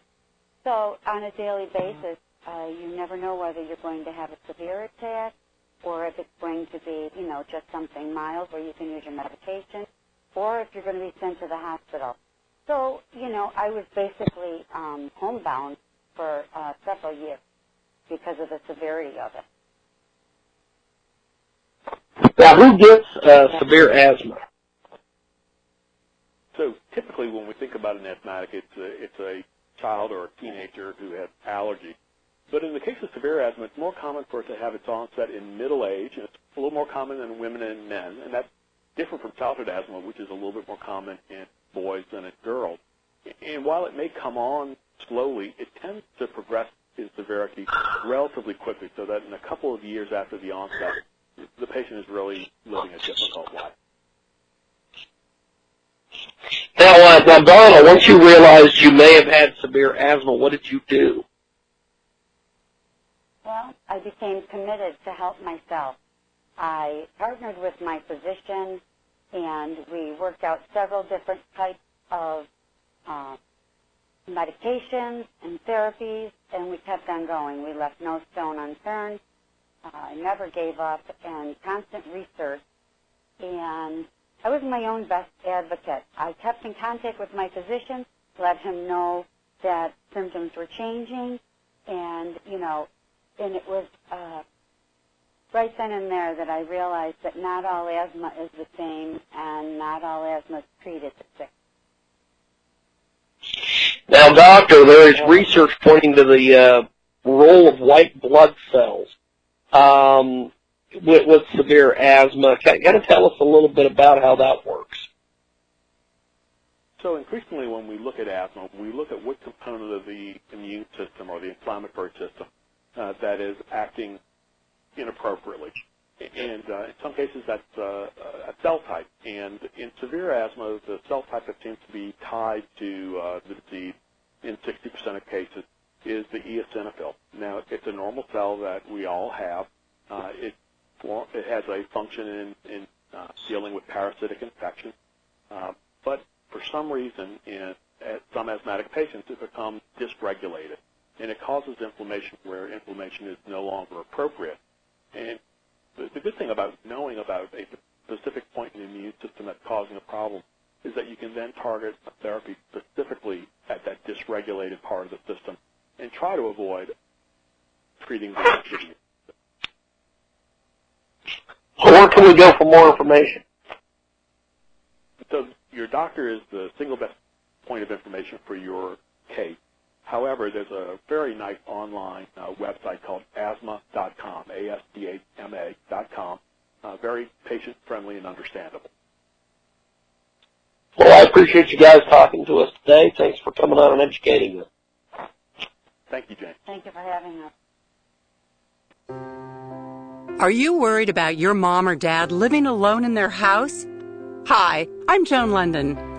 Speaker 19: So on a daily basis, uh, you never know whether you're going to have a severe attack or if it's going to be, you know, just something mild where you can use your medication, or if you're going to be sent to the hospital. So, you know, I was basically um, homebound for uh, several years because of the severity of it.
Speaker 18: Now, who gets uh, severe asthma?
Speaker 20: So typically, when we think about an asthmatic, it's a, it's a child or a teenager who has allergies. But in the case of severe asthma, it's more common for it to have its onset in middle age, and it's a little more common in women and men, and that's different from childhood asthma, which is a little bit more common in boys than in girls. And while it may come on slowly, it tends to progress in severity relatively quickly, so that in a couple of years after the onset, the patient is really living a difficult life.
Speaker 18: Now, uh, now, Donna, once you realized you may have had severe asthma, what did you do?
Speaker 19: Well, I became committed to help myself. I partnered with my physician, and we worked out several different types of uh, medications and therapies, and we kept on going. We left no stone unturned. Uh, I never gave up, and constant research. And I was my own best advocate. I kept in contact with my physician, let him know that symptoms were changing, and you know, and it was uh, right then and there that I realized that not all asthma is the same, and not all asthma is treated the same.
Speaker 18: Now, doctor, there is research pointing to the uh, role of white blood cells um, with, with severe asthma. Can, you tell us a little bit about how that works?
Speaker 20: So increasingly when we look at asthma, we look at what component of the immune system or the inflammatory system uh, that is acting inappropriately. And uh, in some cases, that's uh, a cell type. And in severe asthma, the cell type that seems to be tied to uh, the disease in 60% of cases is the eosinophil. Now, it's a normal cell that we all have. Uh, it, it has a function in, in uh, dealing with parasitic infection. Uh, but for some reason, in some asthmatic patients, it becomes dysregulated. And it causes inflammation where inflammation is no longer appropriate. And the, good thing about knowing about a specific point in the immune system that's causing a problem is that you can then target a therapy specifically at that dysregulated part of the system and try to avoid treating the activity.
Speaker 18: So where can we go for more information?
Speaker 20: So your doctor is the single best point of information for your case. However, there's a very nice online uh, website called asthma.com, A-S-D-A-M-A.com, uh, very patient-friendly and understandable.
Speaker 18: Well, I appreciate you guys talking to us today. Thanks for coming on and educating us.
Speaker 20: Thank you, Jane.
Speaker 19: Thank you for having us.
Speaker 27: Are you worried about your mom or dad living alone in their house? Hi, I'm Joan Lunden.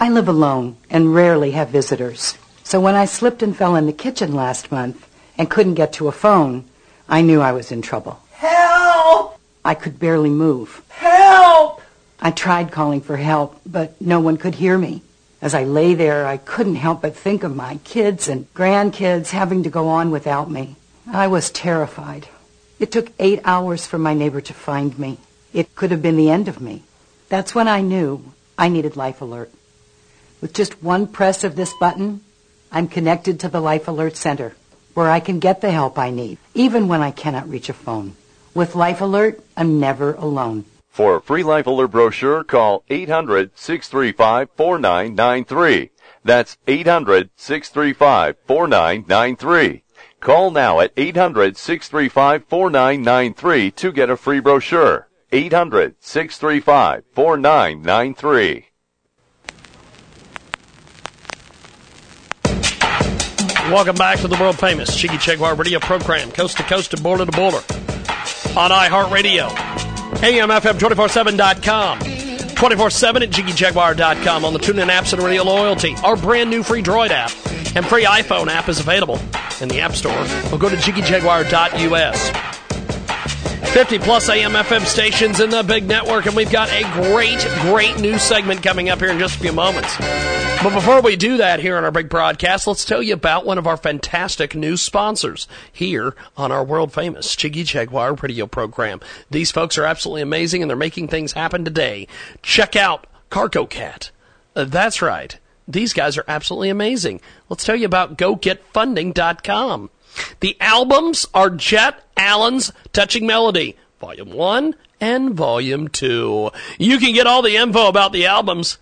Speaker 5: I live alone and rarely have visitors. So when I slipped and fell in the kitchen last month and couldn't get to a phone, I knew I was in trouble.
Speaker 3: Help!
Speaker 5: I could barely move.
Speaker 3: Help!
Speaker 5: I tried calling for help, but no one could hear me. As I lay there, I couldn't help but think of my kids and grandkids having to go on without me. I was terrified. It took eight hours for my neighbor to find me. It could have been the end of me. That's when I knew I needed Life Alert. With just one press of this button, I'm connected to the Life Alert Center, where I can get the help I need, even when I cannot reach a phone. With Life Alert, I'm never alone.
Speaker 7: For a free Life Alert brochure, call 800-635-4993. That's 800-635-4993. Call now at 800-635-4993 to get a free brochure. 800-635-4993.
Speaker 9: Welcome back to the world famous Jiggy Jaguar radio program, coast to coast and border to border on iHeartRadio, AMFM247.com, 24-7 at JiggyJaguar.com on the TuneIn apps and Radio Loyalty. Our brand new free Droid app and free iPhone app is available in the App Store. Or go to JiggyJaguar.us. 50 plus AM FM stations in the big network, and we've got a great, great new segment coming up here in just a few moments. But before we do that here on our big broadcast, let's tell you about one of our fantastic new sponsors here on our world famous Jiggy Jaguar radio program. These folks are absolutely amazing and they're making things happen today. Check out Carco Cat. Uh, that's right. These guys are absolutely amazing. Let's tell you about GoGetFunding.com. The albums are Jet Allen's Touching Melody, Volume 1 and Volume 2. You can get all the info about the albums.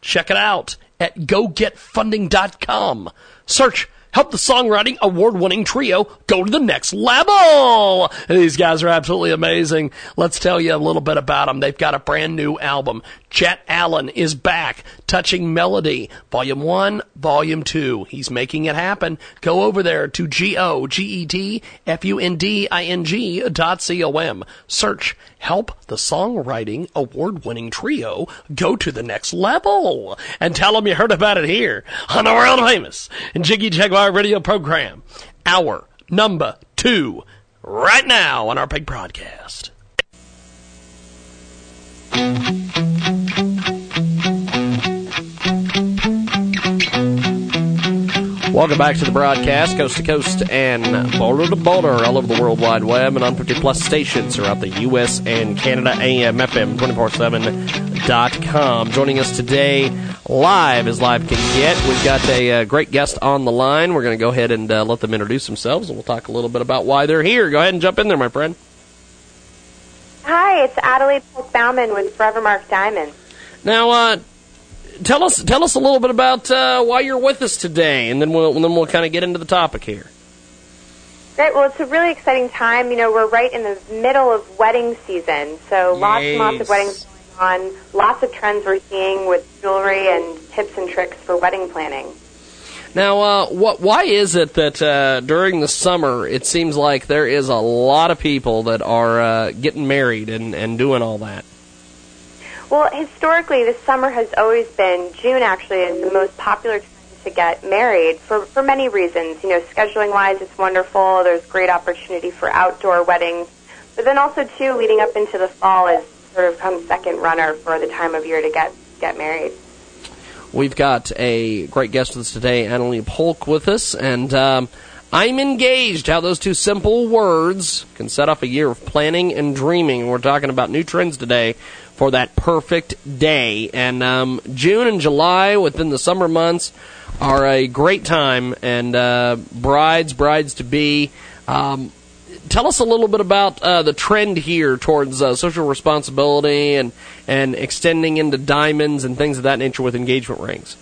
Speaker 9: Check it out at gogetfunding.com. Search Help the songwriting award winning trio go to the next level. These guys are absolutely amazing. Let's tell you a little bit about them. They've got a brand new album. Chet Allen is back, Touching Melody, Volume 1, Volume 2. He's making it happen. Go over there to G-O-G-E-T-F-U-N-D-I-N-G dot C-O-M. Search Help the Songwriting Award-Winning Trio go to the next level. And tell them you heard about it here on the world famous Jiggy Jaguar radio program. Hour number two, right now on our big broadcast. Welcome back to the broadcast, coast to coast and border to border, all over the World Wide Web and on 50 plus stations throughout the U.S. and Canada, AM, FM, 247.com. Joining us today live as live can get. We've got a uh, great guest on the line. We're going to go ahead and uh, let them introduce themselves, and we'll talk a little bit about why they're here. Go ahead and jump in there, my friend.
Speaker 28: Hi, it's Adelaide Bauman with Forevermark Diamond.
Speaker 9: Now, uh, tell us tell us a little bit about uh, why you're with us today, and then we'll and then we'll kind of get into the topic here.
Speaker 28: Great. Well, it's a really exciting time. You know, we're right in the middle of wedding season, so lots and lots of weddings going on. Lots of trends we're seeing with jewelry and tips and tricks for wedding planning.
Speaker 9: Now, uh, what? Why is it that uh, during the summer it seems like there is a lot of people that are uh, getting married and, and doing all that?
Speaker 28: Well, historically, the summer has always been June. Actually, is the most popular time to get married for for many reasons. You know, scheduling wise, it's wonderful. There's great opportunity for outdoor weddings, but then also too, leading up into the fall is sort of come second runner for the time of year to get get married.
Speaker 9: We've got a great guest with us today, Adelaide Polk, with us, and um, I'm engaged. How those two simple words can set off a year of planning and dreaming. We're talking about new trends today for that perfect day. And um, June and July, within the summer months, are a great time. And uh, brides, brides to be. Um, tell us a little bit about uh, the trend here towards uh, social responsibility and and extending into diamonds and things of that nature with engagement rings.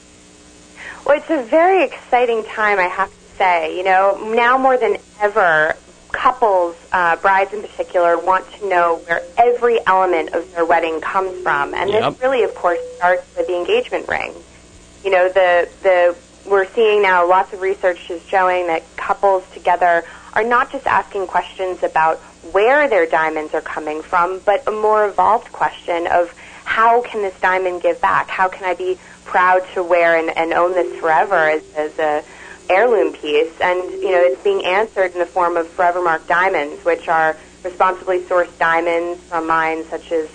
Speaker 28: Well, it's a very exciting time, I have to say. You know, now more than ever, couples, uh, brides in particular, want to know where every element of their wedding comes from, and
Speaker 9: Yep.
Speaker 28: this really, of course, starts with the engagement ring. You know, the the we're seeing now lots of research is showing that couples together are not just asking questions about where their diamonds are coming from, but a more evolved question of how can this diamond give back? How can I be proud to wear and, and own this forever as, as a heirloom piece? And, you know, it's being answered in the form of Forevermark diamonds, which are responsibly sourced diamonds from mines such as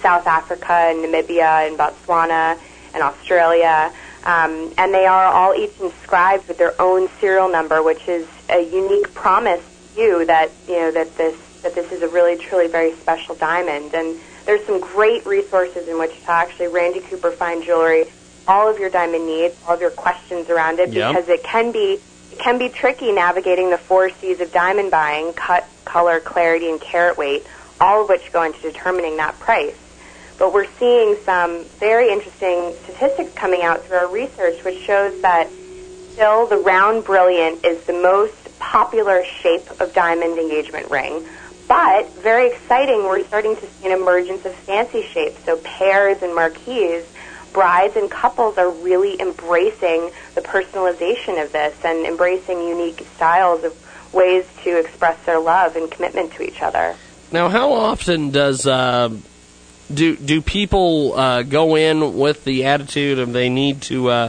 Speaker 28: South Africa and Namibia and Botswana and Australia. Um, and they are all each inscribed with their own serial number, which is a unique promise to you that you know that this that this is a really truly very special diamond. And there's some great resources in Wichita. Actually, Randy Cooper Fine Jewelry, all of your diamond needs, all of your questions around it,
Speaker 9: Yep.
Speaker 28: because it can be it can be tricky navigating the four C's of diamond buying cut, color, clarity, and carat weight, all of which go into determining that price. But we're seeing some very interesting statistics coming out through our research, which shows that still the round brilliant is the most popular shape of diamond engagement ring. But very exciting, we're starting to see an emergence of fancy shapes. So pears and marquise, brides and couples are really embracing the personalization of this and embracing unique styles of ways to express their love and commitment to each other.
Speaker 9: Now, how often does uh, do do people uh, go in with the attitude of they need to uh,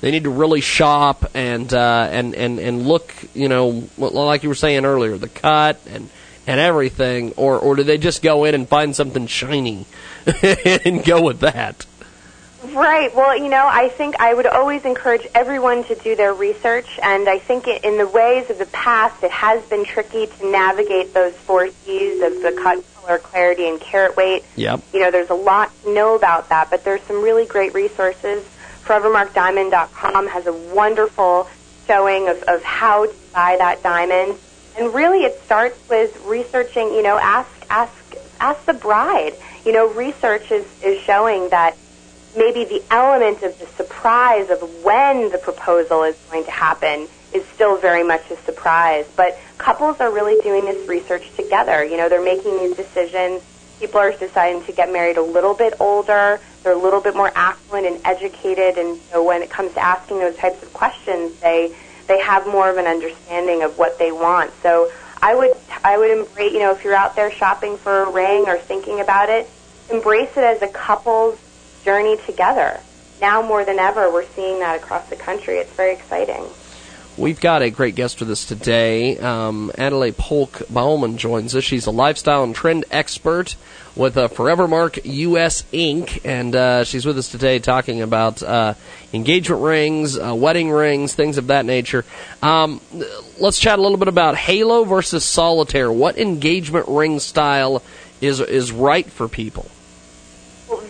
Speaker 9: they need to really shop and uh, and and and look, you know, like you were saying earlier, the cut and and everything, or or do they just go in and find something shiny <laughs> and go with that?
Speaker 28: Right. Well, you know, I think I would always encourage everyone to do their research, and I think it, in the ways of the past, it has been tricky to navigate those four C's of the cut, color, clarity, and carat weight.
Speaker 9: Yep.
Speaker 28: You know, there's a lot to know about that, but there's some really great resources. ForeverMarkDiamond.com has a wonderful showing of, of how to buy that diamond, and really, it starts with researching. You know, ask ask ask the bride. You know, research is is showing that maybe the element of the surprise of when the proposal is going to happen is still very much a surprise. But couples are really doing this research together. You know, they're making these decisions. People are deciding to get married a little bit older. They're a little bit more affluent and educated, and so when it comes to asking those types of questions, they they have more of an understanding of what they want. So I would I would embrace you know if you're out there shopping for a ring or thinking about it, embrace it as a couple's journey together. Now more than ever, we're seeing that across the country. It's very exciting.
Speaker 9: We've got a great guest with us today. Um, Adelaide Polk Bauman joins us. She's a lifestyle and trend expert with uh, Forevermark US Inc. And uh, she's with us today talking about uh, engagement rings, uh, wedding rings, things of that nature. Um, let's chat a little bit about Halo versus Solitaire. What engagement ring style is is right for people?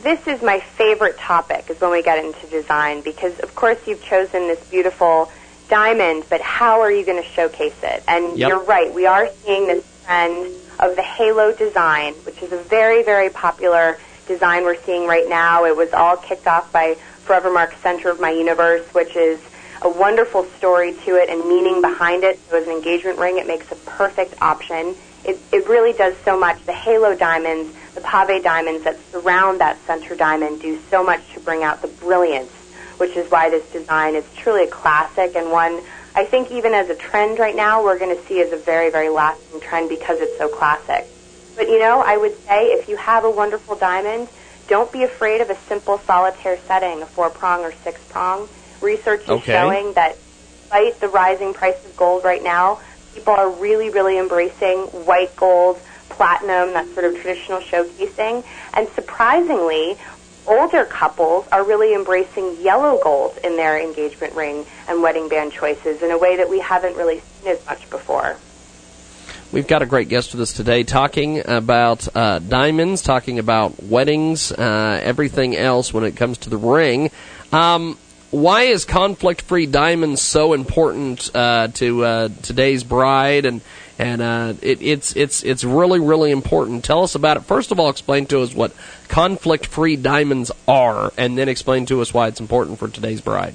Speaker 28: This is my favorite topic is when we get into design because of course you've chosen this beautiful diamond, but how are you going to showcase it? And
Speaker 9: Yep.
Speaker 28: you're right, we are seeing this trend of the halo design, which is a very, very popular design we're seeing right now. It was all kicked off by Forevermark Center of My Universe, which is a wonderful story to it and meaning behind it. So as an engagement ring, it makes a perfect option. It, it really does so much. The halo diamonds, the pave diamonds that surround that center diamond do so much to bring out the brilliance, which is why this design is truly a classic and one I think even as a trend right now, we're going to see as a very, very lasting trend because it's so classic. But you know, I would say if you have a wonderful diamond, don't be afraid of a simple solitaire setting, a four prong or six prong. Research is
Speaker 9: Okay.
Speaker 28: showing that despite the rising price of gold right now, people are really, really embracing white gold, platinum, that sort of traditional showcasing. And surprisingly, older couples are really embracing yellow gold in their engagement ring and wedding band choices in a way that we haven't really seen as much before.
Speaker 9: We've got a great guest with us today talking about uh, diamonds, talking about weddings, uh, everything else when it comes to the ring. Um, why is conflict-free diamonds so important uh, to uh, today's bride? And and uh, it, it's it's it's really really important. Tell us about it. First of all, explain to us what conflict-free diamonds are, and then explain to us why it's important for today's bride.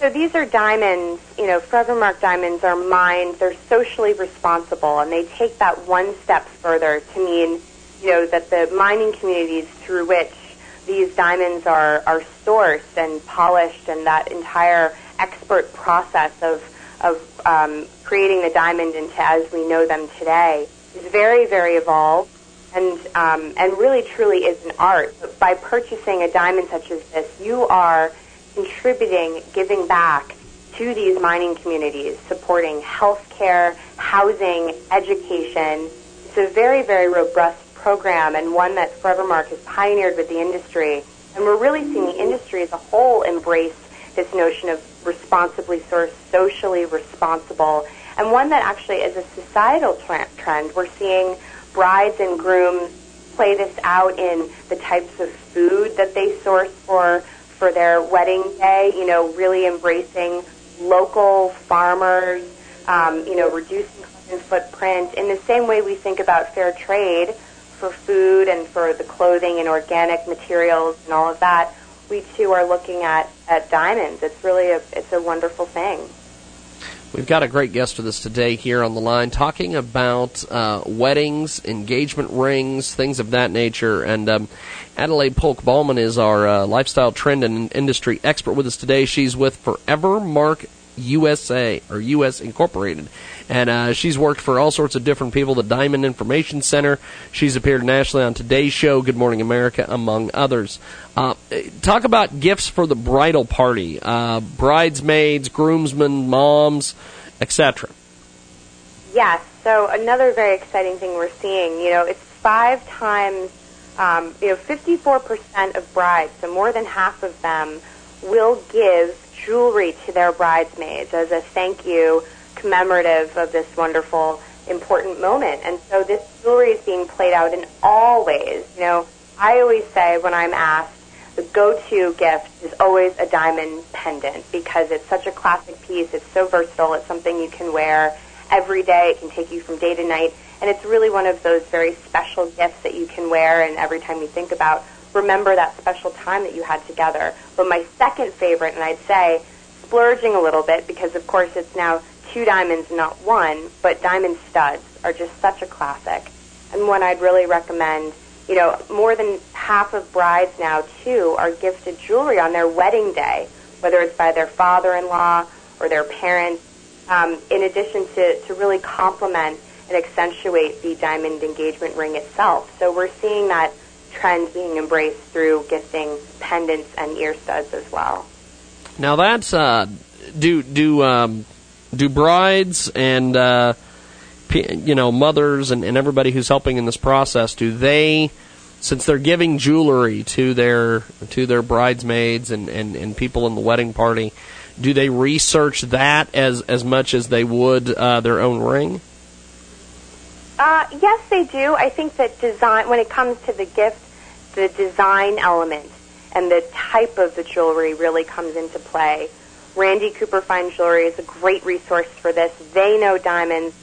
Speaker 28: So these are diamonds, you know, Forevermark diamonds are mined, they're socially responsible, and they take that one step further to mean, you know, that the mining communities through which these diamonds are, are sourced and polished and that entire expert process of, of um, creating the diamond into as we know them today is very, very evolved and, um, and really truly is an art. But by purchasing a diamond such as this, you are contributing, giving back to these mining communities, supporting healthcare, housing, education. It's a very, very robust program and one that Forevermark has pioneered with the industry. And we're really seeing the industry as a whole embrace this notion of responsibly sourced, socially responsible, and one that actually is a societal trend. We're seeing brides and grooms play this out in the types of food that they source for for their wedding day, you know, really embracing local farmers, um, you know, reducing carbon footprint. In the same way we think about fair trade for food and for the clothing and organic materials and all of that, we too are looking at, at diamonds. It's really a, it's a wonderful thing.
Speaker 9: We've got a great guest with us today here on the line talking about uh, weddings, engagement rings, things of that nature. And um, Adelaide Polk Ballman is our uh, lifestyle trend and industry expert with us today. She's with Forevermark USA or US Incorporated. And uh, she's worked for all sorts of different people, the Diamond Information Center. She's appeared nationally on Today's Show, Good Morning America, among others. Uh, talk about gifts for the bridal party, uh, bridesmaids, groomsmen, moms, etc.
Speaker 28: Yes. So another very exciting thing we're seeing, you know, it's five times, um, you know, 54% of brides, so more than half of them, will give jewelry to their bridesmaids as a thank you commemorative of this wonderful, important moment. And so this jewelry is being played out in all ways. You know, I always say when I'm asked, the go-to gift is always a diamond pendant because it's such a classic piece. It's so versatile. It's something you can wear every day. It can take you from day to night. And it's really one of those very special gifts that you can wear and every time you think about remember that special time that you had together. But my second favorite, and I'd say splurging a little bit because of course it's now two diamonds, not one, but diamond studs are just such a classic. And one I'd really recommend, you know, more than half of brides now too are gifted jewelry on their wedding day, whether it's by their father-in-law or their parents, um, in addition to, to really complement and accentuate the diamond engagement ring itself. So we're seeing that trend being embraced through gifting pendants and ear studs as well.
Speaker 9: Now that's uh, do do um, do brides and uh, you know mothers and, and everybody who's helping in this process do they since they're giving jewelry to their to their bridesmaids and, and, and people in the wedding party do they research that as as much as they would uh, their own ring
Speaker 28: uh, yes, they do. I think that design, when it comes to the gift, the design element and the type of the jewelry really comes into play. Randy Cooper Fine Jewelry is a great resource for this. They know diamonds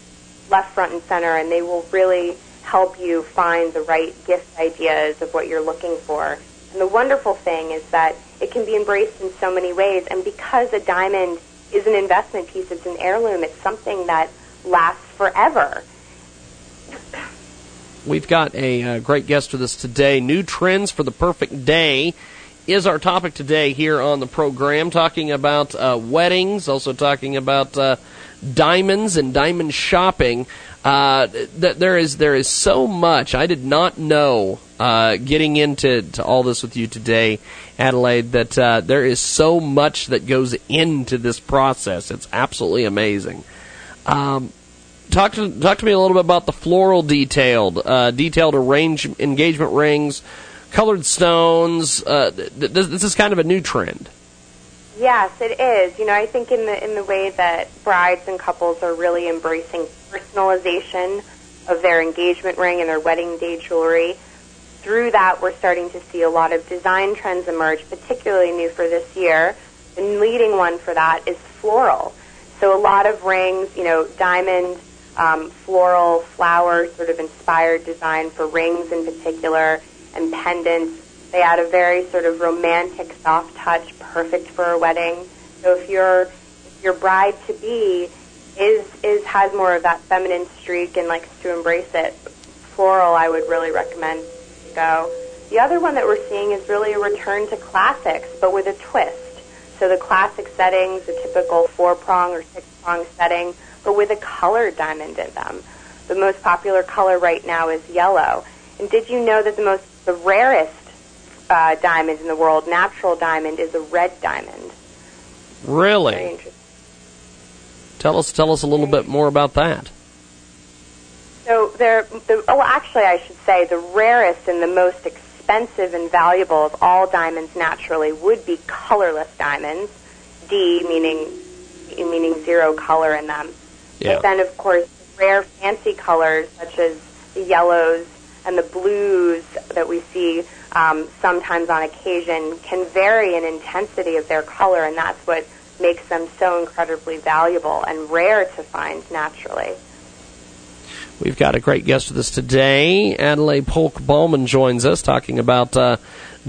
Speaker 28: left, front, and center, and they will really help you find the right gift ideas of what you're looking for. And the wonderful thing is that it can be embraced in so many ways, and because a diamond is an investment piece, it's an heirloom, it's something that lasts forever.
Speaker 9: We've got a uh, great guest with us today. New trends for the perfect day is our topic today here on the program, talking about uh, weddings, also talking about uh, diamonds and diamond shopping. Uh, th- there is there is so much I did not know uh, getting into to all this with you today, Adelaide. That uh, there is so much that goes into this process. It's absolutely amazing. Um, talk to talk to me a little bit about the floral detailed uh, detailed arrange engagement rings, colored stones. Uh, th- this, is kind of a new trend.
Speaker 28: Yes, it is. You know, I think in the in the way that brides and couples are really embracing personalization of their engagement ring and their wedding day jewelry. Through that, we're starting to see a lot of design trends emerge, particularly new for this year. The leading one for that is floral. So a lot of rings, you know, diamond, um, floral, flower sort of inspired design for rings in particular and pendants. They add a very sort of romantic, soft touch, perfect for a wedding. So if your if your bride to be is is has more of that feminine streak and likes to embrace it, floral I would really recommend to go. The other one that we're seeing is really a return to classics, but with a twist. So the classic settings, the typical four prong or six prong setting, but with a colored diamond in them. The most popular color right now is yellow. And did you know that the most the rarest uh, diamond in the world, natural diamond, is a red diamond?
Speaker 9: Really? Tell us tell us a little bit more about that.
Speaker 28: So there, the, oh, actually, I should say the rarest and the most expensive and valuable of all diamonds naturally would be colorless diamonds. D meaning meaning zero color in them.
Speaker 9: Yeah.
Speaker 28: But then, of course, rare fancy colors such as the yellows and the blues that we see um, sometimes on occasion can vary in intensity of their color, and that's what makes them so incredibly valuable and rare to find naturally.
Speaker 9: We've got a great guest with us today. Adelaide Polk Bowman joins us talking about uh,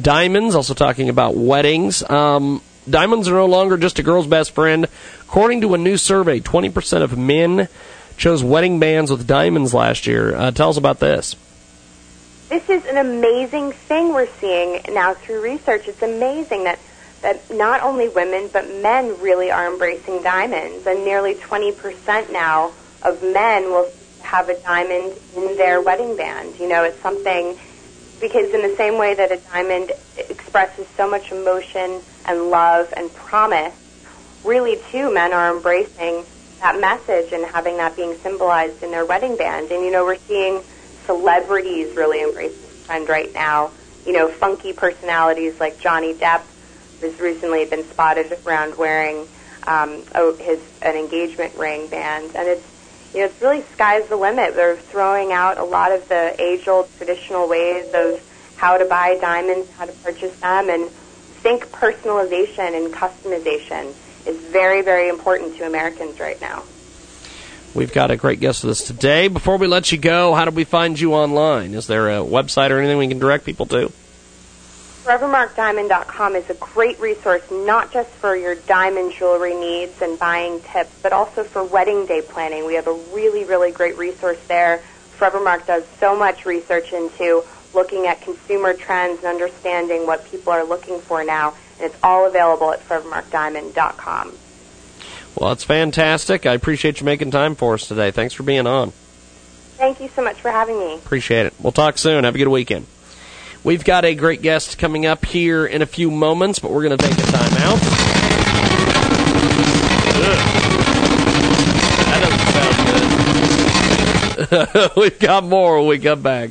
Speaker 9: diamonds, also talking about weddings. Um, diamonds are no longer just a girl's best friend. According to a new survey, 20% of men chose wedding bands with diamonds last year. Uh, tell us about this.
Speaker 28: This is an amazing thing we're seeing now through research. It's amazing that, that not only women, but men really are embracing diamonds. And nearly 20% now of men will have a diamond in their wedding band. You know, it's something because in the same way that a diamond expresses so much emotion and love and promise, really too men are embracing that message and having that being symbolized in their wedding band. And you know, we're seeing celebrities really embrace this trend right now. You know, funky personalities like Johnny Depp has recently been spotted around wearing um, a, his an engagement ring band, and it's you know, it's really sky's the limit. They're throwing out a lot of the age-old traditional ways of how to buy diamonds, how to purchase them, and think personalization and customization is very, very important to Americans right now.
Speaker 9: We've got a great guest with us today. Before we let you go, how do we find you online? Is there a website or anything we can direct people to?
Speaker 28: ForevermarkDiamond.com is a great resource not just for your diamond jewelry needs and buying tips, but also for wedding day planning. We have a really, really great resource there. Forevermark does so much research into looking at consumer trends and understanding what people are looking for now, and it's all available at ForevermarkDiamond.com.
Speaker 9: Well, it's fantastic. I appreciate you making time for us today. Thanks for being on.
Speaker 28: Thank you so much for having me.
Speaker 9: Appreciate it. We'll talk soon. Have a good weekend. We've got a great guest coming up here in a few moments, but we're going to take a time out. That doesn't sound good. We've got more when we come back.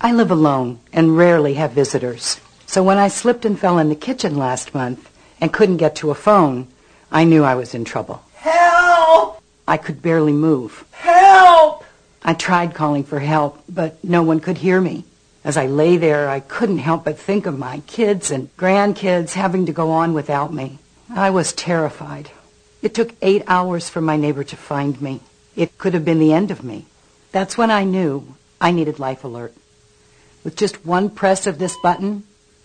Speaker 5: I live alone and rarely have visitors. So when I slipped and fell in the kitchen last month and couldn't get to a phone, I knew I was in trouble.
Speaker 3: Help!
Speaker 5: I could barely move.
Speaker 3: Help!
Speaker 5: I tried calling for help, but no one could hear me. As I lay there, I couldn't help but think of my kids and grandkids having to go on without me. I was terrified. It took eight hours for my neighbor to find me. It could have been the end of me. That's when I knew I needed Life Alert. With just one press of this button,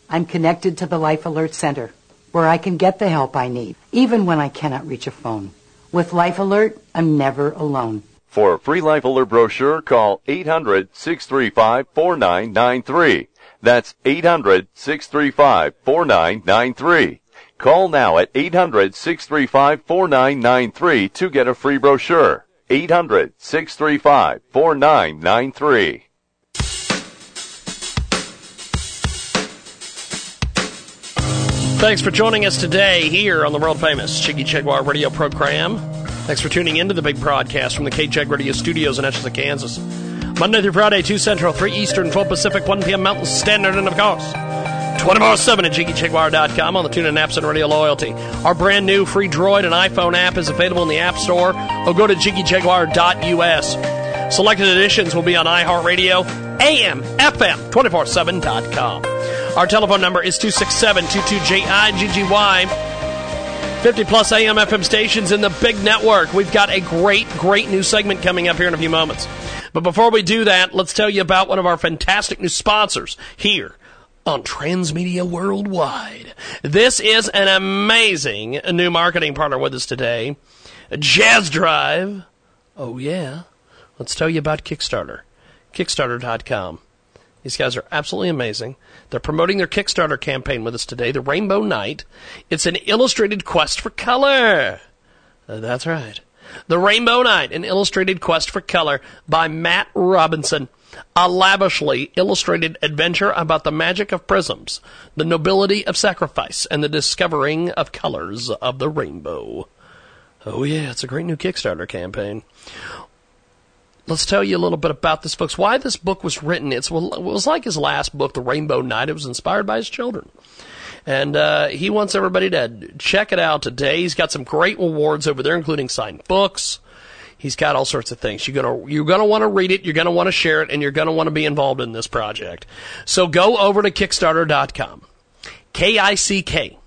Speaker 5: I'm connected to the Life Alert Center, where I can get the help I need, even when I cannot reach a phone. With Life Alert, I'm never alone.
Speaker 7: For a free Life Alert brochure, call 800-635-4993. That's 800-635-4993. Call now at 800-635-4993 to get a free brochure. 800-635-4993.
Speaker 9: Thanks for joining us today here on the world famous Jiggy Jaguar radio program. Thanks for tuning in to the big broadcast from the KJAG Radio Studios in Hutchinson, Kansas. Monday through Friday, 2 Central, 3 Eastern, 12 Pacific, 1 p.m. Mountain Standard, and of course, 24 7 at JiggyJaguar.com on the TuneIn apps and Radio Loyalty. Our brand new free Droid and iPhone app is available in the App Store or go to JiggyJaguar.us. Selected editions will be on iHeartRadio, AM, FM, 247.com. Our telephone number is 267 22JIGGY. 50 plus AM FM stations in the big network. We've got a great, great new segment coming up here in a few moments. But before we do that, let's tell you about one of our fantastic new sponsors here on Transmedia Worldwide. This is an amazing new marketing partner with us today, Jazz Drive. Oh, yeah. Let's tell you about Kickstarter. Kickstarter.com. These guys are absolutely amazing. They're promoting their Kickstarter campaign with us today, the Rainbow Knight. It's an illustrated quest for color. Uh, that's right. The Rainbow Knight, an illustrated quest for color by Matt Robinson. A lavishly illustrated adventure about the magic of prisms, the nobility of sacrifice, and the discovering of colors of the rainbow. Oh, yeah, it's a great new Kickstarter campaign. Let's tell you a little bit about this, folks. Why this book was written. It's, it was like his last book, The Rainbow Knight. It was inspired by his children. And uh, he wants everybody to check it out today. He's got some great awards over there, including signed books. He's got all sorts of things. You're gonna you're gonna want to read it. You're gonna want to share it, and you're gonna want to be involved in this project. So go over to Kickstarter.com, K I C K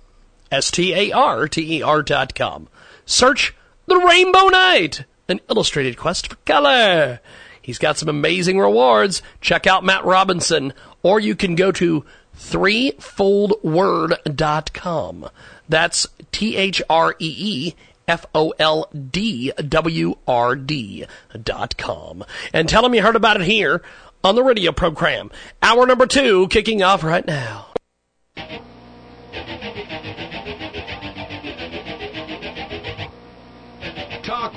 Speaker 9: S T A R T E R dot com. Search the Rainbow Knight, an illustrated quest for color. He's got some amazing rewards. Check out Matt Robinson, or you can go to threefoldword.com. That's T H R E E F O L D W R D dot com. And tell them you heard about it here on the radio program. Hour number two kicking off right now.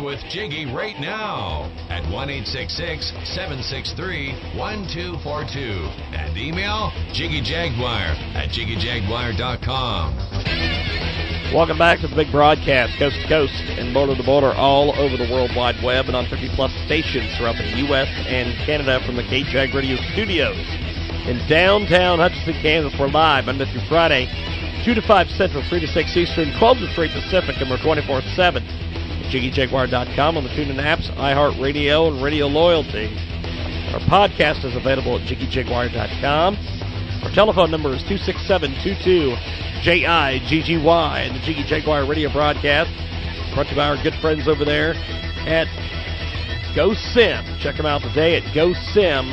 Speaker 23: With Jiggy right now at 1 763 1242 and email JiggyJaguar at JiggyJaguar.com.
Speaker 9: Welcome back to the big broadcast, coast to coast and border to border, all over the World Wide Web and on 50 plus stations throughout the U.S. and Canada from the KJAG Radio Studios in downtown Hutchinson, Kansas. We're live Monday through Friday, 2 to 5 Central, 3 to 6 Eastern, 12 to 3 Pacific, and we're 24 7 at JiggyJaguar.com on the TuneIn apps, iHeartRadio, and Radio Loyalty. Our podcast is available at JiggyJaguar.com. Our telephone number is 267 22 J-I-G-G-Y and the Jiggy Jaguar radio broadcast brought to you by our good friends over there at GoSim. Check them out today at GoSim.com.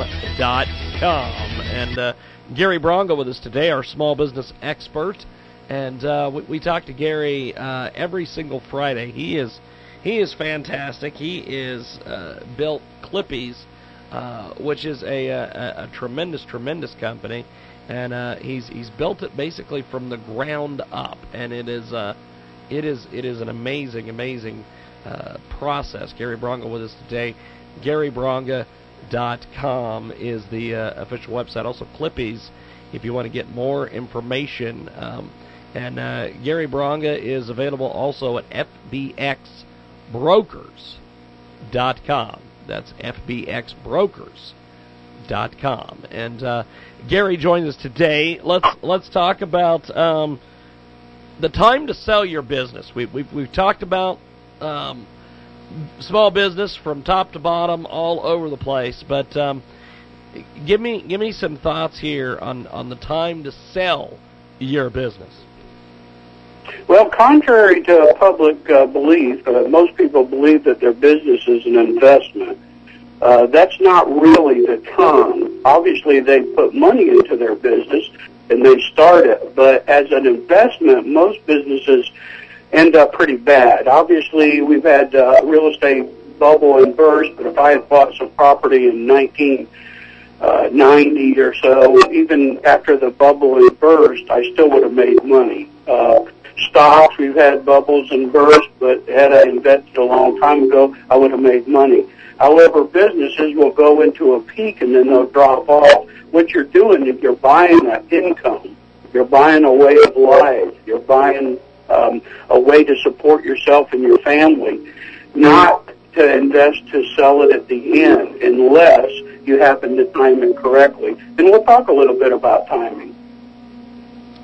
Speaker 9: And uh, Gary Bronga with us today, our small business expert. And uh, we, we talk to Gary uh, every single Friday. He is he is fantastic. He is uh, built Clippies, uh, which is a, a, a tremendous, tremendous company and uh, he's he's built it basically from the ground up, and it is uh, it is it is an amazing amazing uh, process. Gary Bronga with us today. GaryBronga.com is the uh, official website. Also, Clippies, if you want to get more information. Um, and uh, Gary Bronga is available also at FBXBrokers.com. That's FBXBrokers dot com. And uh, Gary joins us today. Let's let's talk about um, the time to sell your business. We, we've we've talked about um, small business from top to bottom, all over the place. But um, give me give me some thoughts here on on the time to sell your business.
Speaker 29: Well, contrary to public uh, belief, uh, most people believe that their business is an investment. Uh, that's not really the term. Obviously, they put money into their business and they start it, but as an investment, most businesses end up pretty bad. Obviously, we've had uh, real estate bubble and burst, but if I had bought some property in 1990 or so, even after the bubble and burst, I still would have made money. Uh, stocks, we've had bubbles and bursts, but had I invested a long time ago, I would have made money. However, businesses will go into a peak and then they'll drop off. What you're doing is you're buying an income. You're buying a way of life. You're buying um, a way to support yourself and your family, not to invest to sell it at the end unless you happen to time it correctly. And we'll talk a little bit about timing.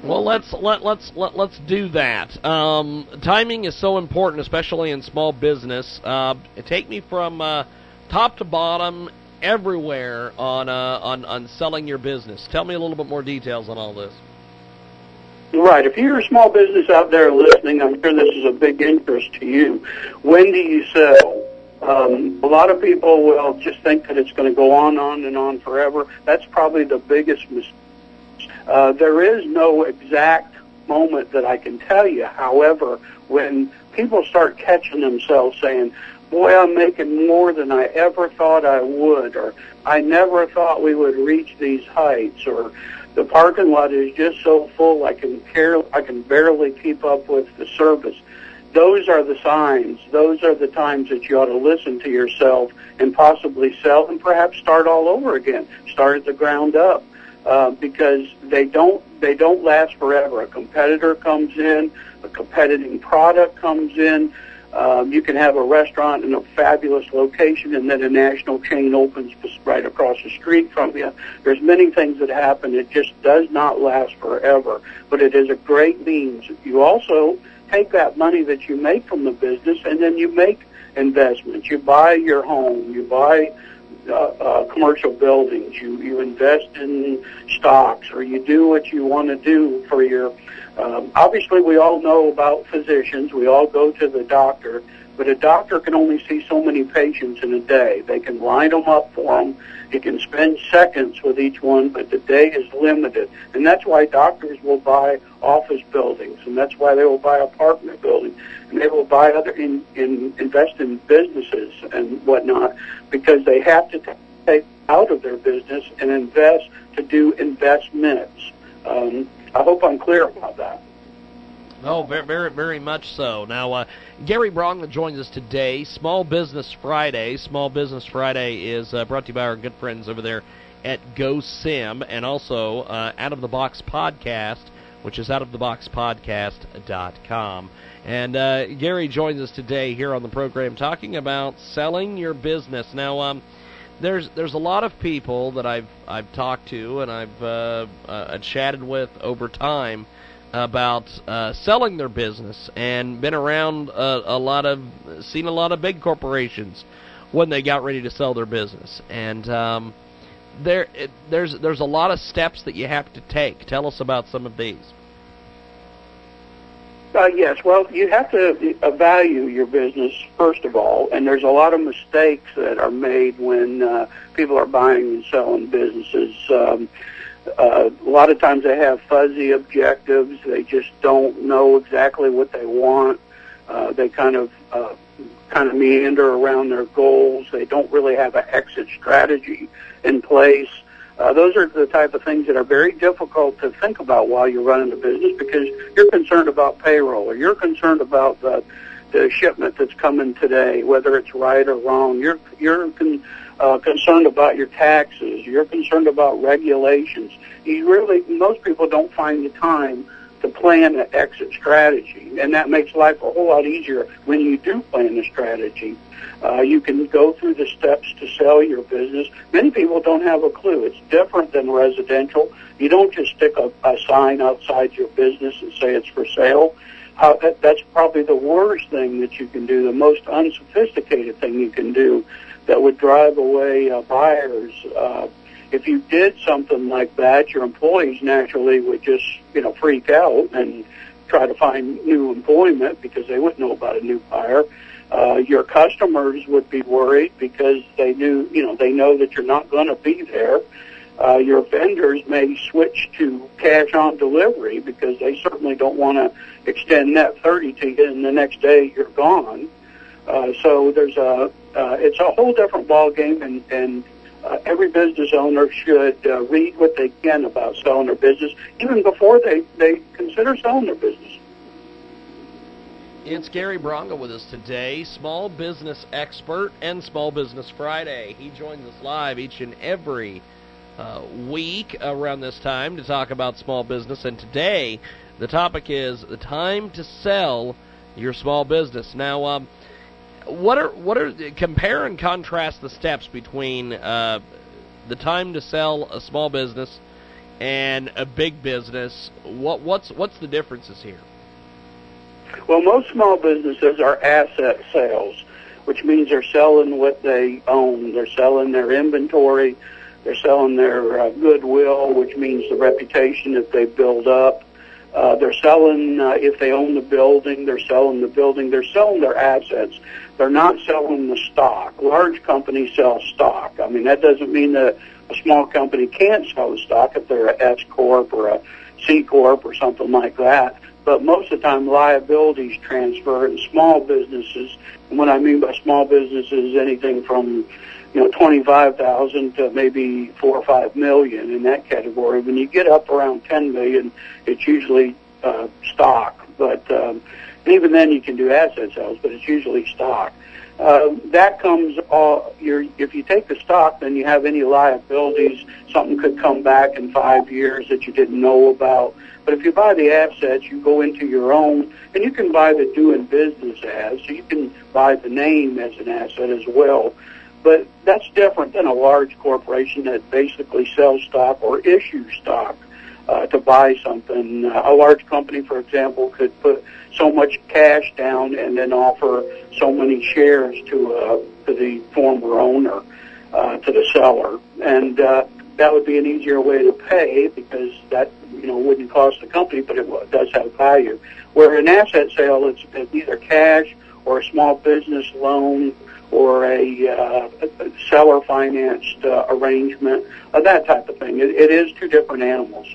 Speaker 9: Well, let's let let's let, let's do that. Um, timing is so important, especially in small business. Uh, take me from uh, top to bottom, everywhere on uh, on on selling your business. Tell me a little bit more details on all this.
Speaker 29: Right. If you're a small business out there listening, I'm sure this is a big interest to you. When do you sell? Um, a lot of people will just think that it's going to go on, on, and on forever. That's probably the biggest mistake. Uh, there is no exact moment that I can tell you. However, when people start catching themselves saying, boy, I'm making more than I ever thought I would, or I never thought we would reach these heights, or the parking lot is just so full I can care, I can barely keep up with the service. Those are the signs. Those are the times that you ought to listen to yourself and possibly sell and perhaps start all over again. Start at the ground up. Uh, because they don't they don't last forever. A competitor comes in, a competing product comes in. Um, you can have a restaurant in a fabulous location, and then a national chain opens right across the street from you. There's many things that happen. It just does not last forever, but it is a great means. You also take that money that you make from the business, and then you make investments. You buy your home. You buy uh, uh, commercial buildings. You you invest in stocks, or you do what you want to do for your. Um, obviously, we all know about physicians. We all go to the doctor, but a doctor can only see so many patients in a day. They can line them up for them. You can spend seconds with each one, but the day is limited, and that's why doctors will buy office buildings, and that's why they will buy apartment buildings, and they will buy other in, in invest in businesses and whatnot because they have to take out of their business and invest to do investments. Um, I hope I'm clear about that.
Speaker 9: Oh, very, very, very much so. Now, uh, Gary Bronga joins us today. Small Business Friday. Small Business Friday is uh, brought to you by our good friends over there at GoSim, and also uh, Out of the Box Podcast, which is outoftheboxpodcast.com. And uh, Gary joins us today here on the program talking about selling your business. Now, um, there's there's a lot of people that I've I've talked to and I've uh, uh, chatted with over time about uh, selling their business and been around a, a lot of seen a lot of big corporations when they got ready to sell their business and um, there it, there's there's a lot of steps that you have to take. Tell us about some of these.
Speaker 29: Uh, yes, well, you have to uh, value your business first of all, and there's a lot of mistakes that are made when uh, people are buying and selling businesses. Um, uh, a lot of times they have fuzzy objectives. They just don't know exactly what they want. Uh, they kind of uh, kind of meander around their goals. They don't really have an exit strategy in place. Uh, those are the type of things that are very difficult to think about while you're running the business because you're concerned about payroll or you're concerned about the, the shipment that's coming today, whether it's right or wrong. You're you're con, uh, concerned about your taxes. You're concerned about regulations. You really most people don't find the time to plan an exit strategy, and that makes life a whole lot easier when you do plan a strategy. Uh, you can go through the steps to sell your business. Many people don't have a clue. It's different than residential. You don't just stick a, a sign outside your business and say it's for sale. How, that, that's probably the worst thing that you can do, the most unsophisticated thing you can do that would drive away uh, buyers. Uh, if you did something like that, your employees naturally would just, you know, freak out and try to find new employment because they wouldn't know about a new buyer. Uh, your customers would be worried because they knew, you know, they know that you're not going to be there. Uh, your vendors may switch to cash on delivery because they certainly don't want to extend that 30 to you and the next day you're gone. Uh, so there's a, uh, it's a whole different ball game and, and uh, every business owner should uh, read what they can about selling their business even before they, they consider selling their business.
Speaker 9: It's Gary Bronga with us today, small business expert and Small Business Friday. He joins us live each and every uh, week around this time to talk about small business. And today, the topic is the time to sell your small business. Now, um, what are what are compare and contrast the steps between uh, the time to sell a small business and a big business? What what's what's the differences here?
Speaker 29: Well, most small businesses are asset sales, which means they're selling what they own. They're selling their inventory. They're selling their uh, goodwill, which means the reputation that they build up. Uh, they're selling, uh, if they own the building, they're selling the building, they're selling their assets. They're not selling the stock. Large companies sell stock. I mean, that doesn't mean that a small company can't sell the stock if they're a S Corp or a C Corp or something like that. But most of the time liabilities transfer in small businesses. And what I mean by small businesses, is anything from you know, 25,000 to maybe 4 or 5 million in that category. When you get up around 10 million, it's usually uh, stock. But um, even then you can do asset sales, but it's usually stock. Uh, that comes all, you're, if you take the stock, then you have any liabilities. Something could come back in five years that you didn't know about. But if you buy the assets, you go into your own, and you can buy the doing business as, so you can buy the name as an asset as well. But that's different than a large corporation that basically sells stock or issues stock uh, to buy something. Uh, a large company, for example, could put so much cash down and then offer so many shares to uh, to the former owner, uh, to the seller, and uh, that would be an easier way to pay because that you know wouldn't cost the company, but it does have value. Where an asset sale, it's, it's either cash or a small business loan or a, uh, a seller financed uh, arrangement, uh, that type of thing. It, it is two different animals.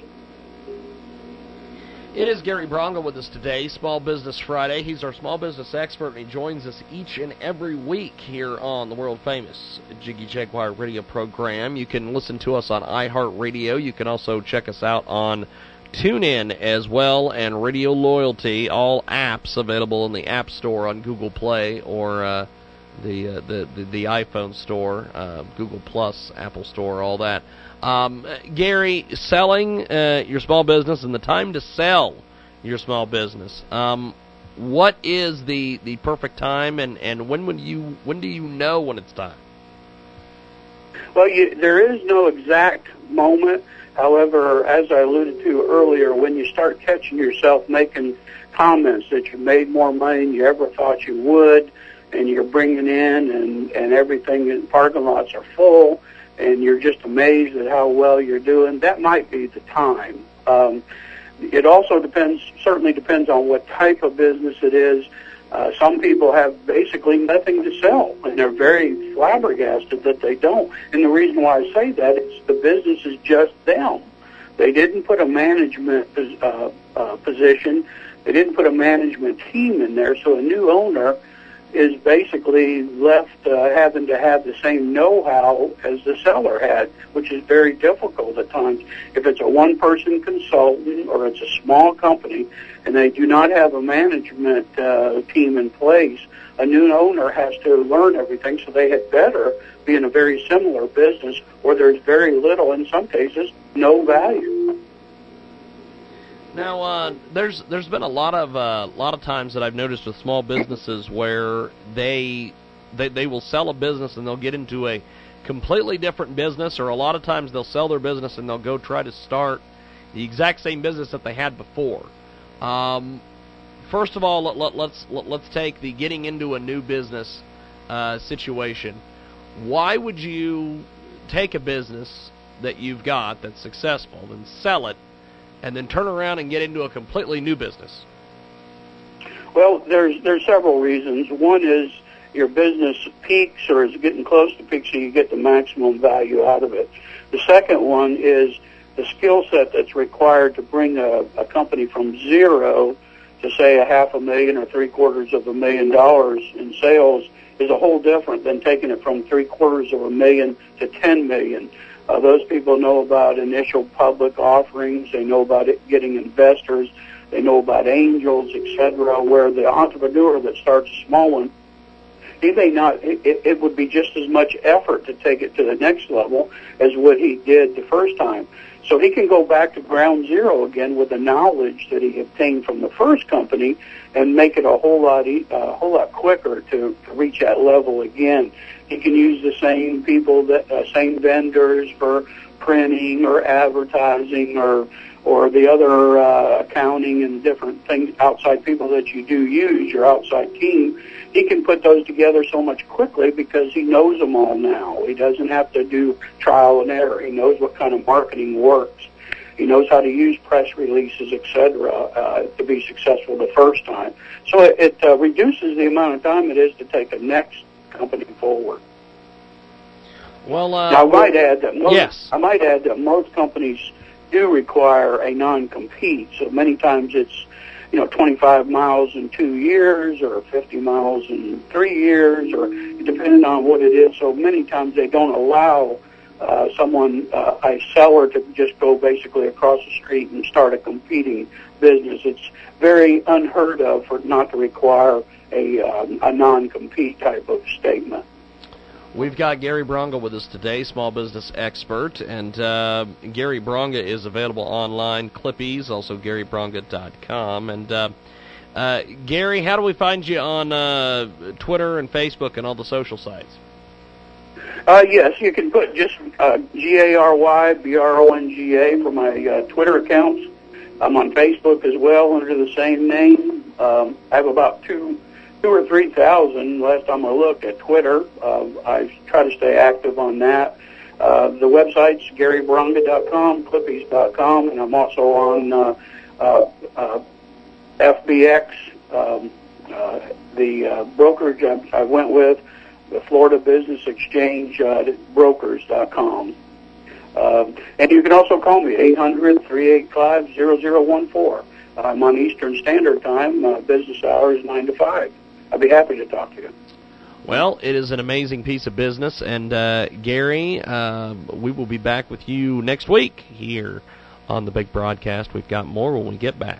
Speaker 9: It is Gary Bronga with us today, Small Business Friday. He's our small business expert, and he joins us each and every week here on the world famous Jiggy Jaguar radio program. You can listen to us on iHeartRadio. You can also check us out on TuneIn as well, and Radio Loyalty, all apps available in the App Store on Google Play or uh, the, uh, the, the the iPhone Store, uh, Google Plus, Apple Store, all that. Um, Gary, selling uh, your small business and the time to sell your small business. Um, what is the, the perfect time, and, and when would you when do you know when it's time?
Speaker 29: Well, you, there is no exact moment. However, as I alluded to earlier, when you start catching yourself making comments that you made more money than you ever thought you would, and you're bringing in and and everything in parking lots are full and you're just amazed at how well you're doing that might be the time um it also depends certainly depends on what type of business it is uh, some people have basically nothing to sell, and they're very flabbergasted that they don't. And the reason why I say that is the business is just them. They didn't put a management uh, uh, position. They didn't put a management team in there. So a new owner is basically left uh, having to have the same know-how as the seller had, which is very difficult at times. If it's a one-person consultant or it's a small company and they do not have a management uh, team in place, a new owner has to learn everything, so they had better be in a very similar business where there's very little, in some cases, no value.
Speaker 9: Now, uh, there's there's been a lot of uh, lot of times that I've noticed with small businesses where they they they will sell a business and they'll get into a completely different business, or a lot of times they'll sell their business and they'll go try to start the exact same business that they had before. Um, first of all, let, let, let's let, let's take the getting into a new business uh, situation. Why would you take a business that you've got that's successful and sell it and then turn around and get into a completely new business?
Speaker 29: Well, there's there's several reasons. One is your business peaks or is getting close to peak, so you get the maximum value out of it. The second one is the skill set that's required to bring a, a company from zero to say a half a million or three quarters of a million dollars in sales is a whole different than taking it from three quarters of a million to ten million. Uh, those people know about initial public offerings. They know about it, getting investors. They know about angels, etc. Where the entrepreneur that starts a small one, he may not. It, it would be just as much effort to take it to the next level as what he did the first time. So he can go back to ground zero again with the knowledge that he obtained from the first company and make it a whole lot, a whole lot quicker to, to reach that level again. He can use the same people, that uh, same vendors for printing or advertising or or the other uh, accounting and different things, outside people that you do use, your outside team, he can put those together so much quickly because he knows them all now. He doesn't have to do trial and error. He knows what kind of marketing works. He knows how to use press releases, etc., uh, to be successful the first time. So it, it uh, reduces the amount of time it is to take the next company forward.
Speaker 9: Well, uh,
Speaker 29: now, I might add that most,
Speaker 9: yes.
Speaker 29: I might add that most companies do require a non-compete. So many times it's you know 25 miles in two years or 50 miles in three years or depending on what it is. So many times they don't allow uh, someone, uh, a seller, to just go basically across the street and start a competing business. It's very unheard of for not to require a, um, a non-compete type of statement.
Speaker 9: We've got Gary Bronga with us today, small business expert, and uh, Gary Bronga is available online, Clippies, also GaryBronga.com. And uh, uh, Gary, how do we find you on uh, Twitter and Facebook and all the social sites?
Speaker 29: Uh, yes, you can put just uh, G A R Y B R O N G A for my uh, Twitter accounts. I'm on Facebook as well under the same name. Um, I have about two two or three thousand last time I looked at Twitter. Uh, I try to stay active on that. Uh, the website's GaryBronga.com, Clippies.com, and I'm also on uh, uh, uh, FBX, um, uh, the uh, brokerage I, I went with, the Florida Business Exchange uh, Brokers.com. Um, and you can also call me, 800-385-0014. I'm on Eastern Standard Time, uh, business hours 9 to 5. I'd be happy to talk to you.
Speaker 9: Well, it is an amazing piece of business, and uh, Gary, uh, we will be back with you next week here on the big broadcast. We've got more when we get back.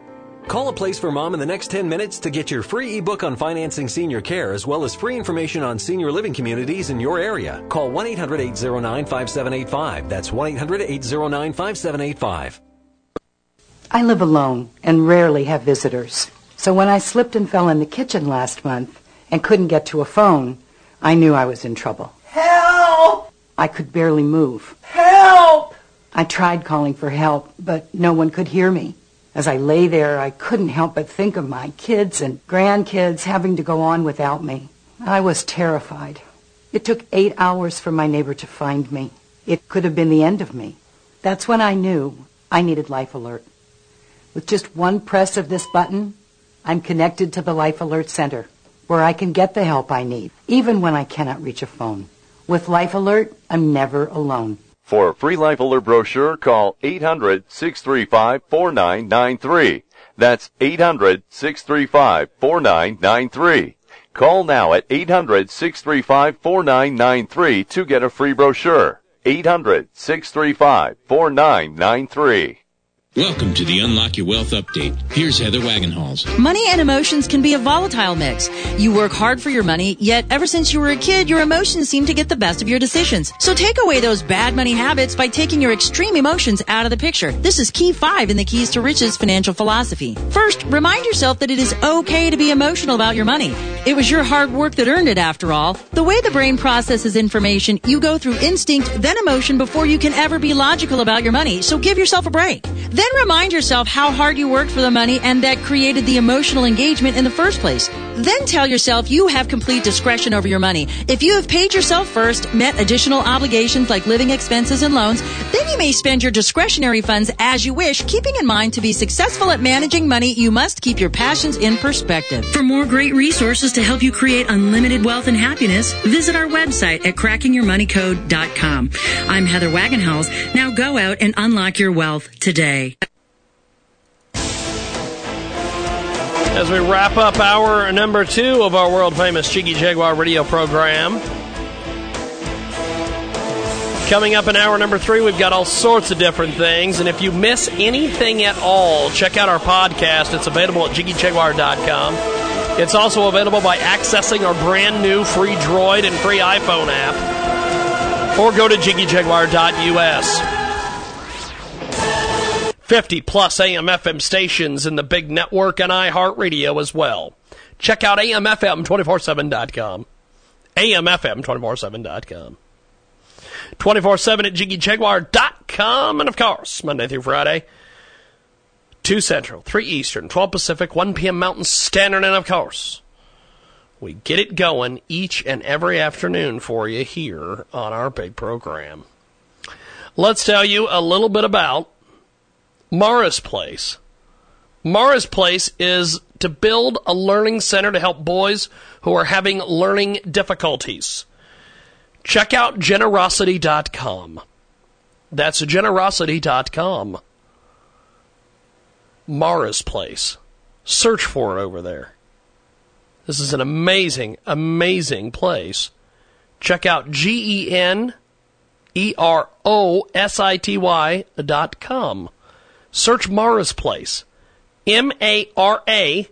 Speaker 30: Call a place for mom in the next 10 minutes to get your free ebook on financing senior care as well as free information on senior living communities in your area. Call 1 800 809 5785. That's 1 800 809 5785.
Speaker 5: I live alone and rarely have visitors. So when I slipped and fell in the kitchen last month and couldn't get to a phone, I knew I was in trouble.
Speaker 3: Help!
Speaker 5: I could barely move.
Speaker 3: Help!
Speaker 5: I tried calling for help, but no one could hear me. As I lay there, I couldn't help but think of my kids and grandkids having to go on without me. I was terrified. It took eight hours for my neighbor to find me. It could have been the end of me. That's when I knew I needed Life Alert. With just one press of this button, I'm connected to the Life Alert Center, where I can get the help I need, even when I cannot reach a phone. With Life Alert, I'm never alone.
Speaker 7: For a free Life Alert brochure, call 800-635-4993. That's 800-635-4993. Call now at 800-635-4993 to get a free brochure. 800-635-4993.
Speaker 23: Welcome to the Unlock Your Wealth Update. Here's Heather Wagenhals.
Speaker 24: Money and emotions can be a volatile mix. You work hard for your money, yet ever since you were a kid, your emotions seem to get the best of your decisions. So take away those bad money habits by taking your extreme emotions out of the picture. This is key five in the Keys to Riches financial philosophy. First, remind yourself that it is okay to be emotional about your money. It was your hard work that earned it after all. The way the brain processes information, you go through instinct, then emotion before you can ever be logical about your money. So give yourself a break. Remind yourself how hard you worked for the money and that created the emotional engagement in the first place. Then tell yourself you have complete discretion over your money. If you have paid yourself first, met additional obligations like living expenses and loans, then you may spend your discretionary funds as you wish, keeping in mind to be successful at managing money, you must keep your passions in perspective.
Speaker 25: For more great resources to help you create unlimited wealth and happiness, visit our website at crackingyourmoneycode.com. I'm Heather Wagenhals. Now go out and unlock your wealth today.
Speaker 9: As we wrap up hour number two of our world famous Jiggy Jaguar radio program. Coming up in hour number three, we've got all sorts of different things. And if you miss anything at all, check out our podcast. It's available at jiggyjaguar.com. It's also available by accessing our brand new free Droid and free iPhone app. Or go to jiggyjaguar.us. 50 plus AM FM stations in the big network and iHeartRadio as well. Check out AMFM247.com. AMFM247.com. 24 7 at JiggyJaguar.com. And of course, Monday through Friday, 2 Central, 3 Eastern, 12 Pacific, 1 p.m. Mountain Standard. And of course, we get it going each and every afternoon for you here on our big program. Let's tell you a little bit about Mara's Place. Mara's Place is to build a learning center to help boys who are having learning difficulties. Check out generosity.com. That's generosity.com. Mara's Place. Search for it over there. This is an amazing, amazing place. Check out G E N E R O S I T Y dot com. Search Mara's Place. M A R A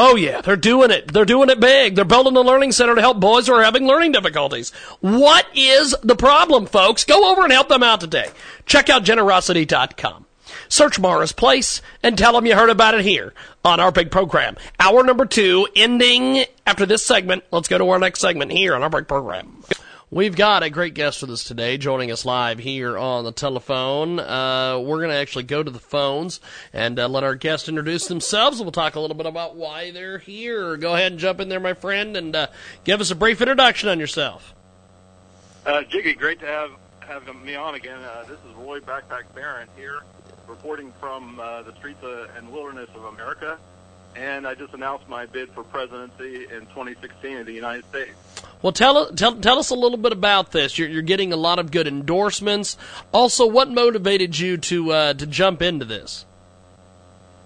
Speaker 9: Oh yeah, they're doing it. They're doing it big. They're building a learning center to help boys who are having learning difficulties. What is the problem, folks? Go over and help them out today. Check out generosity.com. Search Mara's Place and tell them you heard about it here on our big program. Hour number two, ending after this segment. Let's go to our next segment here on our big program. We've got a great guest with us today, joining us live here on the telephone. Uh, we're going to actually go to the phones and uh, let our guests introduce themselves. We'll talk a little bit about why they're here. Go ahead and jump in there, my friend, and uh, give us a brief introduction on yourself.
Speaker 31: Uh, Jiggy, great to have have me on again. Uh, this is Roy Backpack Barron here, reporting from uh, the streets and wilderness of America and I just announced my bid for presidency in 2016 in the United States.
Speaker 9: Well, tell tell tell us a little bit about this. You're, you're getting a lot of good endorsements. Also, what motivated you to uh, to jump into this?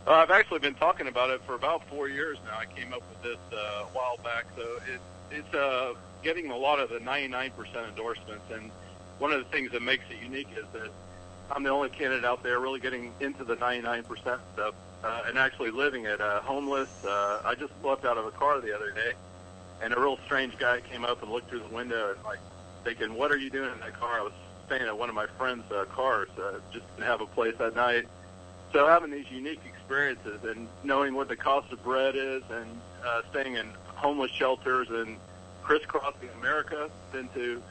Speaker 31: Uh, I've actually been talking about it for about four years now. I came up with this uh, a while back, so it, it's uh, getting a lot of the 99% endorsements. And one of the things that makes it unique is that I'm the only candidate out there really getting into the 99% stuff uh, and actually living it. Uh, homeless. Uh, I just left out of a car the other day, and a real strange guy came up and looked through the window and like thinking, "What are you doing in that car?" I was staying at one of my friends' uh, cars, uh, just to have a place that night. So having these unique experiences and knowing what the cost of bread is, and uh, staying in homeless shelters and crisscrossing America into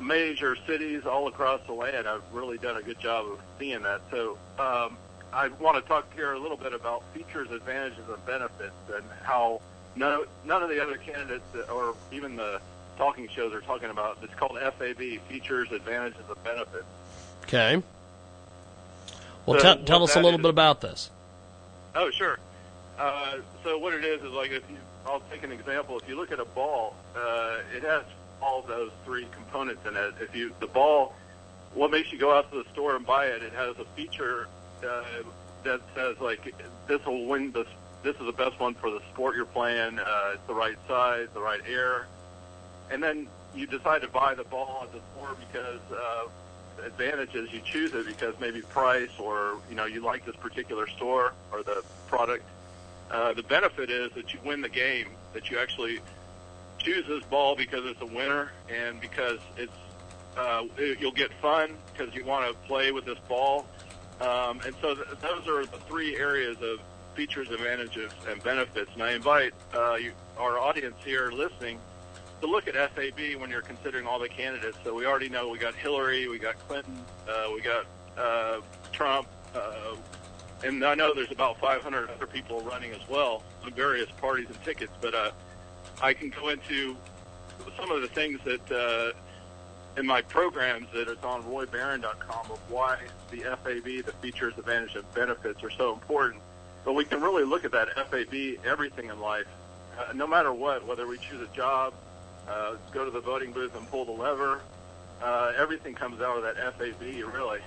Speaker 31: major cities all across the land, I've really done a good job of seeing that. So um, I want to talk here a little bit about features, advantages, and benefits, and how none of, none of the other candidates or even the talking shows are talking about. It's called FAB: features, advantages, and benefits.
Speaker 9: Okay. Well, so t- tell us a little is, bit about this.
Speaker 31: Oh, sure. Uh, so what it is is like if you, I'll take an example. If you look at a ball, uh, it has all those three components in it. If you the ball, what makes you go out to the store and buy it? It has a feature uh, that says like this will win this. This is the best one for the sport you're playing. Uh, it's the right size, the right air, and then you decide to buy the ball at the store because uh, advantages you choose it because maybe price or you know you like this particular store or the product. Uh, the benefit is that you win the game, that you actually choose this ball because it's a winner and because it's uh, you'll get fun because you want to play with this ball um, and so th- those are the three areas of features, advantages, and benefits. And I invite uh, you, our audience here listening to look at FAB when you're considering all the candidates. So we already know we got Hillary, we got Clinton, uh, we got uh, Trump, uh, and I know there's about 500 other people running as well on various parties and tickets. But uh, I can go into some of the things that uh, in my programs that it's on roybarron.com of why the FAB, the features, advantages, and benefits are so important. But we can really look at that FAB, everything in life, uh, no matter what, whether we choose a job, uh, go to the voting booth and pull the lever, uh, everything comes out of that FAB, really.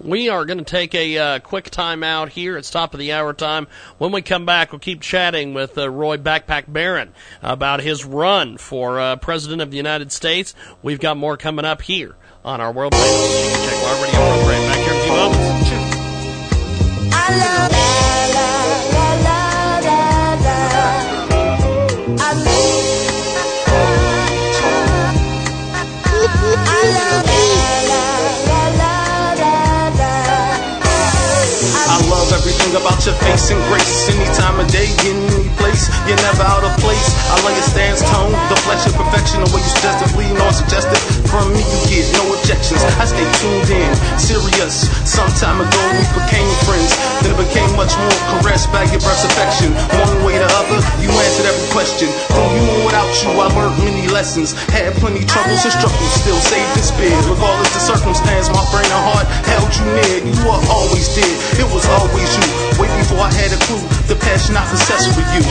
Speaker 9: We are going to take a uh, quick time out here. It's top of the hour time. When we come back, we'll keep chatting with uh, Roy Backpack Barron about his run for uh, President of the United States. We've got more coming up here on our World Famous Jaguar Radio program. Back here in a few moments.
Speaker 1: About your face and grace. Any time of day, in any place, you're never out of place. I stance, tone, the flesh of perfection, the way you suggestively non suggested. From me, you get no objections. I stay tuned in, serious. Some time ago, we became friends. Then it became much more caressed by your breath's affection. One way or the other, you answered every question. From you and without you, I learned many lessons. Had plenty troubles and struggles, still saved and spared. Regardless the circumstance, my brain and heart held you near. You were always there. It was always you. Way before I had a clue, the passion I possess for you.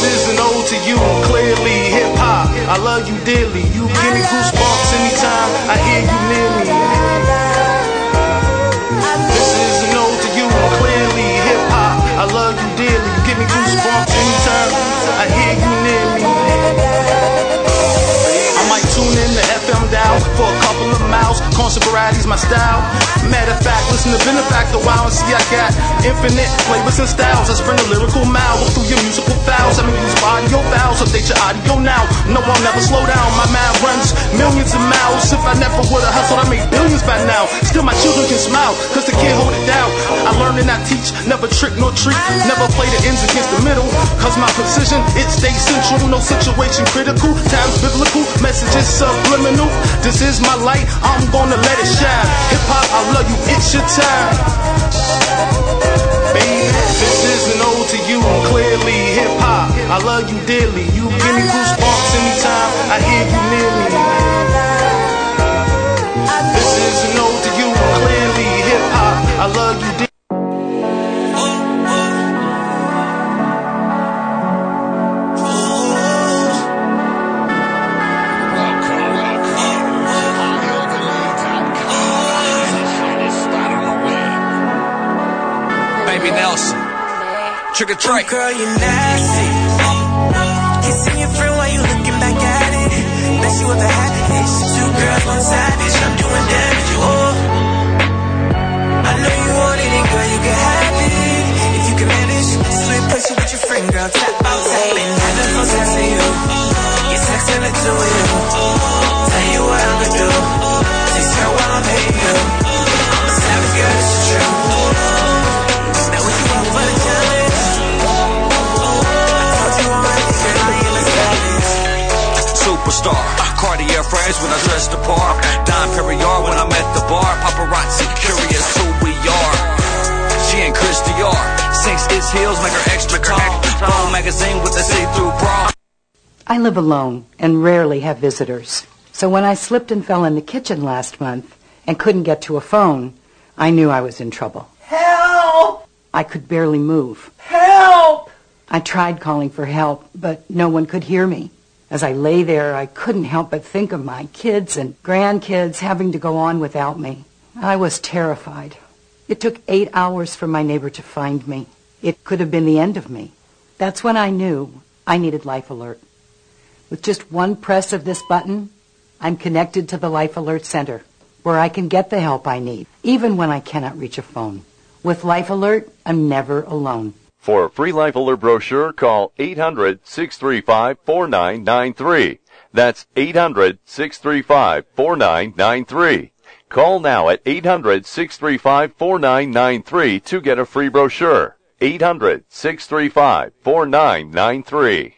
Speaker 1: This is an ode to you, clearly hip hop. I love you dearly. You give me goosebumps anytime I hear you near me. This is an ode to you, clearly hip hop. I love you dearly. You give me goosebumps anytime I hear you near me. For a couple of miles. Constant variety's my style. Matter of fact, listen to Benefactor Wow and see I got infinite flavors and styles. I sprint a lyrical mile through your musical files. I mean, use audio files, update your audio now. No, I'll never slow down. My mind runs millions of miles. If I never would've hustled, I made billions by now. Still, my children can smile, cause they can't hold it down. I learn and I teach, never trick nor treat. Never play the ends against the middle. Cause my precision, it stays central. No situation critical. Times biblical, messages subliminal. This is my light, I'm gonna let it shine. Hip hop, I love you, it's your time. Baby, this is an ode to you, clearly hip hop. I love you dearly. You give me goosebumps anytime I hear you near me. This is an ode to you, clearly hip hop. I love you dearly.
Speaker 2: Trick or treat.
Speaker 3: girl, you nasty. Kissing your friend while you looking back at it. Bet you a happy face. Two girls, one savage. I'm doing damage. Oh, I know you want it, and girl, you can have it. If you can manage, sweet pussy with your friend, girl. Tap out, tap tapping. Have the phone texting you. You're texting it to you. Tell you what I'ma do. Text her while I'm paying you. I'm a savage, girl, this is true.
Speaker 2: Superstar, Cartier frames when I dress the part. Dom Perignon when I'm at the bar. Paparazzi curious who we are. She ain't Chris Dior. Sinks its heels make her extra tall. Vogue magazine with a see-through bra.
Speaker 5: I live alone and rarely have visitors. So when I slipped and fell in the kitchen last month and couldn't get to a phone, I knew I was in trouble.
Speaker 3: Help!
Speaker 5: I could barely move.
Speaker 3: Help!
Speaker 5: I tried calling for help, but no one could hear me. As I lay there, I couldn't help but think of my kids and grandkids having to go on without me. I was terrified. It took eight hours for my neighbor to find me. It could have been the end of me. That's when I knew I needed Life Alert. With just one press of this button, I'm connected to the Life Alert Center, where I can get the help I need, even when I cannot reach a phone. With Life Alert, I'm never alone.
Speaker 7: For a free Life Alert brochure, call 800-635-4993. That's 800-635-4993. Call now at 800-635-4993 to get a free brochure. 800-635-4993.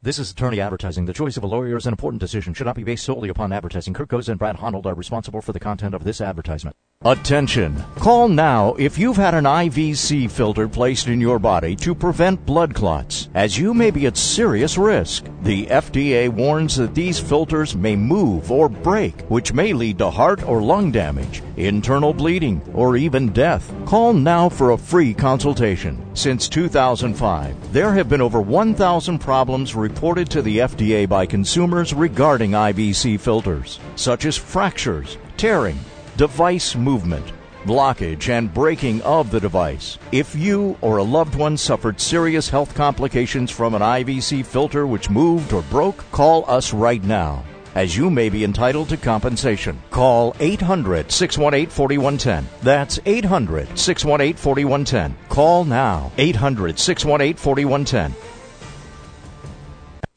Speaker 32: This is attorney advertising. The choice of a lawyer is an important decision. Should not be based solely upon advertising. Kirk Goza and Brad Honnold are responsible for the content of this advertisement.
Speaker 4: Attention! Call now if you've had an IVC filter placed in your body to prevent blood clots, as you may be at serious risk. The FDA warns that these filters may move or break, which may lead to heart or lung damage, internal bleeding, or even death. Call now for a free consultation. Since 2005, there have been over 1,000 problems reported to the FDA by consumers regarding IVC filters, such as fractures, tearing, device movement, blockage, and breaking of the device. If you or a loved one suffered serious health complications from an IVC filter which moved or broke, call us right now. As you may be entitled to compensation. Call 800 618 4110. That's 800 618 4110. Call now. 800 618 4110.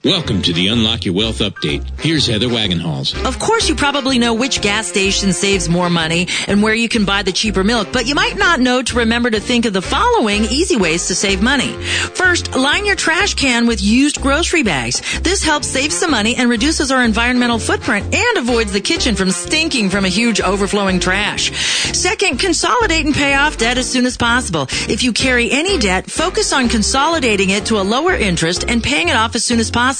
Speaker 32: Welcome to the Unlock Your Wealth Update. Here's Heather Wagenhals.
Speaker 24: Of course, you probably know which gas station saves more money and where you can buy the cheaper milk, but you might not know to remember to think of the following easy ways to save money. First, line your trash can with used grocery bags. This helps save some money and reduces our environmental footprint and avoids the kitchen from stinking from a huge overflowing trash. Second, consolidate and pay off debt as soon as possible. If you carry any debt, focus on consolidating it to a lower interest and paying it off as soon as possible.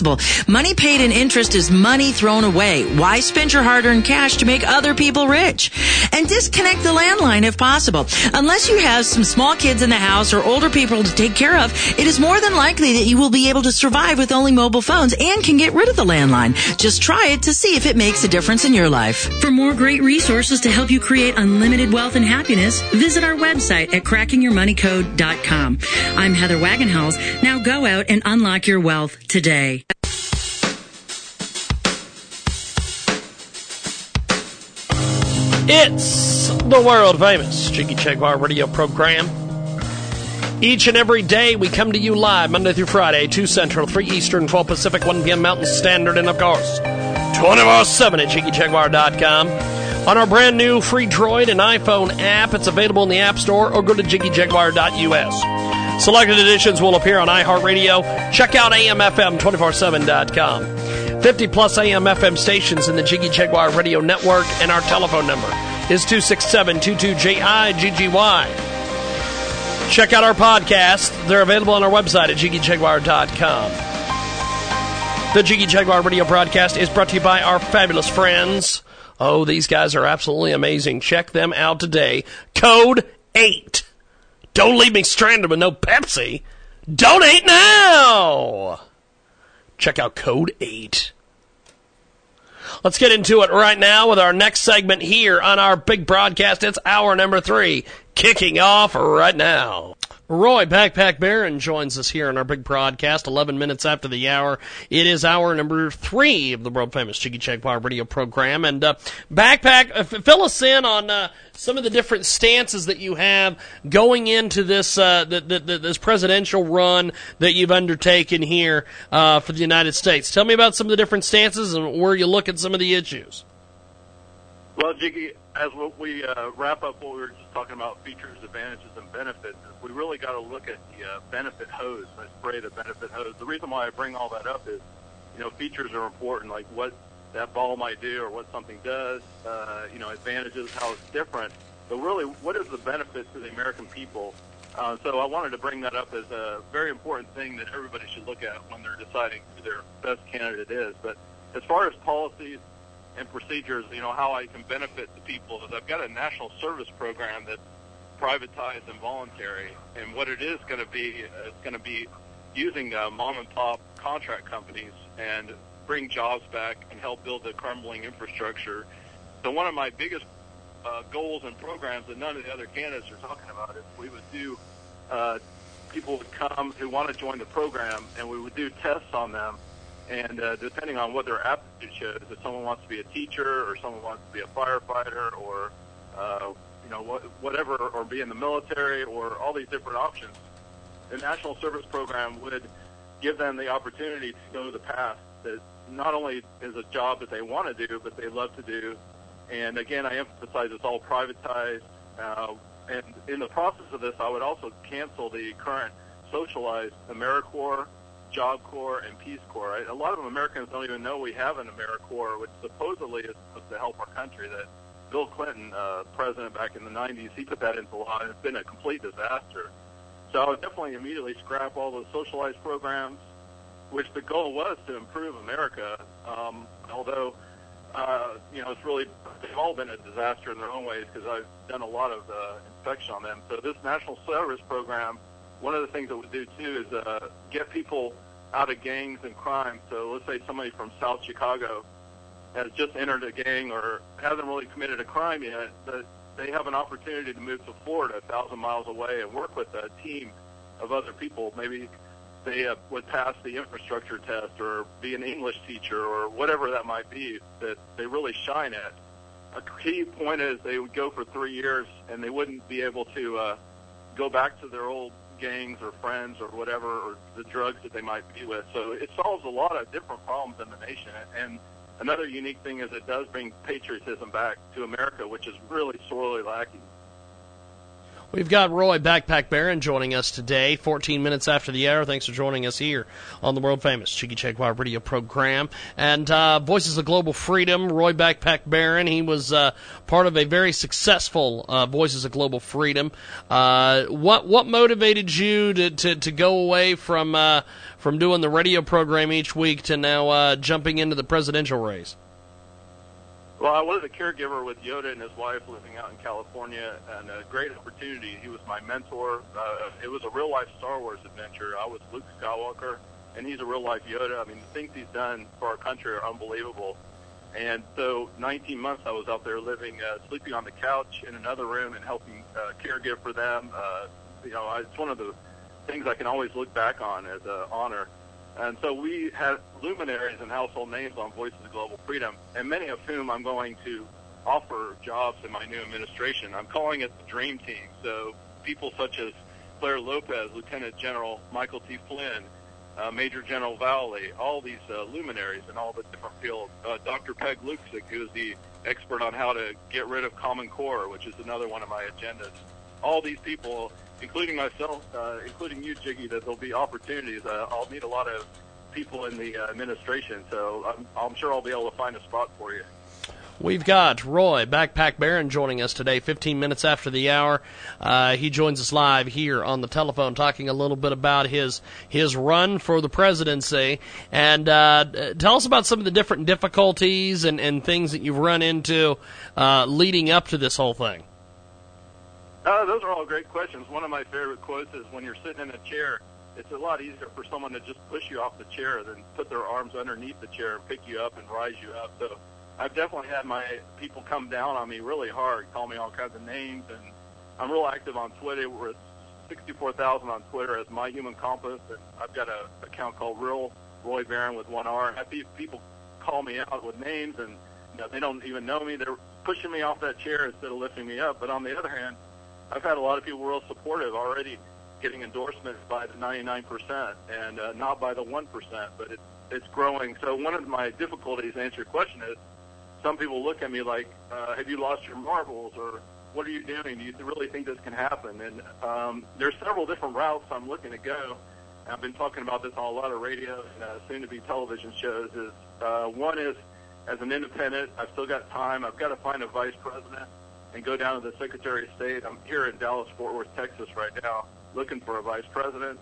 Speaker 24: Money paid in interest is money thrown away. Why spend your hard-earned cash to make other people rich? And disconnect the landline if possible. Unless you have some small kids in the house or older people to take care of, it is more than likely that you will be able to survive with only mobile phones and can get rid of the landline. Just try it to see if it makes a difference in your life.
Speaker 33: For more great resources to help you create unlimited wealth and happiness, visit our website at crackingyourmoneycode.com. I'm Heather Wagenhals. Now go out and unlock your wealth today.
Speaker 9: It's the world famous Jiggy Jaguar radio program. Each and every day we come to you live Monday through Friday, 2 Central, 3 Eastern, 12 Pacific, 1 p.m. Mountain Standard, and of course, 24 7 at JiggyJaguar.com. On our brand new free Droid and iPhone app, it's available in the App Store or go to JiggyJaguar.us. Selected editions will appear on iHeartRadio. Check out AMFM247.com. 50 plus AM FM stations in the Jiggy Jaguar Radio Network, and our telephone number is 267 22JIGGY. Check out our podcast. They're available on our website at JiggyJaguar.com. The Jiggy Jaguar Radio broadcast is brought to you by our fabulous friends. Oh, these guys are absolutely amazing. Check them out today. Code 8. Don't leave me stranded with no Pepsi. Donate now! Check out Code 8. Let's get into it right now with our next segment here on our big broadcast. It's hour number three, kicking off right now. Roy Backpack Barron joins us here on our big broadcast, 11 minutes after the hour. It is hour number three of the world famous Jiggy Jaguar radio program. And uh, Backpack, uh, fill us in on uh, some of the different stances that you have going into this uh, the, the, the, this presidential run that you've undertaken here uh, for the United States. Tell me about some of the different stances and where you look at some of the issues.
Speaker 31: Well, Jiggy, as we uh, wrap up what we were just talking about features, advantages, benefits, we really got to look at the uh, benefit hose. I spray the benefit hose. The reason why I bring all that up is, you know, features are important, like what that ball might do or what something does, uh, you know, advantages, how it's different. But really, what is the benefit to the American people? Uh, so I wanted to bring that up as a very important thing that everybody should look at when they're deciding who their best candidate is. But as far as policies and procedures, you know, how I can benefit the people is I've got a national service program that's privatized and voluntary. And what it is going to be, uh, it's going to be using uh, mom and pop contract companies and bring jobs back and help build the crumbling infrastructure. So one of my biggest uh, goals and programs that none of the other candidates are talking about is we would do, uh, people would come who want to join the program and we would do tests on them and uh, depending on what their aptitude shows, if someone wants to be a teacher or someone wants to be a firefighter or uh, you know whatever, or be in the military or all these different options, the National Service Program would give them the opportunity to go the path that not only is a job that they want to do, but they love to do. And again, I emphasize it's all privatized. Uh, and in the process of this, I would also cancel the current socialized AmeriCorps Job Corps and Peace Corps. A lot of Americans don't even know we have an AmeriCorps, which supposedly is supposed to help our country. That Bill Clinton, uh, president back in the 90s, he put that into law, and it's been a complete disaster. So I would definitely immediately scrap all those socialized programs, which the goal was to improve America. Um, although, uh, you know, it's really they've all been a disaster in their own ways because I've done a lot of uh, inspection on them. So this national service program, one of the things that we do too is uh, get people out of gangs and crime. So let's say somebody from South Chicago has just entered a gang or hasn't really committed a crime yet, but they have an opportunity to move to Florida, a thousand miles away, and work with a team of other people. Maybe they uh, would pass the infrastructure test or be an English teacher or whatever that might be that they really shine at. A key point is they would go for three years and they wouldn't be able to uh, go back to their old gangs or friends or whatever or the drugs that they might be with. So it solves a lot of different problems in the nation. And another unique thing is it does bring patriotism back to America, which is really sorely lacking.
Speaker 9: We've got Roy Backpack Barron joining us today, 14 minutes after the hour. Thanks for joining us here on the world famous Jiggy Jaguar radio program. And uh, Voices of Global Freedom, Roy Backpack Barron. He was uh, part of a very successful uh, Voices of Global Freedom. Uh, what what motivated you to, to, to go away from uh, from doing the radio program each week to now uh, jumping into the presidential race?
Speaker 31: Well, I was a caregiver with Yoda and his wife living out in California, and a great opportunity. He was my mentor. Uh, it was a real life Star Wars adventure. I was Luke Skywalker, and he's a real life Yoda. I mean, the things he's done for our country are unbelievable. And so, 19 months I was out there living, uh, sleeping on the couch in another room and helping uh, caregive for them. Uh, you know, it's one of the things I can always look back on as an honor. And so we had luminaries and household names on Voices of Global Freedom, and many of whom I'm going to offer jobs in my new administration. I'm calling it the Dream Team. So people such as Clare Lopez, Lieutenant General Michael T. Flynn, uh, Major General Vallely, all these uh, luminaries in all the different fields. Uh, Dr. Peg Luksik, who is the expert on how to get rid of Common Core, which is another one of my agendas. All these people including myself, uh, including you, Jiggy, that there'll be opportunities. Uh, I'll meet a lot of people in the uh, administration, so I'm, I'm sure I'll be able to find a spot for you.
Speaker 9: We've got Roy Backpack Barron joining us today, 15 minutes after the hour. Uh, he joins us live here on the telephone, talking a little bit about his his run for the presidency, and uh, tell us about some of the different difficulties and, and things that you've run into uh, leading up to this whole thing.
Speaker 31: Uh, those are all great questions. One of my favorite quotes is when you're sitting in a chair, it's a lot easier for someone to just push you off the chair than put their arms underneath the chair and pick you up and rise you up. So I've definitely had my people come down on me really hard, call me all kinds of names, and I'm real active on Twitter. We're at 64,000 on Twitter as My Human Compass, and I've got a account called Real Roy Barron with one R. And people call me out with names, and you know, they don't even know me. They're pushing me off that chair instead of lifting me up. But on the other hand, I've had a lot of people real supportive already, getting endorsements by the 99% and uh, not by the 1%, but it's it's growing. So one of my difficulties to answer your question is, some people look at me like, uh, "Have you lost your marbles?" or "What are you doing? Do you really think this can happen?" And um, there's several different routes I'm looking to go. I've been talking about this on a lot of radio and uh, soon-to-be television shows. Is uh, one is as an independent, I've still got time. I've got to find a vice president and go down to the Secretary of State. I'm here in Dallas, Fort Worth, Texas right now, looking for a vice president.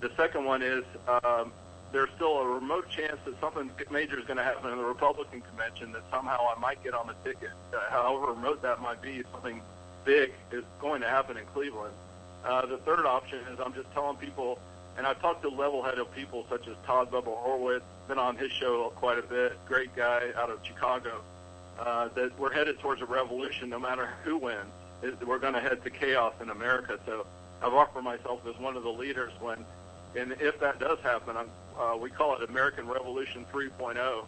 Speaker 31: The second one is um, there's still a remote chance that something major is going to happen in the Republican convention that somehow I might get on the ticket. Uh, however remote that might be, something big is going to happen in Cleveland. Uh, the third option is I'm just telling people, and I've talked to level-headed people such as Todd Bubba Horwitz, been on his show quite a bit, great guy out of Chicago uh, that we're headed towards a revolution no matter who wins. It, we're going to head to chaos in America. So I've offered myself as one of the leaders when, and if that does happen, I'm, uh, we call it American Revolution 3.0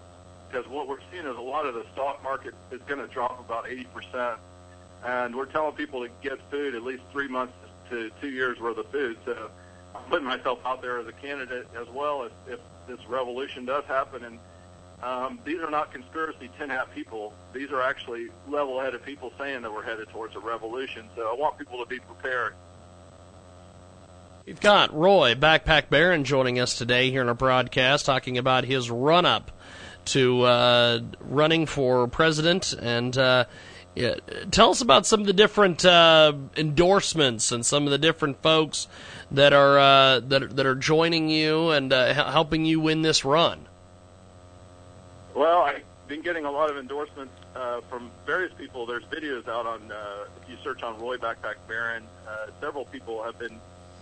Speaker 31: because what we're seeing is a lot of the stock market is going to drop about 80%. And we're telling people to get food at least three months to two years worth of food. So I'm putting myself out there as a candidate as well if, if this revolution does happen. And um, these are not conspiracy tin hat people. These are actually level-headed people saying that we're headed towards a revolution. So I want people to be prepared.
Speaker 9: We've got Roy Backpack Barron joining us today here in our broadcast, talking about his run-up to uh, running for president and. Uh, Yeah, tell us about some of the different uh, endorsements and some of the different folks that are uh, that that are joining you and uh, helping you win this run.
Speaker 31: Well, I've been getting a lot of endorsements uh, from various people. There's videos out on, uh, if you search on Roy Backpack Barron, uh, several people have been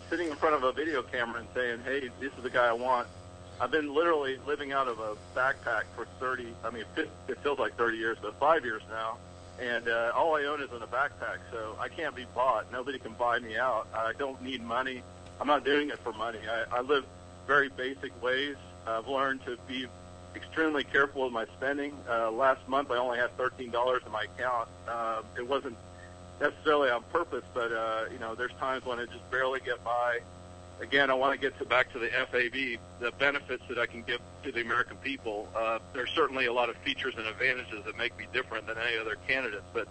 Speaker 31: sitting in front of a video camera and saying, hey, this is the guy I want. I've been literally living out of a backpack for 30, I mean, it feels like 30 years, but five years now. And uh, all I own is in a backpack, so I can't be bought. Nobody can buy me out. I don't need money. I'm not doing it for money. I, I live very basic ways. I've learned to be extremely careful with my spending. Uh, last month, I only had $13 in my account. Uh, it wasn't necessarily on purpose, but uh, you know, there's times when it just barely get by. Again, I want to get to back to the FAB, the benefits that I can give to the American people. Uh, there's certainly a lot of features and advantages that make me different than any other candidates, but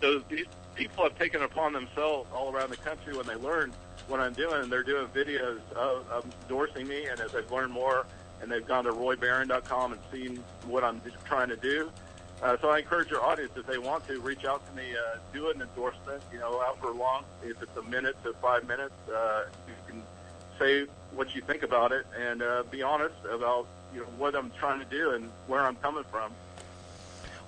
Speaker 31: so these people have taken upon themselves all around the country when they learn what I'm doing. They're doing videos of, of endorsing me, and as they've learned more, and they've gone to roybaron.com and seen what I'm trying to do. Uh, so I encourage your audience, if they want to, reach out to me, uh, do an endorsement, you know, however long, if it's a minute to five minutes, uh, you can say what you think about it and uh, be honest about, you know, what I'm trying to do and where I'm coming from.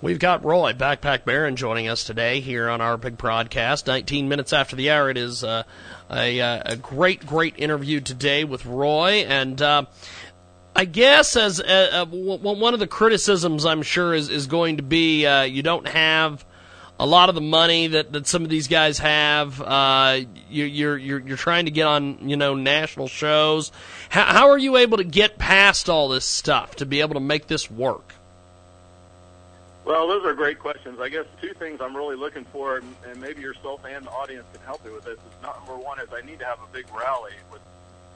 Speaker 9: We've got Roy Backpack Barron joining us today here on our big broadcast. 19 minutes after the hour, it is uh, a, uh, a great, great interview today with Roy. And uh, I guess as uh, uh, one of the criticisms, I'm sure, is, is going to be uh, you don't have a lot of the money that, that some of these guys have. Uh, you, you're you're you're trying to get on you know national shows. How, how are you able to get past all this stuff to be able to make this work?
Speaker 31: Well, those are great questions. I guess two things I'm really looking for, and, and maybe yourself and the audience can help me with this. Is number one is I need to have a big rally with,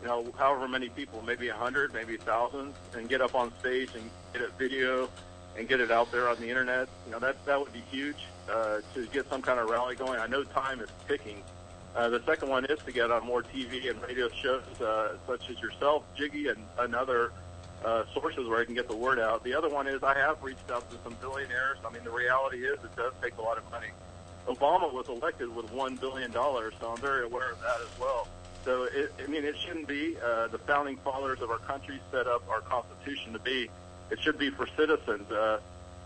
Speaker 31: you know, however many people, maybe a hundred, maybe a thousand, and get up on stage and get a video and get it out there on the internet. You know, that that would be huge uh, to get some kind of rally going. I know time is ticking. Uh, the second one is to get on more TV and radio shows uh, such as yourself, Jiggy, and, and other uh, sources where I can get the word out. The other one is I have reached out to some billionaires. I mean, the reality is it does take a lot of money. Obama was elected with one billion dollars, so I'm very aware of that as well. So, it, I mean, it shouldn't be. Uh, the founding fathers of our country set up our Constitution to be. It should be for citizens. Uh,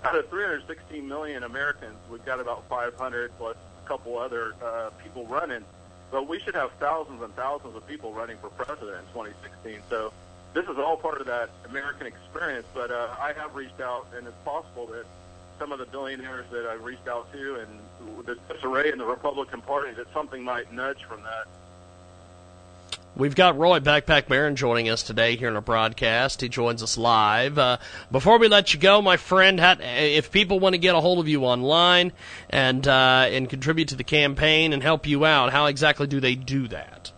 Speaker 31: out of 316 million Americans, we've got about 500 plus a couple other uh, people running. But we should have thousands and thousands of people running for president in 2016. So this is all part of that American experience. But uh, I have reached out, and it's possible that some of the billionaires that I've reached out to and the disarray in the Republican Party, that something might nudge from that.
Speaker 9: We've got Roy Backpack Barron joining us today here in our broadcast. He joins us live. Uh, before we let you go, my friend, if people want to get a hold of you online and uh, and contribute to the campaign and help you out, how exactly do they do that?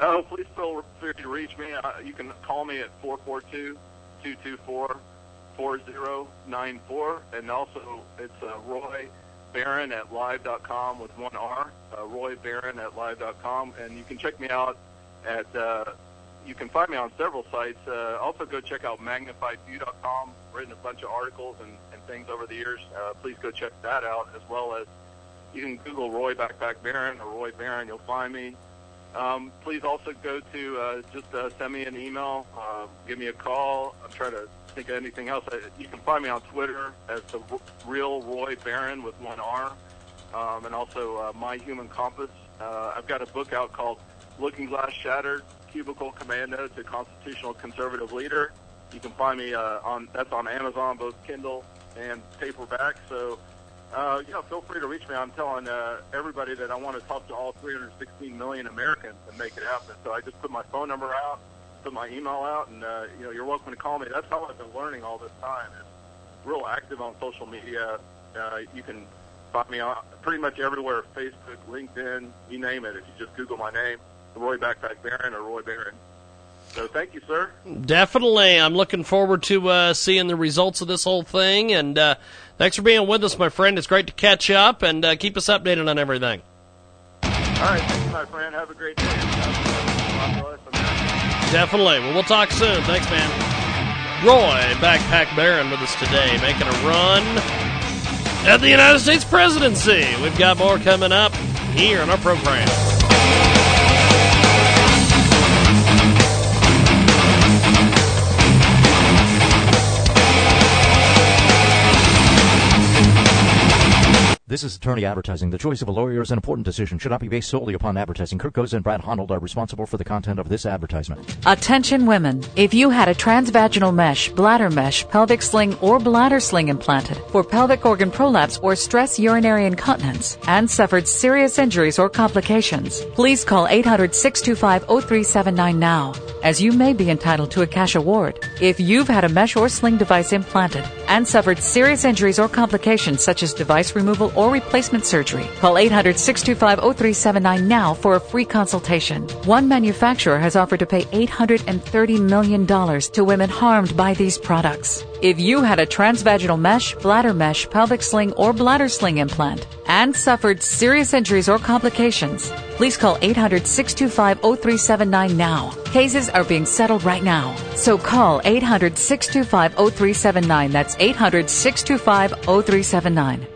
Speaker 31: Oh, please feel free to reach me. Uh, you can call me at 442-224-4094. And also, it's uh, Roy Baron at live.com with one R. Uh, Roy Baron at live.com. And you can check me out at, uh, you can find me on several sites. Uh, also, go check out magnifiedview.com. Written a bunch of articles and, and things over the years. Uh, please go check that out, as well as you can Google Roy Backpack Barron or Roy Barron. You'll find me. Um, please also go to uh, just uh, send me an email, uh, give me a call. I'm trying to think of anything else. I, you can find me on Twitter as the real Roy Barron with one R, um, and also uh, My Human Compass. Uh, I've got a book out called Looking Glass Shattered: Cubicle Commando to Constitutional Conservative Leader. You can find me uh, on that's on Amazon, both Kindle and paperback. So uh, yeah, feel free to reach me. I'm telling uh, everybody that I want to talk to all 316 million Americans and make it happen. So I just put my phone number out, put my email out, and uh, you know you're welcome to call me. That's how I've been learning all this time. Is real active on social media. Uh, you can find me on pretty much everywhere: Facebook, LinkedIn, you name it. If you just Google my name, Roy Backpack Barron or Roy Barron. So thank you, sir.
Speaker 9: Definitely. I'm looking forward to uh, seeing the results of this whole thing. And uh, thanks for being with us, my friend. It's great to catch up and uh, keep us updated on everything.
Speaker 31: All right, thank you, my friend. Have a great day.
Speaker 9: Definitely. Well, we'll talk soon. Thanks, man. Roy, Backpack Barron, with us today, making a run at the United States presidency. We've got more coming up here on our program.
Speaker 4: This is attorney advertising. The choice of a lawyer is an important decision. Should not be based solely upon advertising. Kirk and Brad Honnold are responsible for the content of this advertisement.
Speaker 14: Attention women. If you had a transvaginal mesh, bladder mesh, pelvic sling, or bladder sling implanted for pelvic organ prolapse or stress urinary incontinence and suffered serious injuries or complications, please call 800-625-0379 now, as you may be entitled to a cash award. If you've had a mesh or sling device implanted and suffered serious injuries or complications such as device removal or replacement surgery, call 800-625-0379 now for a free consultation. One manufacturer has offered to pay $830 million to women harmed by these products. If you had a transvaginal mesh, bladder mesh, pelvic sling, or bladder sling implant and suffered serious injuries or complications, please call 800-625-0379 now. Cases are being settled right now. So call 800-625-0379. That's 800-625-0379.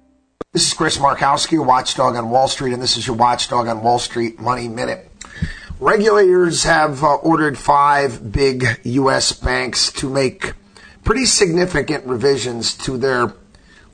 Speaker 8: This is Chris Markowski, watchdog on Wall Street, and this is your watchdog on Wall Street Money Minute. Regulators have uh, ordered five big U.S. banks to make pretty significant revisions to their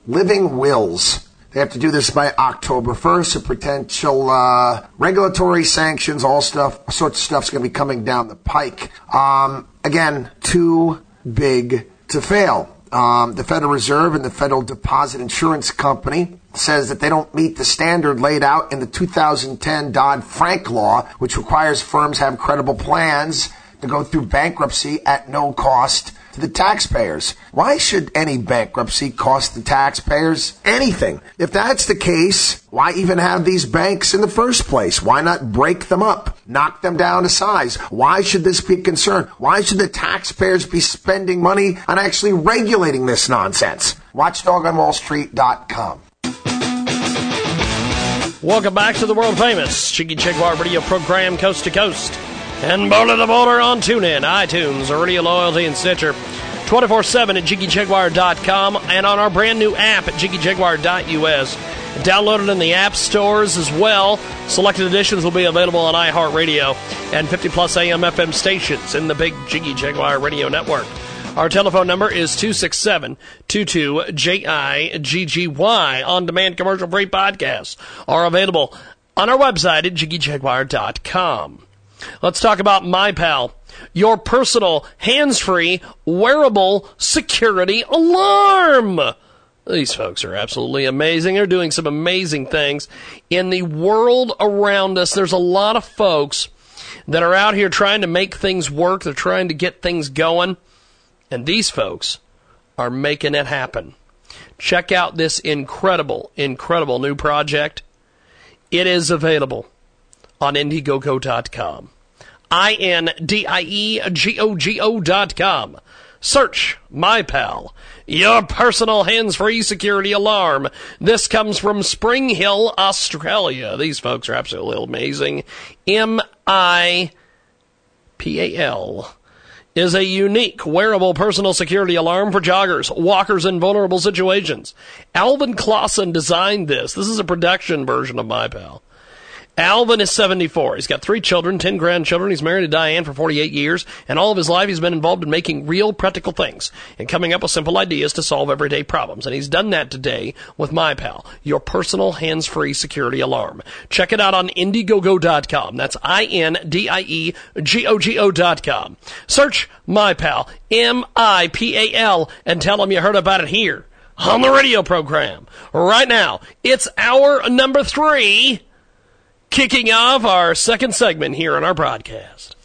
Speaker 8: living wills. They have to do this by October 1st. A potential uh, regulatory sanctions, all stuff, sorts of stuff's going to be coming down the pike. Um, again, too big to fail. Um, the Federal Reserve and the Federal Deposit Insurance Company says that they don't meet the standard laid out in the 2010 Dodd-Frank law, which requires firms have credible plans to go through bankruptcy at no cost to the taxpayers. Why should any bankruptcy cost the taxpayers anything? If that's the case, why even have these banks in the first place? Why not break them up? Knock them down to size? Why should this be a concern? Why should the taxpayers be spending money on actually regulating this nonsense? WatchdogOnWallStreet.com.
Speaker 9: Welcome back to the world famous Jiggy Jaguar radio program Coast to Coast and border to border on TuneIn, iTunes, Radio Loyalty, and Stitcher. 24 7 at JiggyJaguar.com and on our brand new app at JiggyJaguar.us. Download it in the app stores as well. Selected editions will be available on iHeartRadio and 50 plus AM FM stations in the big Jiggy Jaguar radio network. Our telephone number is 267 22 JIGGY. On demand commercial free podcasts are available on our website at JiggyJaguar.com. Let's talk about MiPal, your personal hands-free wearable security alarm. These folks are absolutely amazing. They're doing some amazing things in the world around us. There's a lot of folks that are out here trying to make things work. They're trying to get things going. And these folks are making it happen. Check out this incredible, incredible new project. It is available on Indiegogo.com. I N D I E G O G O dot com. Search MiPal, your personal hands-free security alarm. This comes from Spring Hill, Australia. These folks are absolutely amazing. M I P A L is a unique wearable personal security alarm for joggers, walkers, and vulnerable situations. Alvin Clausen designed this. This is a production version of MiPal. Alvin is 74. He's got three children, 10 grandchildren. He's married to Diane for 48 years, and all of his life he's been involved in making real practical things and coming up with simple ideas to solve everyday problems. And he's done that today with MiPal, your personal hands-free security alarm. Check it out on Indiegogo.com. That's I-N-D-I-E-G-O-G-O dot com. Search MiPal, M-I-P-A-L, and tell them you heard about it here on the radio program. Right now, it's our number three, kicking off our second segment here on our broadcast.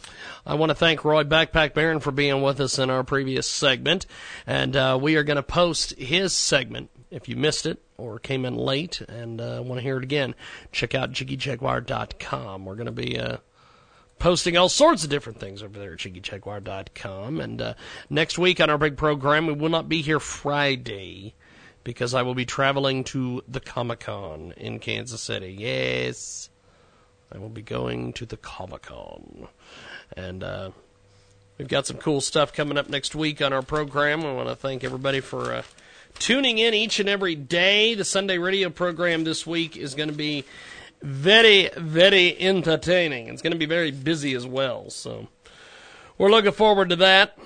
Speaker 9: I want to thank Roy Backpack Barron for being with us in our previous segment, and uh, we are going to post his segment. If you missed it or came in late and uh, want to hear it again, check out JiggyJaguar.com. We're going to be uh, posting all sorts of different things over there at JiggyJaguar.com. And uh, next week on our big program, we will not be here Friday because I will be traveling to the Comic Con in Kansas City. Yes, I will be going to the Comic Con. And uh, we've got some cool stuff coming up next week on our program. I want to thank everybody for uh, tuning in each and every day. The Sunday radio program this week is going to be very, very entertaining. It's going to be very busy as well. So we're looking forward to that.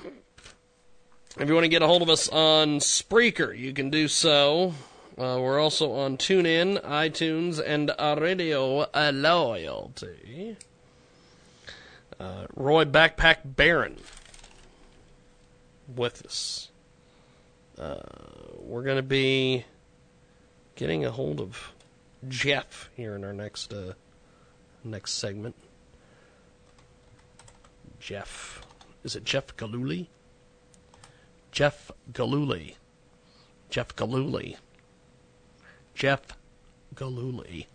Speaker 9: If you want to get a hold of us on Spreaker, you can do so. Uh, we're also on TuneIn, iTunes, and Radio Loyalty. Uh, Roy Backpack Barron with us. Uh, we're going to be getting a hold of Jeff here in our next uh, next segment. Jeff, is it Jeff Galooly? Jeff Galooly. Jeff Galooly. Jeff Galooly.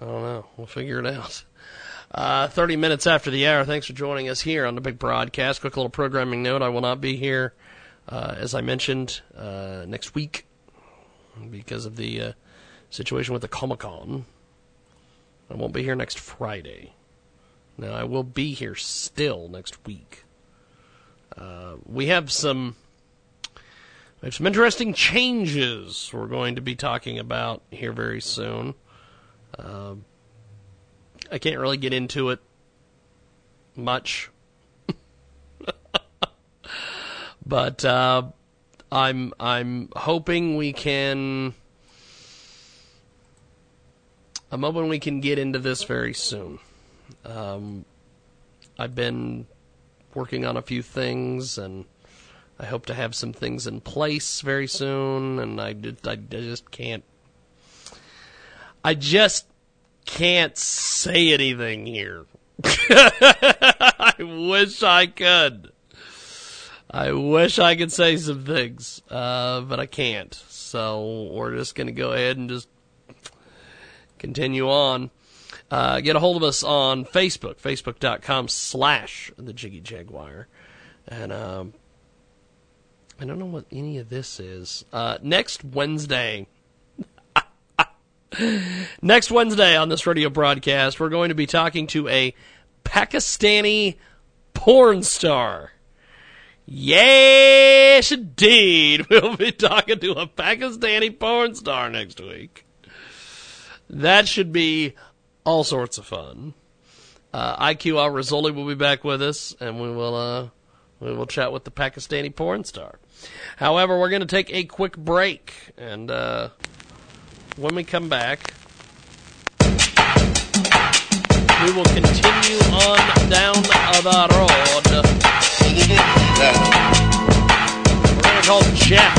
Speaker 9: I don't know. We'll figure it out. Uh, 30 minutes after the hour. Thanks for joining us here on the big broadcast. Quick little programming note. I will not be here, uh, as I mentioned, uh, next week because of the uh, situation with the Comic Con. I won't be here next Friday. Now, I will be here still next week. Uh, we have some. We have some interesting changes we're going to be talking about here very soon. Uh, I can't really get into it much, <laughs> but uh, I'm I'm hoping we can. I'm hoping we can get into this very soon. Um, I've been working on a few things, and I hope to have some things in place very soon. And I just, I just can't. I just can't say anything here. <laughs> I wish I could. I wish I could say some things, uh, but I can't. So we're just going to go ahead and just continue on. Uh, get a hold of us on Facebook, facebook.com slash the Jiggy Jaguar. And um, I don't know what any of this is. Uh, next Wednesday, <laughs> next Wednesday on this radio broadcast, we're going to be talking to a Pakistani porn star. Yes, indeed. <laughs> We'll be talking to a Pakistani porn star next week. That should be all sorts of fun. Uh, IQ Al Rizzoli will be back with us, and we will uh, we will chat with the Pakistani porn star. However, we're going to take a quick break, and uh, when we come back, we will continue on down the road. We're going to call Jeff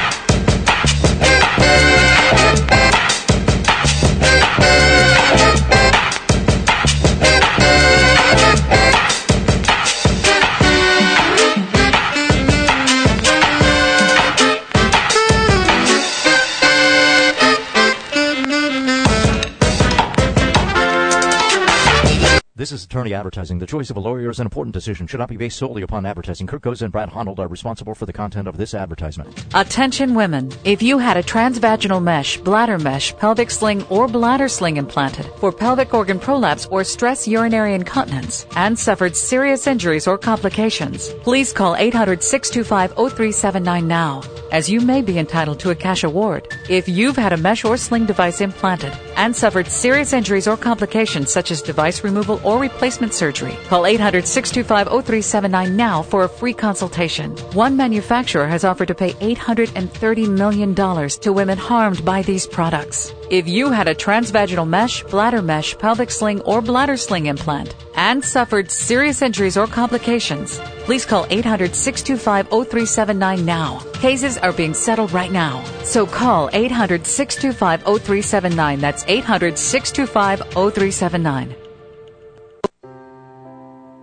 Speaker 4: This is attorney advertising. The choice of a lawyer is an important decision. Should not be based solely upon advertising. Kirk Goza and Brad Honnold are responsible for the content of this advertisement.
Speaker 14: Attention women. If you had a transvaginal mesh, bladder mesh, pelvic sling, or bladder sling implanted for pelvic organ prolapse or stress urinary incontinence and suffered serious injuries or complications, please call 800-625-0379 now, as you may be entitled to a cash award. If you've had a mesh or sling device implanted and suffered serious injuries or complications such as device removal or replacement surgery, call 800-625-0379 now for a free consultation. One manufacturer has offered to pay $830 million to women harmed by these products. If you had a transvaginal mesh, bladder mesh, pelvic sling, or bladder sling implant and suffered serious injuries or complications, please call 800-625-0379 now. Cases are being settled right now. So call 800-625-0379. That's 800-625-0379.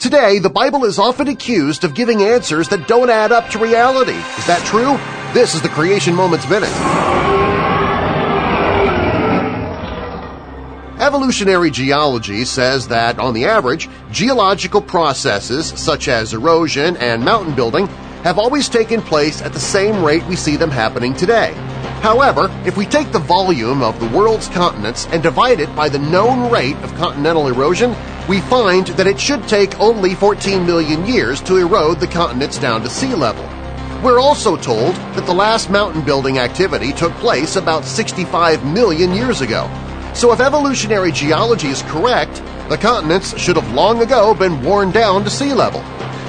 Speaker 34: Today, the Bible is often accused of giving answers that don't add up to reality. Is that true? This is the Creation Moments Minute. Evolutionary geology says that, on the average, geological processes such as erosion and mountain building have always taken place at the same rate we see them happening today. However, if we take the volume of the world's continents and divide it by the known rate of continental erosion, we find that it should take only 14 million years to erode the continents down to sea level. We're also told that the last mountain building activity took place about 65 million years ago. So if evolutionary geology is correct, the continents should have long ago been worn down to sea level.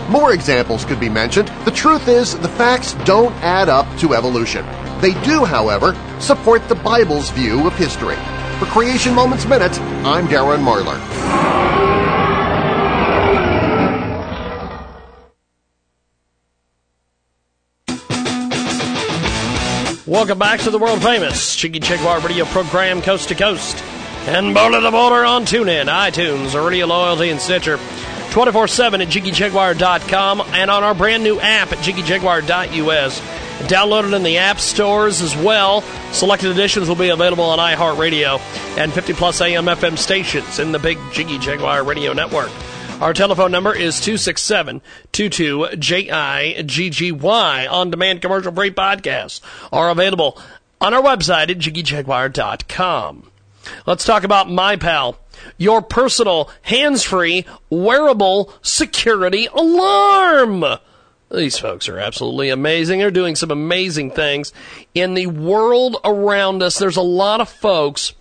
Speaker 34: More examples could be mentioned. The truth is, the facts don't add up to evolution. They do, however, support the Bible's view of history. For Creation Moments Minute, I'm Darren Marlar.
Speaker 9: Welcome back to the world famous Jiggy Jaguar radio program coast to coast and border to border on TuneIn, iTunes, Radio Loyalty, and Stitcher. 24 7 at JiggyJaguar.com and on our brand new app at JiggyJaguar.us. Download it in the app stores as well. Selected editions will be available on iHeartRadio and 50 plus AM FM stations in the big Jiggy Jaguar radio network. Our telephone number is 267 22 JIGGY. On demand commercial free podcasts are available on our website at JiggyJaguar.com. Let's talk about MiPal, your personal hands free wearable security alarm. These folks are absolutely amazing. They're doing some amazing things in the world around us. There's a lot of folks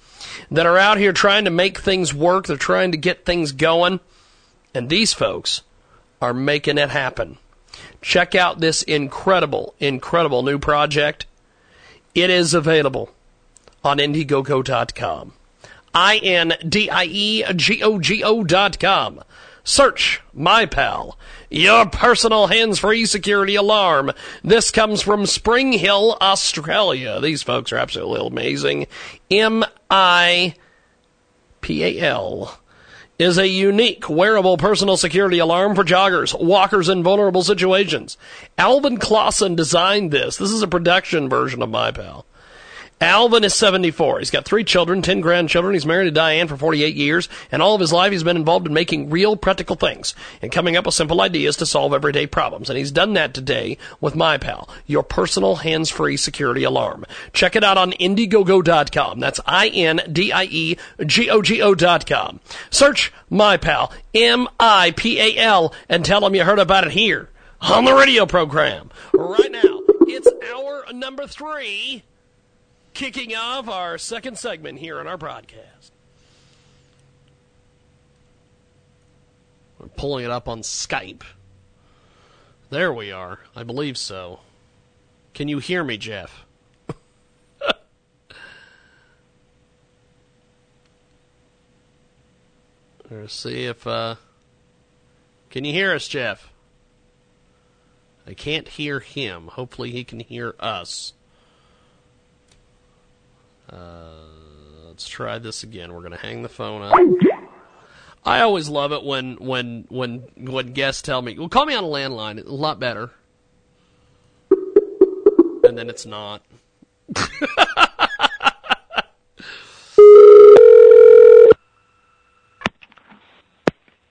Speaker 9: that are out here trying to make things work. They're trying to get things going. And these folks are making it happen. Check out this incredible, incredible new project. It is available on Indiegogo.com. I-N-D-I-E-G-O-G-O dot com. Search MiPal, your personal hands-free security alarm. This comes from Spring Hill, Australia. These folks are absolutely amazing. M-I-P-A-L is a unique wearable personal security alarm for joggers, walkers, and vulnerable situations. Alvin Clausen designed this. This is a production version of MiPal. Alvin is 74. He's got three children, 10 grandchildren. He's married to Diane for 48 years, and all of his life he's been involved in making real practical things and coming up with simple ideas to solve everyday problems. And he's done that today with MiPal, your personal hands-free security alarm. Check it out on Indiegogo.com. That's I-N-D-I-E-G-O-G-O dot com. Search MiPal, M-I-P-A-L, and tell them you heard about it here on the radio program. Right now, it's hour number three kicking off our second segment here on our broadcast. We're pulling it up on Skype. There we are. I believe so. Can you hear me, Jeff? <laughs> Let's see if. Uh, can you hear us, Jeff? I can't hear him. Hopefully, he can hear us. Uh, let's try this again. We're going to hang the phone up. I always love it when when when when guests tell me, "Well, call me on a landline." It's a lot better. And then it's not.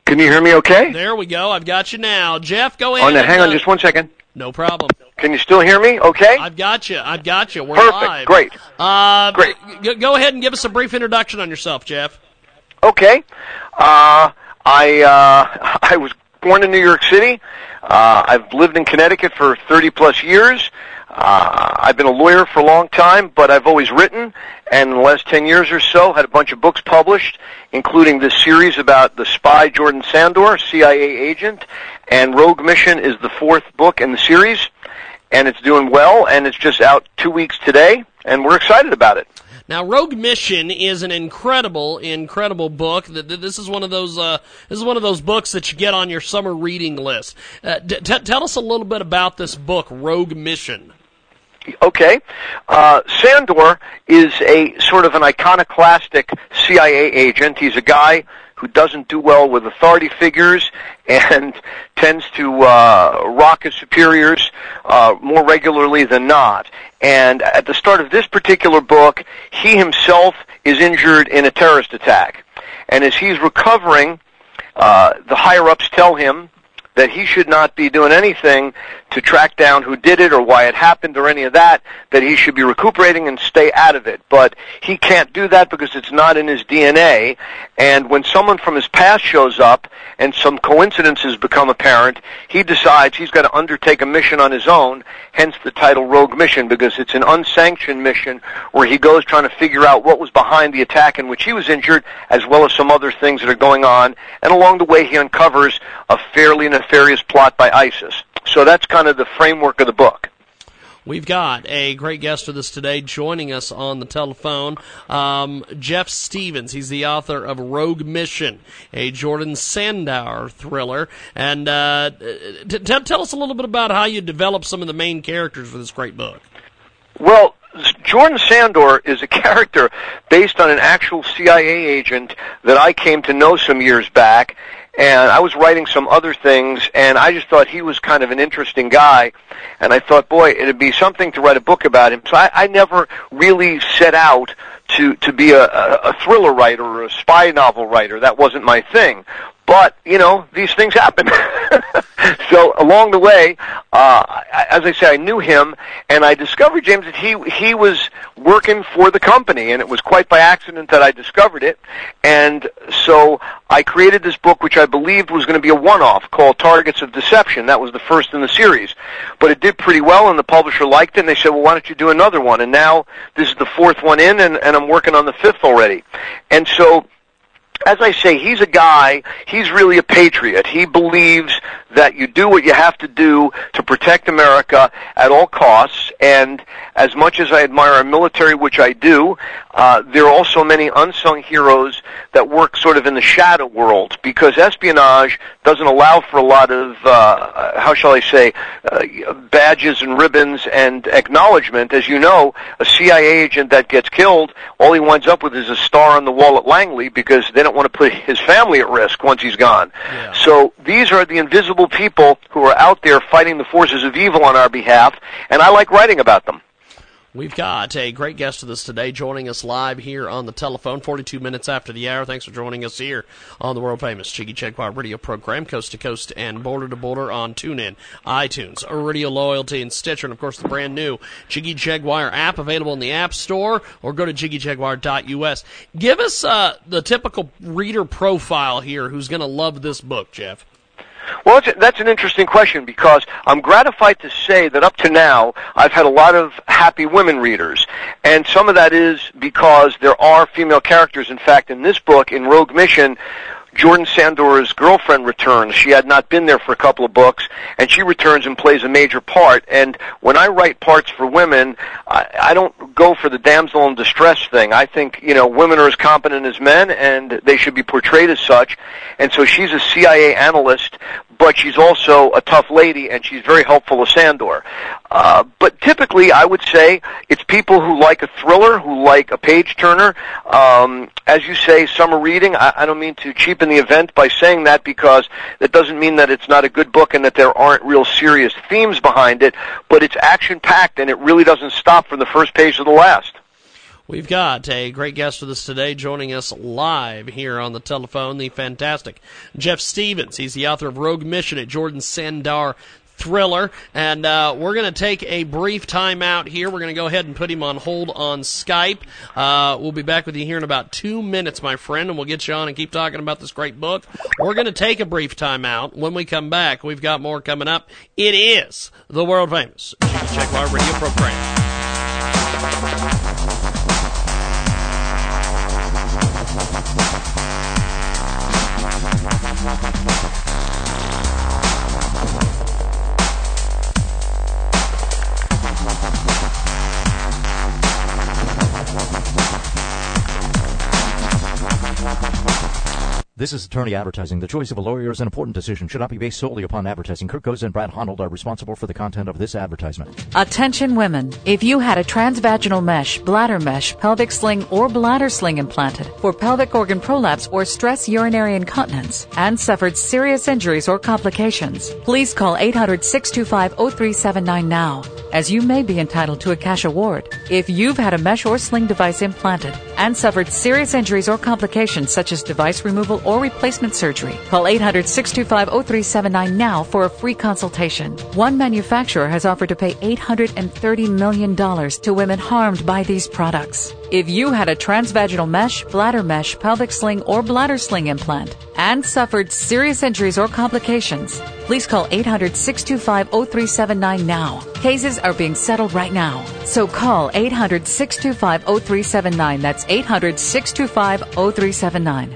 Speaker 35: Can you hear me okay?
Speaker 9: There we go. I've got you now, Jeff. Go
Speaker 35: Oh,
Speaker 9: ahead.
Speaker 35: no, hang on just one second.
Speaker 9: No problem.
Speaker 35: Can you still hear me okay?
Speaker 9: I've got you. I've got you. We're
Speaker 35: Perfect.
Speaker 9: live.
Speaker 35: Great.
Speaker 9: Uh, Great. G- go ahead and give us a brief introduction on yourself, Jeff.
Speaker 35: Okay. Uh, I uh, <laughs> I was born in New York City. Uh, I've lived in Connecticut for 30 plus years. Uh, I've been a lawyer for a long time, but I've always written, and in the last 10 years or so, had a bunch of books published, including this series about the spy Jordan Sandor, CIA agent, and Rogue Mission is the fourth book in the series, and it's doing well, and it's just out two weeks today, and we're excited about it.
Speaker 9: Now, Rogue Mission is an incredible, incredible book. Th- th- This is one of those. Uh, this is one of those books that you get on your summer reading list. Uh, t- tell us a little bit about this book, Rogue Mission.
Speaker 35: Okay. Uh, Sandor is a sort of an iconoclastic CIA agent. He's a guy who doesn't do well with authority figures and <laughs> tends to uh, rock his superiors uh, more regularly than not. And at the start of this particular book, he himself is injured in a terrorist attack. And as he's recovering, uh, the higher ups tell him that he should not be doing anything to track down who did it or why it happened or any of that, that he should be recuperating and stay out of it. But he can't do that because it's not in his DNA. And when someone from his past shows up and some coincidences become apparent, he decides he's got to undertake a mission on his own, hence the title Rogue Mission, because it's an unsanctioned mission where he goes trying to figure out what was behind the attack in which he was injured, as well as some other things that are going on. And along the way, he uncovers a fairly nefarious plot by ISIS. So that's kind of the framework of the book.
Speaker 9: We've got a great guest with us today joining us on the telephone. Um, Jeff Stephens. He's the author of Rogue Mission, a Jordan Sandor thriller. And uh, t- t- tell us a little bit about how you developed some of the main characters for this great book.
Speaker 35: Well, Jordan Sandor is a character based on an actual CIA agent that I came to know some years back, and I was writing some other things, and I just thought he was kind of an interesting guy, and I thought, boy, it'd be something to write a book about him. So I, I never really set out to to be a, a, a thriller writer or a spy novel writer. That wasn't my thing. But you know, these things happen. <laughs> so along the way, uh, as I say, I knew him, and I discovered James that he he was working for the company, and it was quite by accident that I discovered it. And so I created this book, which I believed was going to be a one-off, called Targets of Deception. That was the first in the series, but it did pretty well, and the publisher liked it, and they said, "Well, why don't you do another one?" And now this is the fourth one in, and, and I'm working on the fifth already. And so as I say, he's a guy, he's really a patriot. He believes that you do what you have to do to protect America at all costs, and as much as I admire our military, which I do, uh, there are also many unsung heroes that work sort of in the shadow world, because espionage doesn't allow for a lot of, uh, how shall I say, uh, badges and ribbons and acknowledgement. As you know, a CIA agent that gets killed, all he winds up with is a star on the wall at Langley because they don't want to put his family at risk once he's gone. So these are the invisible people who are out there fighting the forces of evil on our behalf, and I like writing about them.
Speaker 9: We've got a great guest with us today joining us live here on the telephone, 42 minutes after the hour. Thanks for joining us here on the world famous Jiggy Jaguar radio program, coast to coast and border to border on TuneIn, iTunes, Radio Loyalty, and Stitcher, and of course the brand new Jiggy Jaguar app available in the App Store or go to jiggyjaguar.us. Give us uh, the typical reader profile here who's going to love this book, Jeff.
Speaker 35: Well, that's, that's an interesting question because I'm gratified to say that up to now, I've had a lot of happy women readers. And some of that is because there are female characters. In fact, in this book, in Rogue Mission, Jordan Sandor's girlfriend returns. She had not been there for a couple of books, and she returns and plays a major part. And when I write parts for women, I, I don't go for the damsel in distress thing. I think, you know, women are as competent as men, and they should be portrayed as such. And so she's a CIA analyst, but she's also a tough lady, and she's very helpful to Sandor. Uh, but typically, I would say it's people who like a thriller, who like a page turner. Um, as you say, summer reading. I, I don't mean to cheapen the event by saying that because that doesn't mean that it's not a good book and that there aren't real serious themes behind it. But it's action packed, and it really doesn't stop from the first page to the last.
Speaker 9: We've got a great guest with us today joining us live here on the telephone, the fantastic Jeff Stephens. He's the author of Rogue Mission, at Jordan Sandor thriller. And uh, we're going to take a brief time out here. We're going to go ahead and put him on hold on Skype. Uh, we'll be back with you here in about two minutes, my friend, and we'll get you on and keep talking about this great book. We're going to take a brief time out. When we come back, we've got more coming up. It is the world famous Check radio program.
Speaker 4: This is attorney advertising. The choice of a lawyer is an important decision. Should not be based solely upon advertising. Kirk Goza and Brad Honnold are responsible for the content of this advertisement.
Speaker 14: Attention women. If you had a transvaginal mesh, bladder mesh, pelvic sling, or bladder sling implanted for pelvic organ prolapse or stress urinary incontinence and suffered serious injuries or complications, please call 800-625-0379 now as you may be entitled to a cash award. If you've had a mesh or sling device implanted and suffered serious injuries or complications such as device removal or replacement surgery, call 800-625-0379 now for a free consultation. One manufacturer has offered to pay $830 million to women harmed by these products. If you had a transvaginal mesh, bladder mesh, pelvic sling, or bladder sling implant and suffered serious injuries or complications, please call 800 625 0379 now. Cases are being settled right now. So call 800 625 0379. That's 800 625 0379.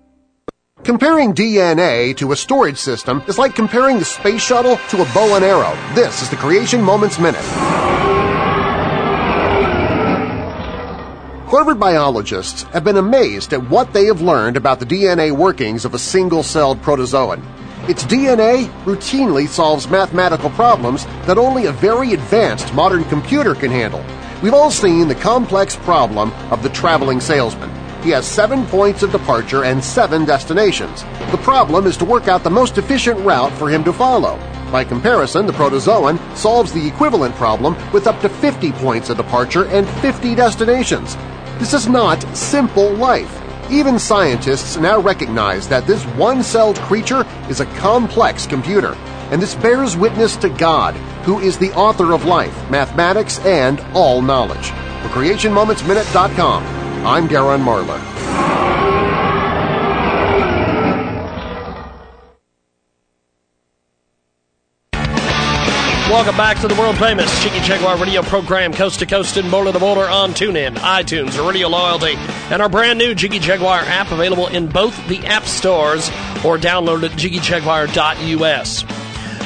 Speaker 34: Comparing DNA to a storage system is like comparing the space shuttle to a bow and arrow. This is the Creation Moments Minute. Harvard biologists have been amazed at what they have learned about the DNA workings of a single-celled protozoan. Its DNA routinely solves mathematical problems that only a very advanced modern computer can handle. We've all seen the complex problem of the traveling salesman. He has seven points of departure and seven destinations. The problem is to work out the most efficient route for him to follow. By comparison, the protozoan solves the equivalent problem with up to 50 points of departure and 50 destinations. This is not simple life. Even scientists now recognize that this one-celled creature is a complex computer, and this bears witness to God, who is the author of Life, Mathematics, and All Knowledge. For CreationMomentsMinute.com, I'm Darren Marlar.
Speaker 9: Welcome back to the world famous Jiggy Jaguar radio program, coast to coast and border to border on TuneIn, iTunes, Radio Loyalty, and our brand new Jiggy Jaguar app available in both the app stores or download at jiggyjaguar.us.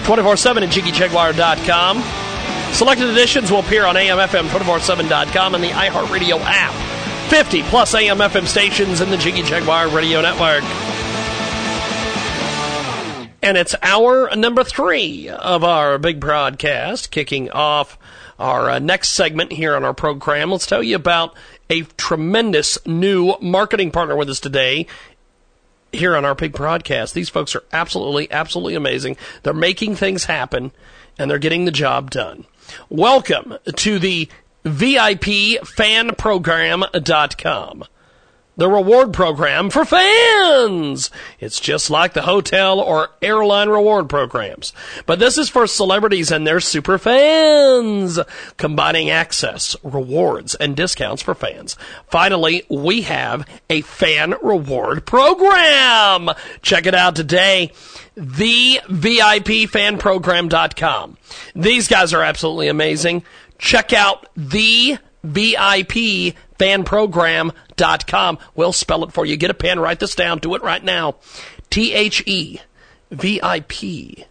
Speaker 9: 24 7 at jiggyjaguar.com. Selected editions will appear on AMFM247.com and the iHeartRadio app. 50 plus AM FM stations in the Jiggy Jaguar radio network. And it's hour number three of our big broadcast, kicking off our uh, next segment here on our program. Let's tell you about a tremendous new marketing partner with us today here on our big broadcast. These folks are absolutely, absolutely amazing. They're making things happen and they're getting the job done. Welcome to the VIPFanProgram.com the reward program for fans. It's just like the hotel or airline reward programs. But this is for celebrities and their super fans, combining access, rewards, and discounts for fans. Finally, we have a fan reward program. Check it out today. the TheVIPFanProgram.com. These guys are absolutely amazing. Check out the VIP. We'll spell it for you. Get a pen, write this down, do it right now. T H E V I P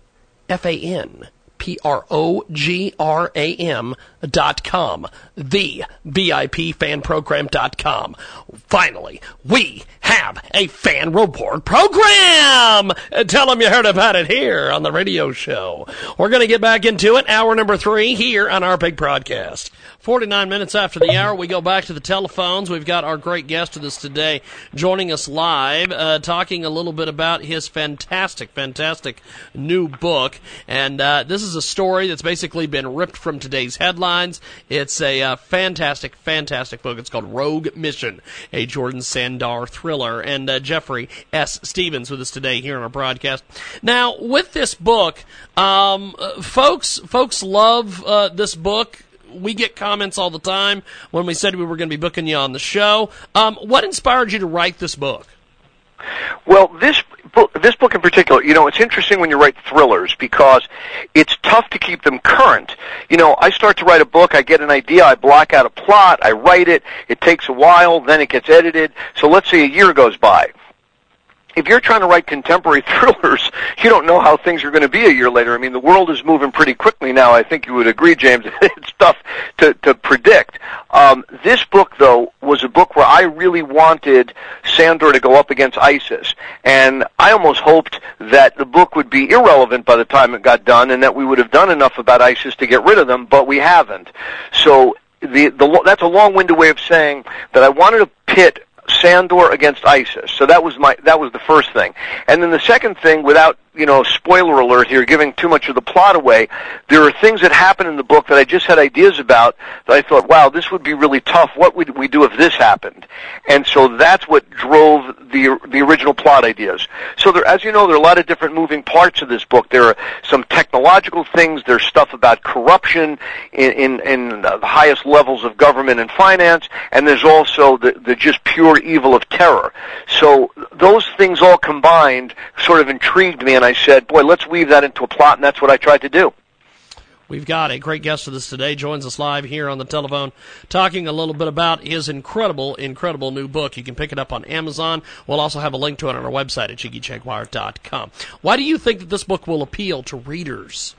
Speaker 9: F A N P R O G R A M dot com. The VIP fan program dot com. Finally, we have a fan reward program. Tell them you heard about it here on the radio show. We're going to get back into it. Hour number three here on our big broadcast. 49 minutes after the hour, we go back to the telephones. We've got our great guest with us today joining us live, uh, talking a little bit about his fantastic, fantastic new book. And uh, this is a story that's basically been ripped from today's headlines. It's a uh, fantastic, fantastic book. It's called Rogue Mission, a Jordan Sandor thriller. And uh, Jeffrey S. Stephens with us today here on our broadcast. Now, with this book, um, uh, folks, folks love uh, this book we get comments all the time when we said we were going to be booking you on the show. Um, what inspired you to write this book?
Speaker 35: Well, this book, this book in particular, you know, it's interesting when you write thrillers because it's tough to keep them current. You know, I start to write a book, I get an idea, I block out a plot, I write it, it takes a while, then it gets edited. So let's say a year goes by if you're trying to write contemporary <laughs> thrillers, you don't know how things are going to be a year later. I mean, the world is moving pretty quickly now. I think you would agree, James. <laughs> it's tough to, to predict. Um, this book, though, was a book where I really wanted Sandor to go up against ISIS. And I almost hoped that the book would be irrelevant by the time it got done and that we would have done enough about ISIS to get rid of them, but we haven't. So the, the, that's a long-winded way of saying that I wanted to pit Sandor against ISIS. So that was my that was the first thing. And then the second thing, without you know, spoiler alert here, giving too much of the plot away. There are things that happen in the book that I just had ideas about that I thought, wow, this would be really tough. What would we do if this happened? And so that's what drove the the original plot ideas. So there, as you know, there are a lot of different moving parts of this book. There are some technological things. There's stuff about corruption in in, in the highest levels of government and finance, and there's also the the just pure evil of terror. So those things all combined sort of intrigued me, and I said, boy, let's weave that into a plot, and that's what I tried to do.
Speaker 9: We've got a great guest with us today. Joins us live here on the telephone, talking a little bit about his incredible, incredible new book. You can pick it up on Amazon. We'll also have a link to it on our website at jiggyjaguar.com. Why do you think that this book will appeal to readers?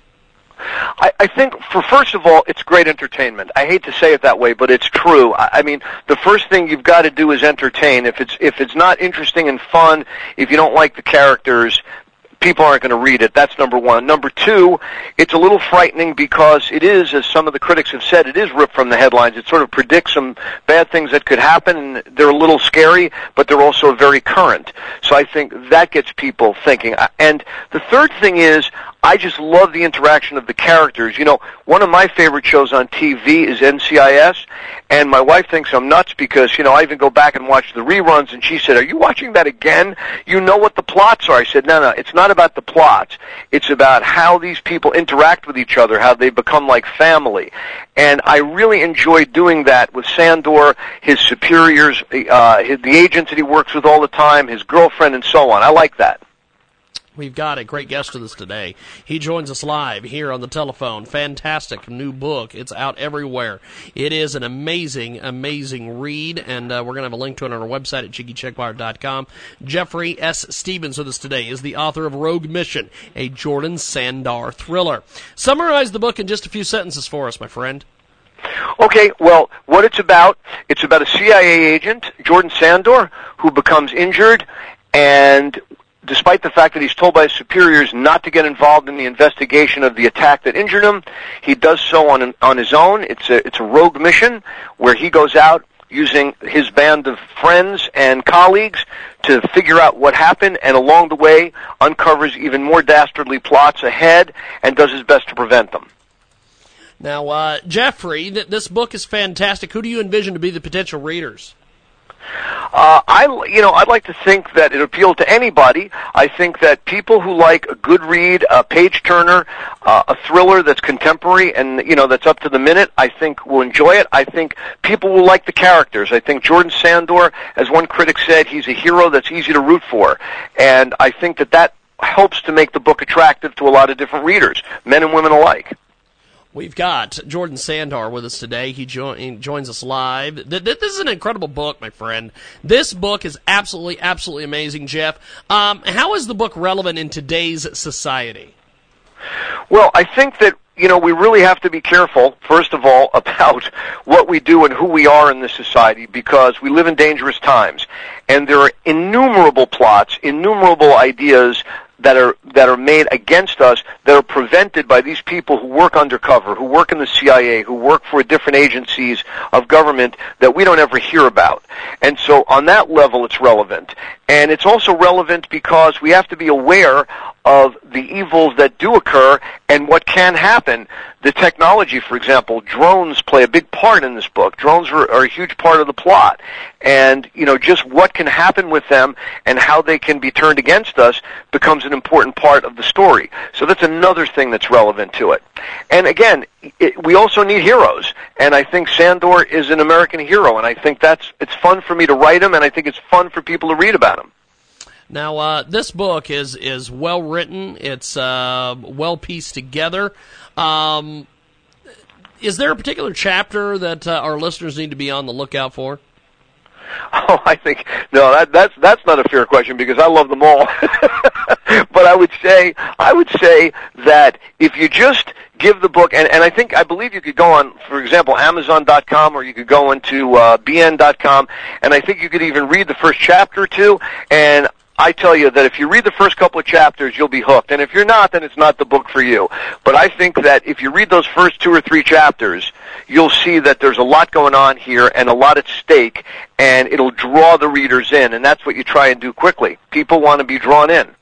Speaker 35: I, I think, for first of all, it's great entertainment. I hate to say it that way, but it's true. I, I mean, the first thing you've got to do is entertain. If it's if it's not interesting and fun, if you don't like the characters, people aren't going to read it. That's number one. Number two, it's a little frightening because it is, as some of the critics have said, it is ripped from the headlines. It sort of predicts some bad things that could happen, and they're a little scary, but they're also very current. So I think that gets people thinking. Uh, and the third thing is, I just love the interaction of the characters. You know, one of my favorite shows on TV is NCIS, and my wife thinks I'm nuts because, you know, I even go back and watch the reruns, and she said, are you watching that again? You know what the plots are. I said, no, no, it's not about the plots. It's about how these people interact with each other, how they become like family. And I really enjoy doing that with Sandor, his superiors, uh, the agents that he works with all the time, his girlfriend, and so on. I like that.
Speaker 9: We've got a great guest with us today. He joins us live here on the telephone. Fantastic new book. It's out everywhere. It is an amazing, amazing read, and uh, we're going to have a link to it on our website at JiggyJaguar.com. Jeffrey S. Stephens with us today is the author of Rogue Mission, a Jordan Sandor thriller. Summarize the book in just a few sentences for us, my friend.
Speaker 35: Okay, well, what it's about, it's about a CIA agent, Jordan Sandor, who becomes injured and despite the fact that he's told by his superiors not to get involved in the investigation of the attack that injured him, he does so on on his own. It's a it's a rogue mission where he goes out using his band of friends and colleagues to figure out what happened and along the way uncovers even more dastardly plots ahead and does his best to prevent them.
Speaker 9: Now, uh, Jeffrey, th- this book is fantastic. Who do you envision to be the potential readers?
Speaker 35: Uh, I, you know, I'd like to think that it appealed to anybody. I think that people who like a good read, a page turner, uh, a thriller that's contemporary and you know that's up to the minute, I think will enjoy it. I think people will like the characters. I think Jordan Sandor, as one critic said, he's a hero that's easy to root for, and I think that that helps to make the book attractive to a lot of different readers, men and women alike.
Speaker 9: We've got Jordan Sandor with us today. He, jo- he joins us live. Th- th- this is an incredible book, my friend. This book is absolutely, absolutely amazing, Jeff. Um, how is the book relevant in today's society?
Speaker 35: Well, I think that you know, we really have to be careful, first of all, <laughs> about what we do and who we are in this society because we live in dangerous times. And there are innumerable plots, innumerable ideas that are that are made against us that are prevented by these people who work undercover, who work in the CIA, who work for different agencies of government that we don't ever hear about. And so on that level it's relevant. And it's also relevant because we have to be aware of the evils that do occur and what can happen. The technology, for example, drones play a big part in this book. Drones are, are, a huge part of the plot. And, you know, just what can happen with them and how they can be turned against us becomes an important part of the story. So that's another thing that's relevant to it. And again, it, we also need heroes. And I think Sandor is an American hero. And I think that's, it's fun for me to write him and I think it's fun for people to read about him.
Speaker 9: Now, uh, this book is is well written. It's uh, well pieced together. Um, is there a particular chapter that uh, our listeners need to be on the lookout for? <laughs>
Speaker 35: Oh, I think no. That, that's that's not a fair question because I love them all. <laughs> but I would say I would say that if you just give the book, and, and I think I believe you could go on, for example, Amazon.com, or you could go into uh, BN.com, and I think you could even read the first chapter or two. And I tell you that if you read the first couple of chapters, you'll be hooked. And if you're not, then it's not the book for you. But I think that if you read those first two or three chapters, you'll see that there's a lot going on here and a lot at stake, and it'll draw the readers in. And that's what you try and do quickly. People want to be drawn in.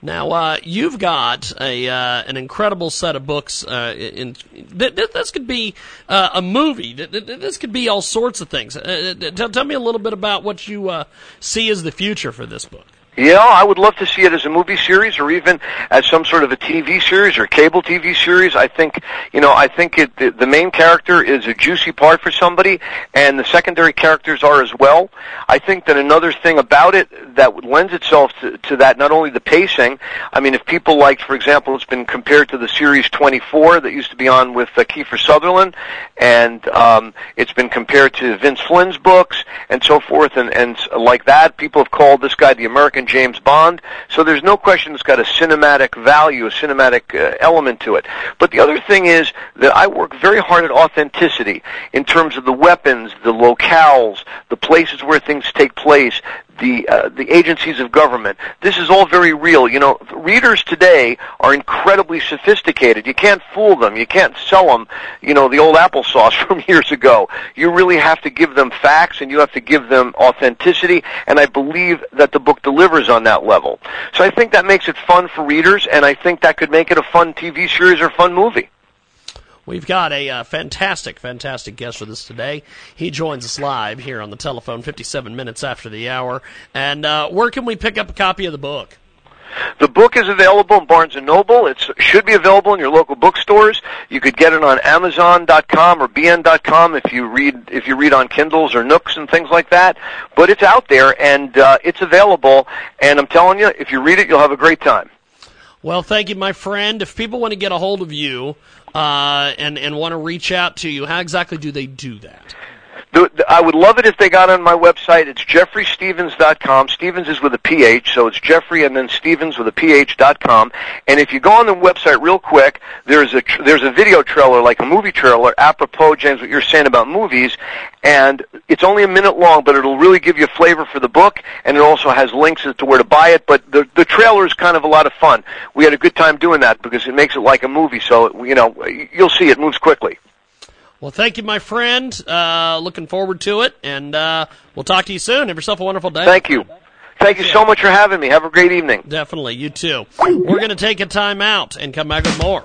Speaker 9: Now uh, you've got a uh, an incredible set of books. Uh, in, th- th- this could be uh, a movie. Th- this could be all sorts of things. Uh, tell, me a little bit about what you uh, see as the future for this book.
Speaker 35: Yeah, I would love to see it as a movie series or even as some sort of a TV series or cable TV series. I think, you know, I think it, the, the main character is a juicy part for somebody and the secondary characters are as well. I think that another thing about it that lends itself to, to that, not only the pacing, I mean, if people liked, for example, it's been compared to the series 24 that used to be on with uh, Kiefer Sutherland and um, it's been compared to Vince Flynn's books and so forth and, and like that. People have called this guy the American James Bond. So there's no question it's got a cinematic value, a cinematic uh, element to it. But the other thing is that I work very hard at authenticity in terms of the weapons, the locales, the places where things take place, the uh, the agencies of government. This is all very real. You know, readers today are incredibly sophisticated. You can't fool them. You can't sell them. You know, the old applesauce <laughs> from years ago. You really have to give them facts, and you have to give them authenticity. And I believe that the book delivers on that level. So I think that makes it fun for readers, and I think that could make it a fun TV series or fun movie.
Speaker 9: We've got a uh, fantastic, fantastic guest with us today. He joins us live here on the telephone 57 minutes after the hour. And uh, where can we pick up a copy of the book?
Speaker 35: The book is available in Barnes and Noble. It should be available in your local bookstores. You could get it on Amazon.com or BN.com if you read if you read on Kindles or Nooks and things like that. But it's out there and uh, it's available. And I'm telling you, if you read it, you'll have a great time.
Speaker 9: Well, thank you, my friend. If people want to get a hold of you uh, and and want to reach out to you, how exactly do they do that?
Speaker 35: The, the, I would love it if they got on my website. It's jeffreystephens.com. Stephens is with a PH, so it's Jeffrey and then Stephens with a PH dot com. And if you go on the website real quick, there's a tr- there's a video trailer, like a movie trailer, apropos, James, what you're saying about movies. And it's only a minute long, but it'll really give you a flavor for the book, and it also has links as to where to buy it. But the the trailer is kind of a lot of fun. We had a good time doing that because it makes it like a movie. So you know, you'll see it moves quickly.
Speaker 9: Well, thank you, my friend. Uh, looking forward to it, and uh, we'll talk to you soon. Have yourself a wonderful day.
Speaker 35: Thank you. Thank you so much for having me. Have a great evening.
Speaker 9: Definitely. You too. We're going to take a time out and come back with more.